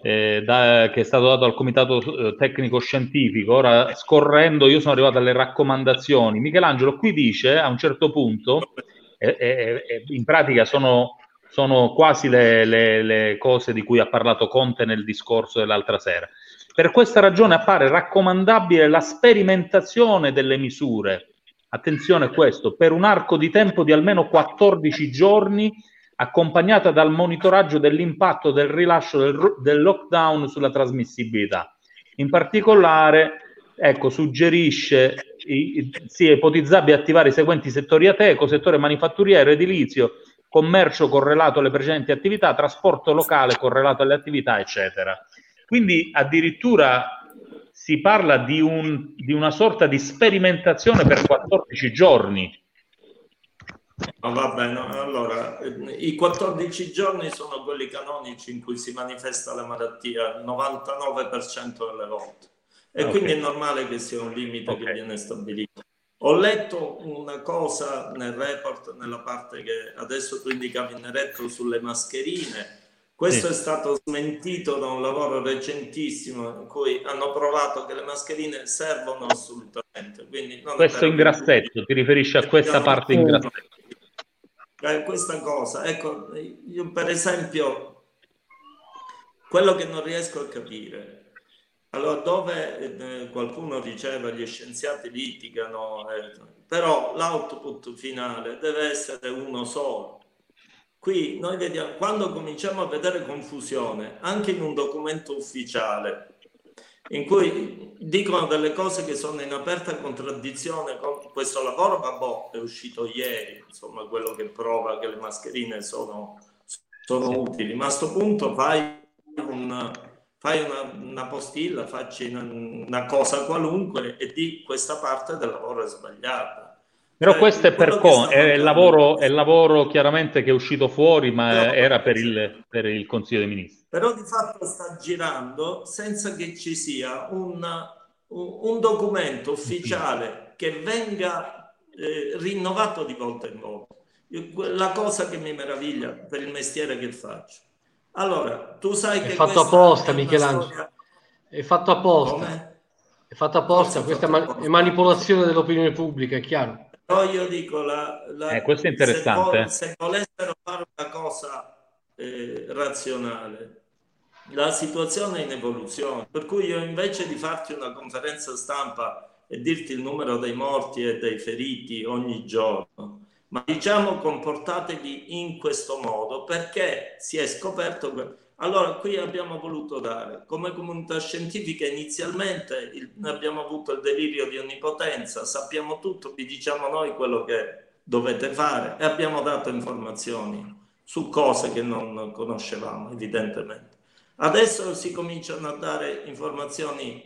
eh, da, che è stato dato al comitato eh, tecnico scientifico. Ora, scorrendo, io sono arrivato alle raccomandazioni. Michelangelo qui dice a un certo punto, eh, eh, eh, in pratica sono, sono quasi le, le, le cose di cui ha parlato Conte nel discorso dell'altra sera. Per questa ragione appare raccomandabile la sperimentazione delle misure. Attenzione a questo, per un arco di tempo di almeno 14 giorni accompagnata dal monitoraggio dell'impatto del rilascio del, del lockdown sulla trasmissibilità. In particolare, ecco, suggerisce, i, sia ipotizzabile attivare i seguenti settori ateco, settore manifatturiero, edilizio, commercio correlato alle precedenti attività, trasporto locale correlato alle attività, eccetera. Quindi addirittura si parla di, un, di una sorta di sperimentazione per 14 giorni
No, va bene, allora i 14 giorni sono quelli canonici in cui si manifesta la malattia il 99% delle volte e okay. quindi è normale che sia un limite okay. che viene stabilito. Ho letto una cosa nel report, nella parte che adesso tu indicavi in retro sulle mascherine. Questo sì. è stato smentito da un lavoro recentissimo in cui hanno provato che le mascherine servono assolutamente.
Questo in grassetto, ti riferisci a questa parte in grassetto?
Questa cosa. Ecco, io per esempio, quello che non riesco a capire, allora dove eh, qualcuno diceva gli scienziati litigano, eh, però l'output finale deve essere uno solo. Qui noi vediamo, quando cominciamo a vedere confusione, anche in un documento ufficiale, in cui dicono delle cose che sono in aperta contraddizione con questo lavoro, ma boh, è uscito ieri, insomma, quello che prova che le mascherine sono, sono utili. Ma a questo punto fai, un, fai una, una, postilla, facci una, una, cosa qualunque e di questa parte del lavoro è sbagliata.
Però cioè, questo è per con, è il, lavoro, è il lavoro chiaramente che è uscito fuori, ma no, era per il, per il Consiglio dei Ministri
però di fatto sta girando senza che ci sia un, un, documento ufficiale che venga eh, rinnovato di volta in volta. La cosa che mi meraviglia per il mestiere che faccio. Allora, tu sai è che...
Fatto apposta, è Michelangelo. Storia... È fatto apposta. Come? È fatto apposta, questa man- è manipolazione dell'opinione pubblica, è chiaro.
Però io dico, la, la,
eh, questo è interessante.
Se, se volessero fare una cosa eh, razionale, la situazione è in evoluzione, per cui io invece di farti una conferenza stampa e dirti il numero dei morti e dei feriti ogni giorno, ma diciamo comportatevi in questo modo perché si è scoperto allora qui abbiamo voluto dare come comunità scientifica inizialmente il, abbiamo avuto il delirio di onnipotenza sappiamo tutto vi diciamo noi quello che dovete fare e abbiamo dato informazioni su cose che non conoscevamo evidentemente. Adesso si cominciano a dare informazioni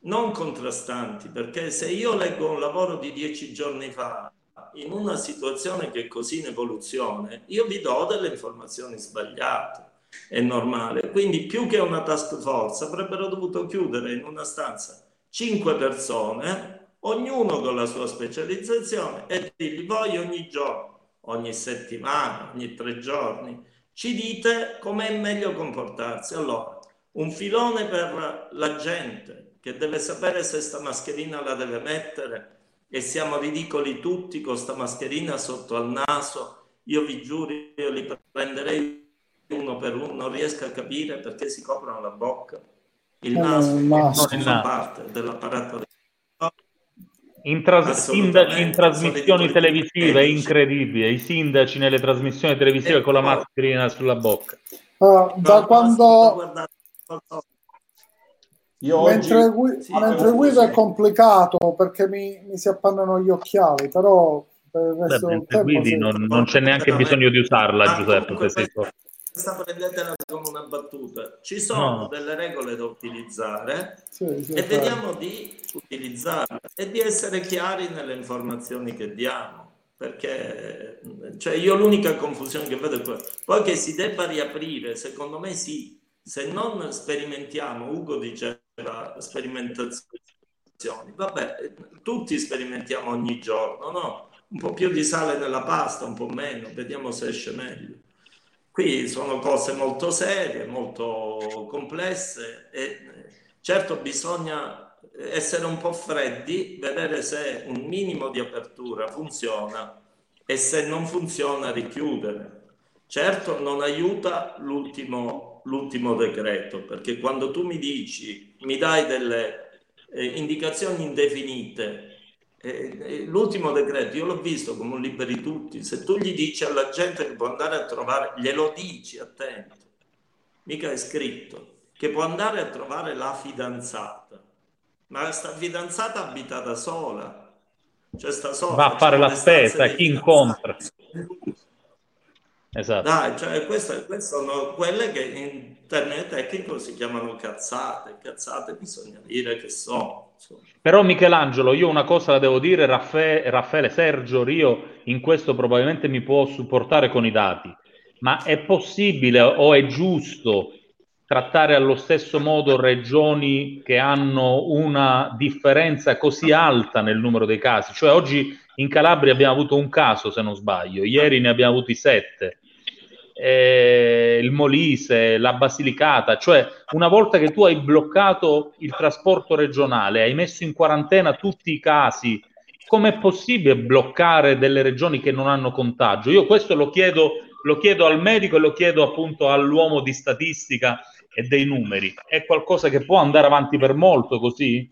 non contrastanti, perché se io leggo un lavoro di dieci giorni fa in una situazione che è così in evoluzione, io vi do delle informazioni sbagliate, è normale. Quindi più che una task force avrebbero dovuto chiudere in una stanza cinque persone, ognuno con la sua specializzazione, e dirgli voi ogni giorno, ogni settimana, ogni tre giorni, ci dite com'è meglio comportarsi. Allora, un filone per la gente che deve sapere se sta mascherina la deve mettere e siamo ridicoli tutti con sta mascherina sotto al naso. Io vi giuro, io li prenderei uno per uno, non riesco a capire perché si coprono la bocca. Il
Eh,
naso,
il naso.
non fa parte dell'apparato
In, tras- sindaci in trasmissioni televisive è incredibile. I sindaci nelle trasmissioni televisive con la mascherina sulla bocca.
Ah, da quando
Guardate,
Io
mentre,
oggi-
gui-
sì,
mentre guido è complicato perché mi, mi si appannano gli occhiali, però per il
Beh,
resto del
mentre
tempo sì.
non, non c'è neanche bisogno di usarla,
Ma
Giuseppe.
comunque questa, prendetela come una battuta. Ci sono
No.
delle regole da utilizzare
Sì, sì,
e vediamo di utilizzarle e di essere chiari nelle informazioni che diamo. Perché cioè io l'unica confusione che vedo è quella. Poi che si debba riaprire, secondo me sì. Se non sperimentiamo, Ugo diceva sperimentazioni, vabbè, tutti sperimentiamo ogni giorno, no? Un po' più di sale nella pasta, un po' meno, vediamo se esce meglio. Qui sono cose molto serie, molto complesse e certo bisogna essere un po' freddi, vedere se un minimo di apertura funziona e se non funziona richiudere. Certo non aiuta l'ultimo, l'ultimo decreto, perché quando tu mi dici, mi dai delle eh, indicazioni indefinite, eh, eh, l'ultimo decreto io l'ho visto come un liberi tutti, se tu gli dici alla gente che può andare a trovare, glielo dici, attento, mica è scritto, che può andare a trovare la fidanzata, ma sta fidanzata abita da sola, cioè sta sola.
Va a fare la spesa, chi incontra. Esatto.
Dai, cioè queste, queste sono quelle che in termine tecnico si chiamano cazzate. Cazzate bisogna dire che sono. insomma.
Però Michelangelo, io una cosa la devo dire, Raffa- Raffaele Sergio Rio in questo probabilmente mi può supportare con i dati, ma è possibile o è giusto trattare allo stesso modo regioni che hanno una differenza così alta nel numero dei casi? Cioè oggi in Calabria abbiamo avuto un caso, se non sbaglio, ieri ne abbiamo avuti sette. Eh, il Molise, la Basilicata, cioè una volta che tu hai bloccato il trasporto regionale, hai messo in quarantena tutti i casi, com'è possibile bloccare delle regioni che non hanno contagio? Io questo lo chiedo, lo chiedo al medico e lo chiedo appunto all'uomo di statistica e dei numeri. È qualcosa che può andare avanti per molto così?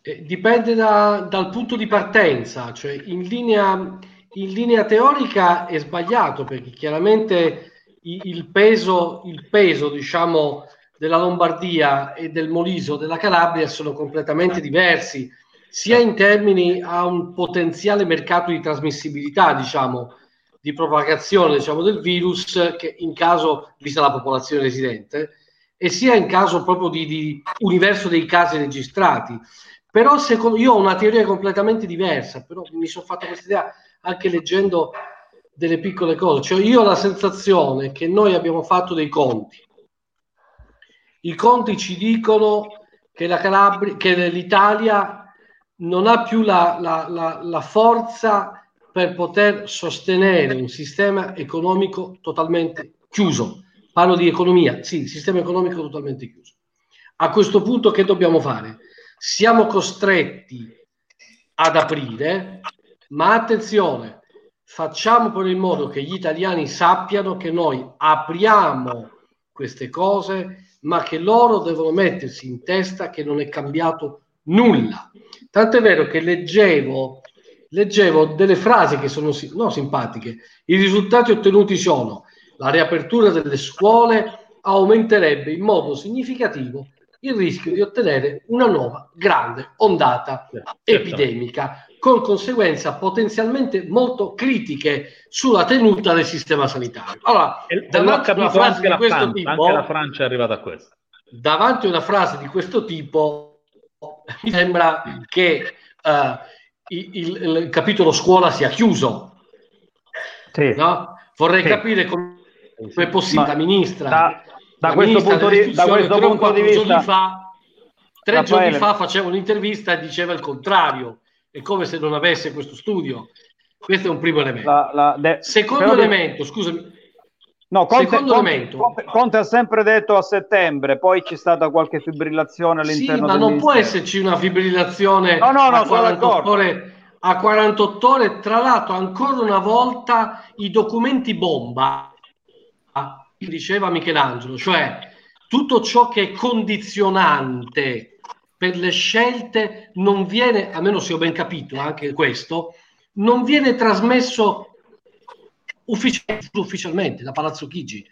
Eh, Dipende da- dal punto di partenza, cioè in linea, in linea teorica è sbagliato perché chiaramente il peso, il peso diciamo, della Lombardia e del Moliso della Calabria sono completamente diversi, sia in termini a un potenziale mercato di trasmissibilità, diciamo, di propagazione diciamo, del virus, che in caso, vista la popolazione residente, e sia in caso proprio di, di universo dei casi registrati. Però secondo io ho una teoria completamente diversa, però mi sono fatto questa idea anche leggendo delle piccole cose. Cioè io ho la sensazione che noi abbiamo fatto dei conti. I conti ci dicono che, la Calabria, che l'Italia non ha più la, la- la- la forza per poter sostenere un sistema economico totalmente chiuso. Parlo di economia, sì, sistema economico totalmente chiuso. A questo punto che dobbiamo fare? Siamo costretti ad aprire, ma attenzione, facciamo per il modo che gli italiani sappiano che noi apriamo queste cose, ma che loro devono mettersi in testa che non è cambiato nulla. Tanto è vero che leggevo, leggevo delle frasi che sono no, simpatiche. I risultati ottenuti sono la riapertura delle scuole aumenterebbe in modo significativo il rischio di ottenere una nuova grande ondata epidemica con conseguenze potenzialmente molto critiche sulla tenuta del sistema sanitario. Allora,
E l'ho
davanti a una frase di
la,
questo
Francia,
tipo,
anche la Francia è arrivata a questo.
davanti a una frase di questo tipo, mi sembra che eh, il, il- il capitolo scuola sia chiuso. No? Vorrei
Sì.
capire come è possibile
Ma
la ministra.
da- da
la
questo punto di- da questo punto di vista-
fa, tre
Raffaele-
giorni fa faceva un'intervista e diceva il contrario. È come se non avesse questo studio. Questo è un primo elemento.
La- la- de-
Secondo
però di-
elemento, scusami,
No, Conte, Conte, Conte, ha sempre detto a settembre, poi c'è stata qualche fibrillazione all'interno
sì, ma non può esserci una fibrillazione
no, no, no,
a, 48 ore, a 48 ore. Tra l'altro, ancora una volta i documenti bomba, diceva Michelangelo, cioè tutto ciò che è condizionante per le scelte non viene, almeno se ho ben capito anche questo, non viene trasmesso ufficialmente da Palazzo Chigi,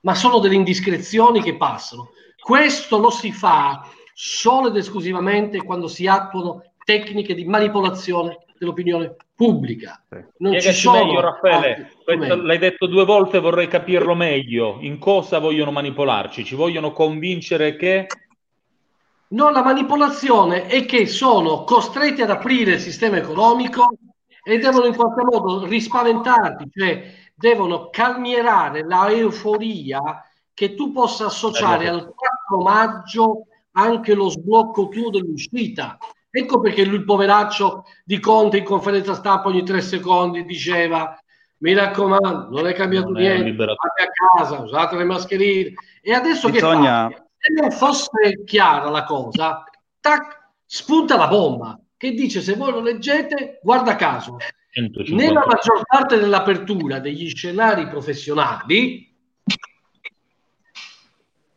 ma sono delle indiscrezioni che passano. Questo lo si fa solo ed esclusivamente quando si attuano tecniche di manipolazione dell'opinione pubblica.
Non ci sono meglio, Raffaele, questo l'hai detto due volte, vorrei capirlo meglio. In cosa vogliono manipolarci? Ci vogliono convincere che...
No, la manipolazione è che sono costretti ad aprire il sistema economico e devono in qualche modo rispaventarti, cioè devono calmierare la euforia che tu possa associare al 4 maggio anche lo sblocco tuo dell'uscita. Ecco perché lui, il poveraccio di Conte, in conferenza stampa ogni tre secondi diceva mi raccomando, non è cambiato non niente, state a casa, usate le mascherine. E adesso Bisogna... che fa? Se non fosse chiara la cosa, tac, spunta la bomba che dice se voi lo leggete, guarda caso, 150. Nella maggior parte dell'apertura degli scenari professionali,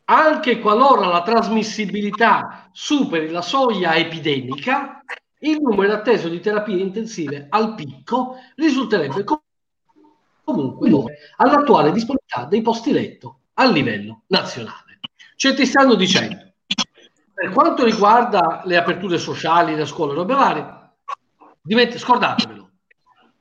anche qualora la trasmissibilità superi la soglia epidemica, il numero atteso di terapie intensive al picco risulterebbe comunque all'attuale disponibilità dei posti letto a livello nazionale. Cioè ti stanno dicendo, per quanto riguarda le aperture sociali, le scuole, robe varie, scordatevelo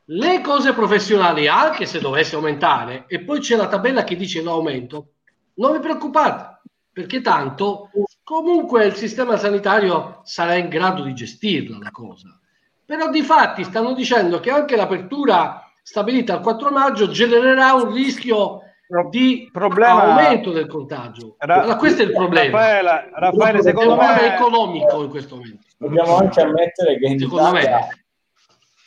le cose professionali, anche se dovesse aumentare, e poi c'è la tabella che dice l'aumento, non vi preoccupate, perché tanto comunque il sistema sanitario sarà in grado di gestirla la cosa. Però di fatti stanno dicendo che anche l'apertura stabilita il 4 maggio genererà un rischio di problema, aumento del contagio. Ra- allora, questo è il problema.
Raffaele, Raffaele secondo me
è economico in questo momento.
Dobbiamo anche ammettere che in secondo Italia me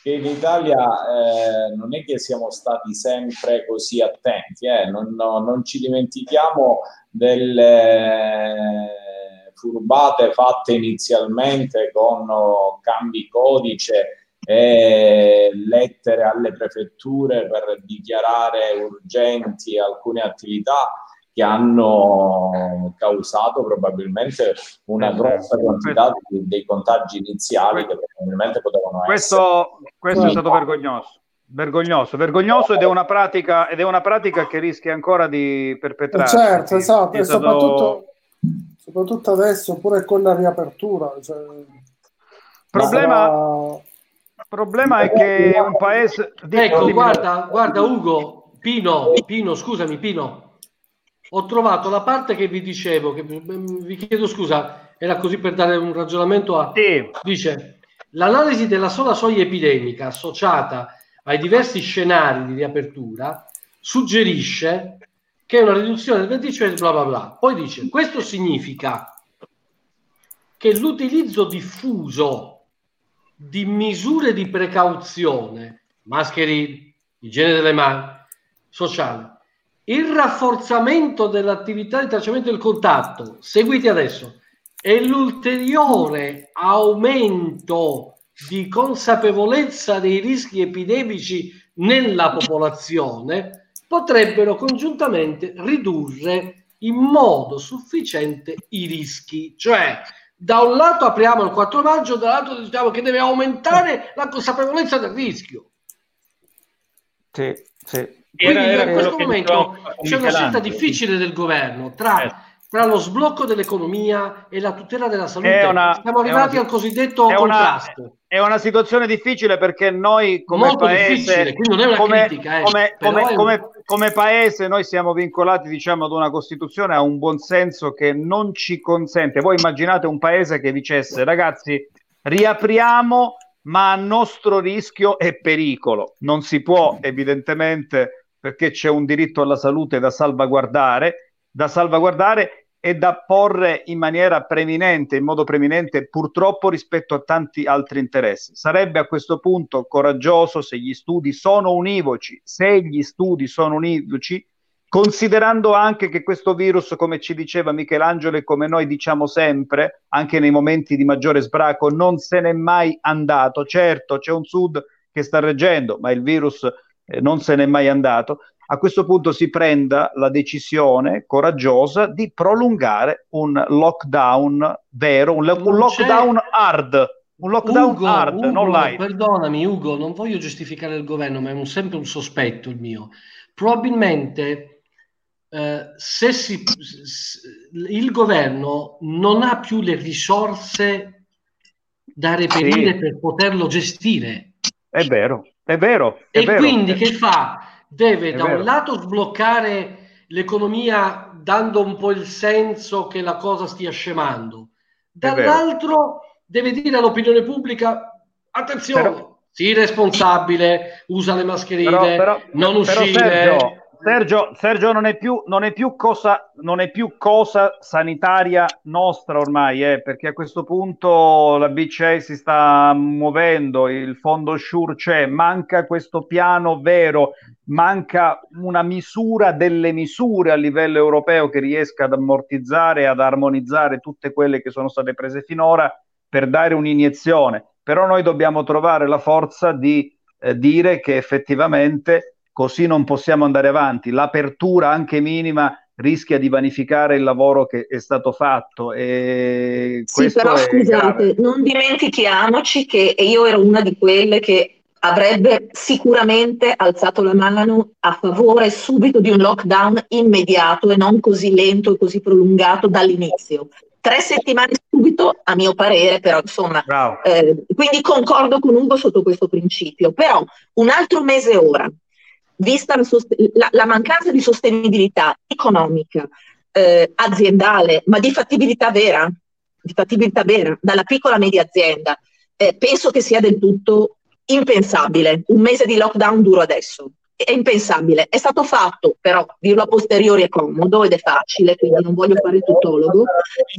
che in Italia eh, non è che siamo stati sempre così attenti, eh? non, no, non, ci dimentichiamo delle furbate fatte inizialmente con oh, cambi codice e lettere alle prefetture per dichiarare urgenti alcune attività che hanno causato probabilmente una grossa quantità di, dei contagi iniziali che probabilmente potevano
questo,
essere.
Questo è stato vergognoso. Vergognoso, vergognoso ed è una pratica, ed è una pratica che rischia ancora di perpetrarsi.
Certo, esatto, e stato... soprattutto, soprattutto, adesso pure con la riapertura. Cioè,
problema, sarà... problema è che un paese...
Ecco, guarda, guarda Ugo, Pino, Pino, scusami Pino, ho trovato la parte che vi dicevo, che vi chiedo scusa, era così per dare un ragionamento a... Sì. Dice, l'analisi della sola soglia epidemica associata ai diversi scenari di riapertura suggerisce che una riduzione del 20% bla bla bla. Poi dice, questo significa che l'utilizzo diffuso di misure di precauzione, mascherine, igiene delle mani, sociale, il rafforzamento dell'attività di tracciamento del contatto, seguiti adesso, e l'ulteriore aumento di consapevolezza dei rischi epidemici nella popolazione potrebbero congiuntamente ridurre in modo sufficiente i rischi. Cioè, da un lato apriamo il 4 maggio, dall'altro diciamo che deve aumentare la consapevolezza del rischio.
Sì, sì.
Quindi era, era in questo momento c'è una scelta difficile del governo tra, eh. tra, lo sblocco dell'economia e la tutela della salute. Una, Siamo arrivati al cosiddetto contrasto.
Una, è una situazione difficile perché noi come
Molto
paese,
come, critica, eh,
come, come, come, come, paese, noi siamo vincolati diciamo ad una Costituzione, a un buon senso che non ci consente. Voi immaginate un paese che dicesse ragazzi riapriamo ma a nostro rischio e pericolo. Non si può evidentemente perché c'è un diritto alla salute da salvaguardare, da salvaguardare e da porre in maniera preminente, in modo preminente purtroppo rispetto a tanti altri interessi. Sarebbe a questo punto coraggioso se gli studi sono univoci, se gli studi sono univoci, considerando anche che questo virus, come ci diceva Michelangelo e come noi diciamo sempre, anche nei momenti di maggiore sbraco, non se n'è mai andato. Certo, c'è un sud che sta reggendo, ma il virus eh, non se n'è mai andato. A questo punto si prenda la decisione coraggiosa di prolungare un lockdown vero, un, un lockdown hard. Un lockdown
Ugo,
hard,
Ugo,
non light.
Perdonami, Ugo, non voglio giustificare il governo, ma è un, sempre un sospetto il mio. Probabilmente eh, se si, il governo non ha più le risorse da reperire
Sì.
per poterlo gestire.
È vero, è vero. È
E
vero.
quindi che fa? Deve da un lato sbloccare l'economia dando un po' il senso che la cosa stia scemando, dall'altro deve dire all'opinione pubblica attenzione,
Però-
sii responsabile, usa le mascherine,
Però- però-
non uscire.
Sergio, Sergio, Sergio non, è più, non, è cosa, non è più cosa sanitaria nostra ormai, eh, perché a questo punto la BCE si sta muovendo, il fondo SURE c'è, manca questo piano vero, manca una misura delle misure a livello europeo che riesca ad ammortizzare ad armonizzare tutte quelle che sono state prese finora per dare un'iniezione. Però noi dobbiamo trovare la forza di eh, dire che effettivamente così non possiamo andare avanti. L'apertura anche minima rischia di vanificare il lavoro che è stato fatto e
Sì, però scusate,
grave.
non dimentichiamoci che io ero una di quelle che avrebbe sicuramente alzato la mano a favore subito di un lockdown immediato e non così lento e così prolungato dall'inizio. Tre settimane subito, a mio parere, però insomma, eh, quindi concordo con Ugo sotto questo principio. Però un altro mese ora, vista la, la- la mancanza di sostenibilità economica, eh, aziendale, ma di fattibilità vera, di fattibilità vera, dalla piccola media azienda, eh, penso che sia del tutto impensabile. Un mese di lockdown duro adesso. È impensabile. È stato fatto, però dirlo a posteriori è comodo ed è facile, quindi non voglio fare il tutologo.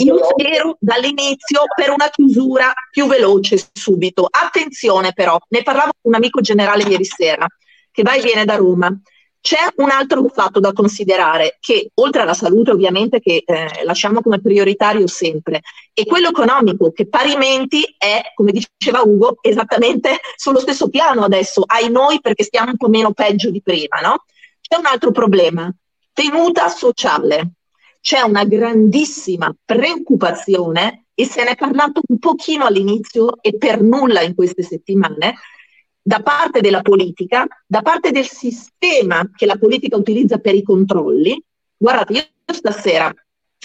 Io spero dall'inizio per una chiusura più veloce subito. Attenzione però, ne parlavo con un amico generale ieri sera che va e viene da Roma. C'è un altro fatto da considerare che oltre alla salute ovviamente che eh, lasciamo come prioritario sempre e quello economico che parimenti è, come diceva Ugo, esattamente sullo stesso piano adesso, ai noi perché stiamo un po' meno peggio di prima, no? C'è un altro problema, tenuta sociale. C'è una grandissima preoccupazione e se ne è parlato un pochino all'inizio e per nulla in queste settimane da parte della politica, da parte del sistema che la politica utilizza per i controlli. Guardate, io stasera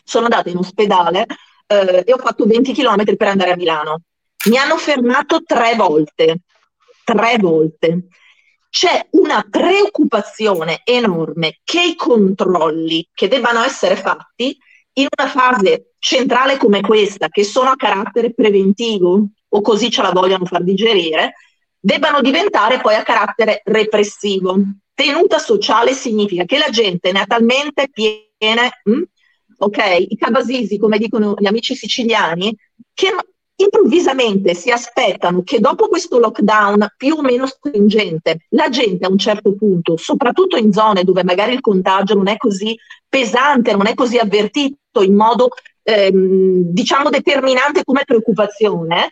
sono andata in ospedale eh, e ho fatto 20 km per andare a Milano. Mi hanno fermato tre volte, tre volte. C'è una preoccupazione enorme che i controlli che debbano essere fatti in una fase centrale come questa, che sono a carattere preventivo, o così ce la vogliono far digerire, debbano diventare poi a carattere repressivo. Tenuta sociale significa che la gente ne ha talmente piene, hm? ok, i cabasisi, come dicono gli amici siciliani, che improvvisamente si aspettano che dopo questo lockdown più o meno stringente, la gente a un certo punto, soprattutto in zone dove magari il contagio non è così pesante, non è così avvertito in modo ehm, diciamo determinante come preoccupazione,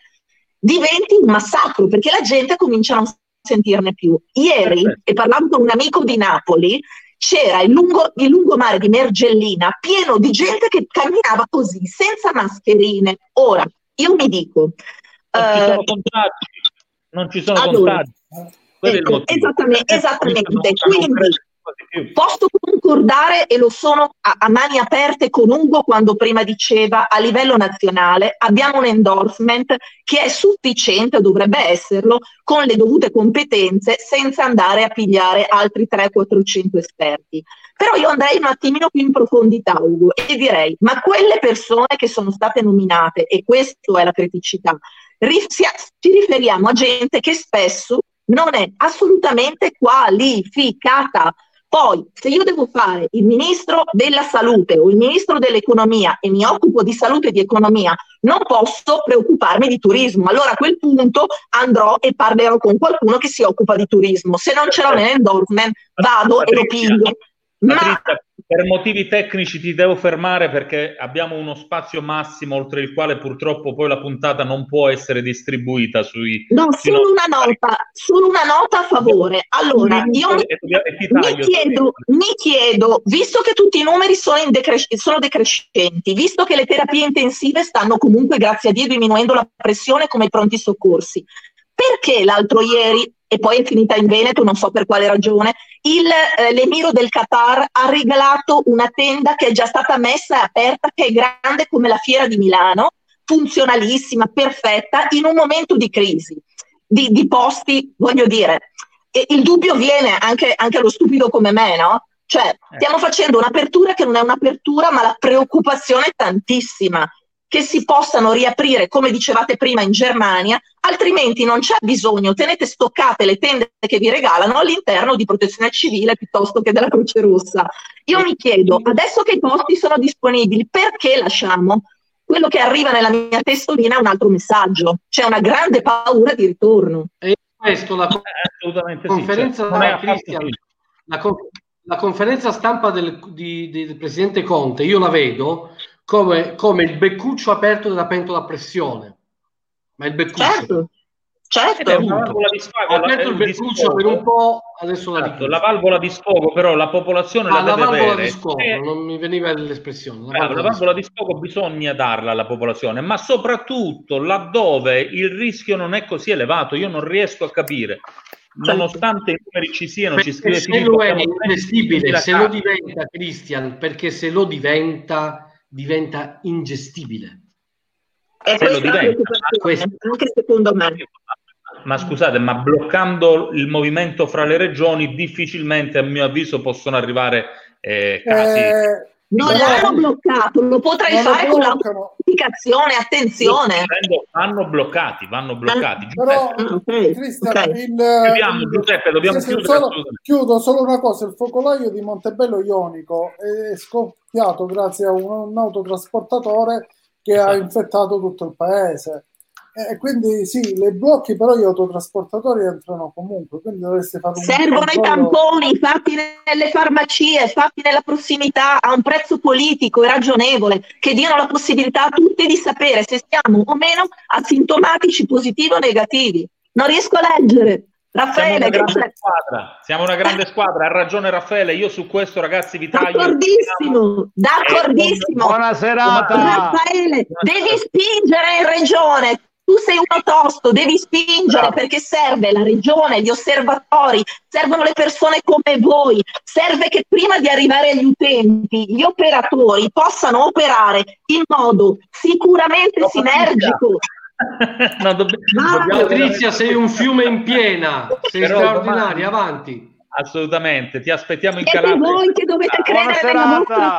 diventi un massacro perché la gente comincia a non sentirne più. Ieri, e parlavo con un amico di Napoli, c'era il, lungo, il lungomare di Mergellina pieno di gente che camminava così, senza mascherine. Ora, io mi dico...
Non ci
eh,
sono contagi. Non ci sono
allora,
il
ecco, esattamente,
Eh,
esattamente. Quindi. Posso concordare e lo sono a, a mani aperte con Ugo quando prima diceva a livello nazionale abbiamo un endorsement che è sufficiente, dovrebbe esserlo, con le dovute competenze senza andare a pigliare altri 300-400 esperti. Però io andrei un attimino più in profondità, Ugo, e direi, ma quelle persone che sono state nominate, e questa è la criticità, ri- si- ci riferiamo a gente che spesso non è assolutamente qualificata. Poi, se io devo fare il ministro della salute o il ministro dell'economia e mi occupo di salute e di economia, non posso preoccuparmi di turismo. Allora a quel punto andrò e parlerò con qualcuno che si occupa di turismo. Se non ce l'ho nell'endorsement, vado e lo piglio.
Patrizia, per motivi tecnici ti devo fermare perché abbiamo uno spazio massimo oltre il quale purtroppo poi la puntata non può essere distribuita sui...
No, solo una nota, solo una nota a favore. Allora, io mi, mi, chiedo, mi chiedo, visto che tutti i numeri sono, decres- sono decrescenti, visto che le terapie intensive stanno comunque, grazie a Dio, diminuendo la pressione come i pronti soccorsi, perché l'altro ieri e poi è finita in Veneto, non so per quale ragione, il, eh, l'emiro del Qatar ha regalato una tenda che è già stata messa e aperta, che è grande come la fiera di Milano, funzionalissima, perfetta, in un momento di crisi, di, di posti, voglio dire. E il dubbio viene anche, anche allo stupido come me, no? Cioè, eh. stiamo facendo un'apertura che non è un'apertura, ma la preoccupazione è tantissima che si possano riaprire, come dicevate prima, in Germania, altrimenti non c'è bisogno, tenete stoccate le tende che vi regalano all'interno di protezione civile piuttosto che della Croce Rossa. Io mi chiedo, adesso che i posti sono disponibili, perché lasciamo? Quello che arriva nella mia testolina è un altro messaggio, c'è una grande paura di ritorno.
E questo la eh, conferenza sì, cioè, Cristian, la, la, conferenza stampa del, di, del presidente Conte, io la vedo come, come il beccuccio aperto della pentola a pressione. Ma il beccuccio.
Certo. Certo,
ha aperto il beccuccio per un po', adesso la, esatto, la valvola di sfogo, però la popolazione
ah,
la,
la valvola
avere.
di sfogo, eh, non mi veniva l'espressione.
La valvola, la valvola di sfogo bisogna darla alla popolazione, ma soprattutto laddove il rischio non è così elevato, io non riesco a capire. Certo. Nonostante i numeri ci siano, perché ci scrive
se lo è ingestibile, se lo diventa Christian, perché se lo diventa diventa ingestibile.
E se lo diventa, questo, anche secondo me.
Ma scusate, ma bloccando il movimento fra le regioni, difficilmente, a mio avviso, possono arrivare eh, casi.
Eh, non l'hanno bloccato, lo potrai non fare con la comunicazione, attenzione.
Vanno bloccati, vanno bloccati.
Però, okay, Cristian, okay. il, Chiudiamo,
Giuseppe, dobbiamo chiudere.
Solo, chiudo solo una cosa, il focolaio di Montebello Ionico è scoppiato grazie a un, un autotrasportatore che esatto. ha infettato tutto il paese. E quindi sì, le blocchi, però gli autotrasportatori entrano comunque, quindi dovreste fare un
Servono controllo... i tamponi fatti nelle farmacie, fatti nella prossimità, a un prezzo politico e ragionevole, che diano la possibilità a tutti di sapere se siamo o meno asintomatici, positivi o negativi. Non riesco a leggere. Raffaele,
siamo una, grande squadra. siamo una grande squadra, ha ragione Raffaele, io su questo ragazzi vi taglio.
D'accordissimo, d'accordissimo.
Buona serata.
Raffaele, devi spingere in regione, tu sei uno tosto, devi spingere Bravo. perché serve la regione, gli osservatori, servono le persone come voi, serve che prima di arrivare agli utenti gli operatori possano operare in modo sicuramente no, sinergico.
No, dobb- Patrizia, sei un fiume in piena, sei Però straordinaria, domani... avanti.
Assolutamente, ti aspettiamo in Calabria.
voi che dovete ah, credere nella vostra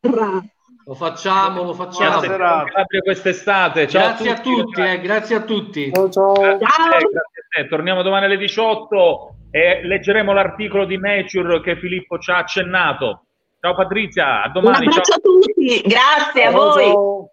terra.
Lo facciamo, lo facciamo.
Grazie quest'estate. Ciao
grazie a tutti, a tutti eh, grazie a tutti.
Ciao, ciao.
Grazie, grazie Torniamo domani alle 18 e leggeremo l'articolo di Nature che Filippo ci ha accennato. Ciao Patrizia, a domani.
Un abbraccio
ciao.
a tutti, grazie ciao, a voi. Ciao.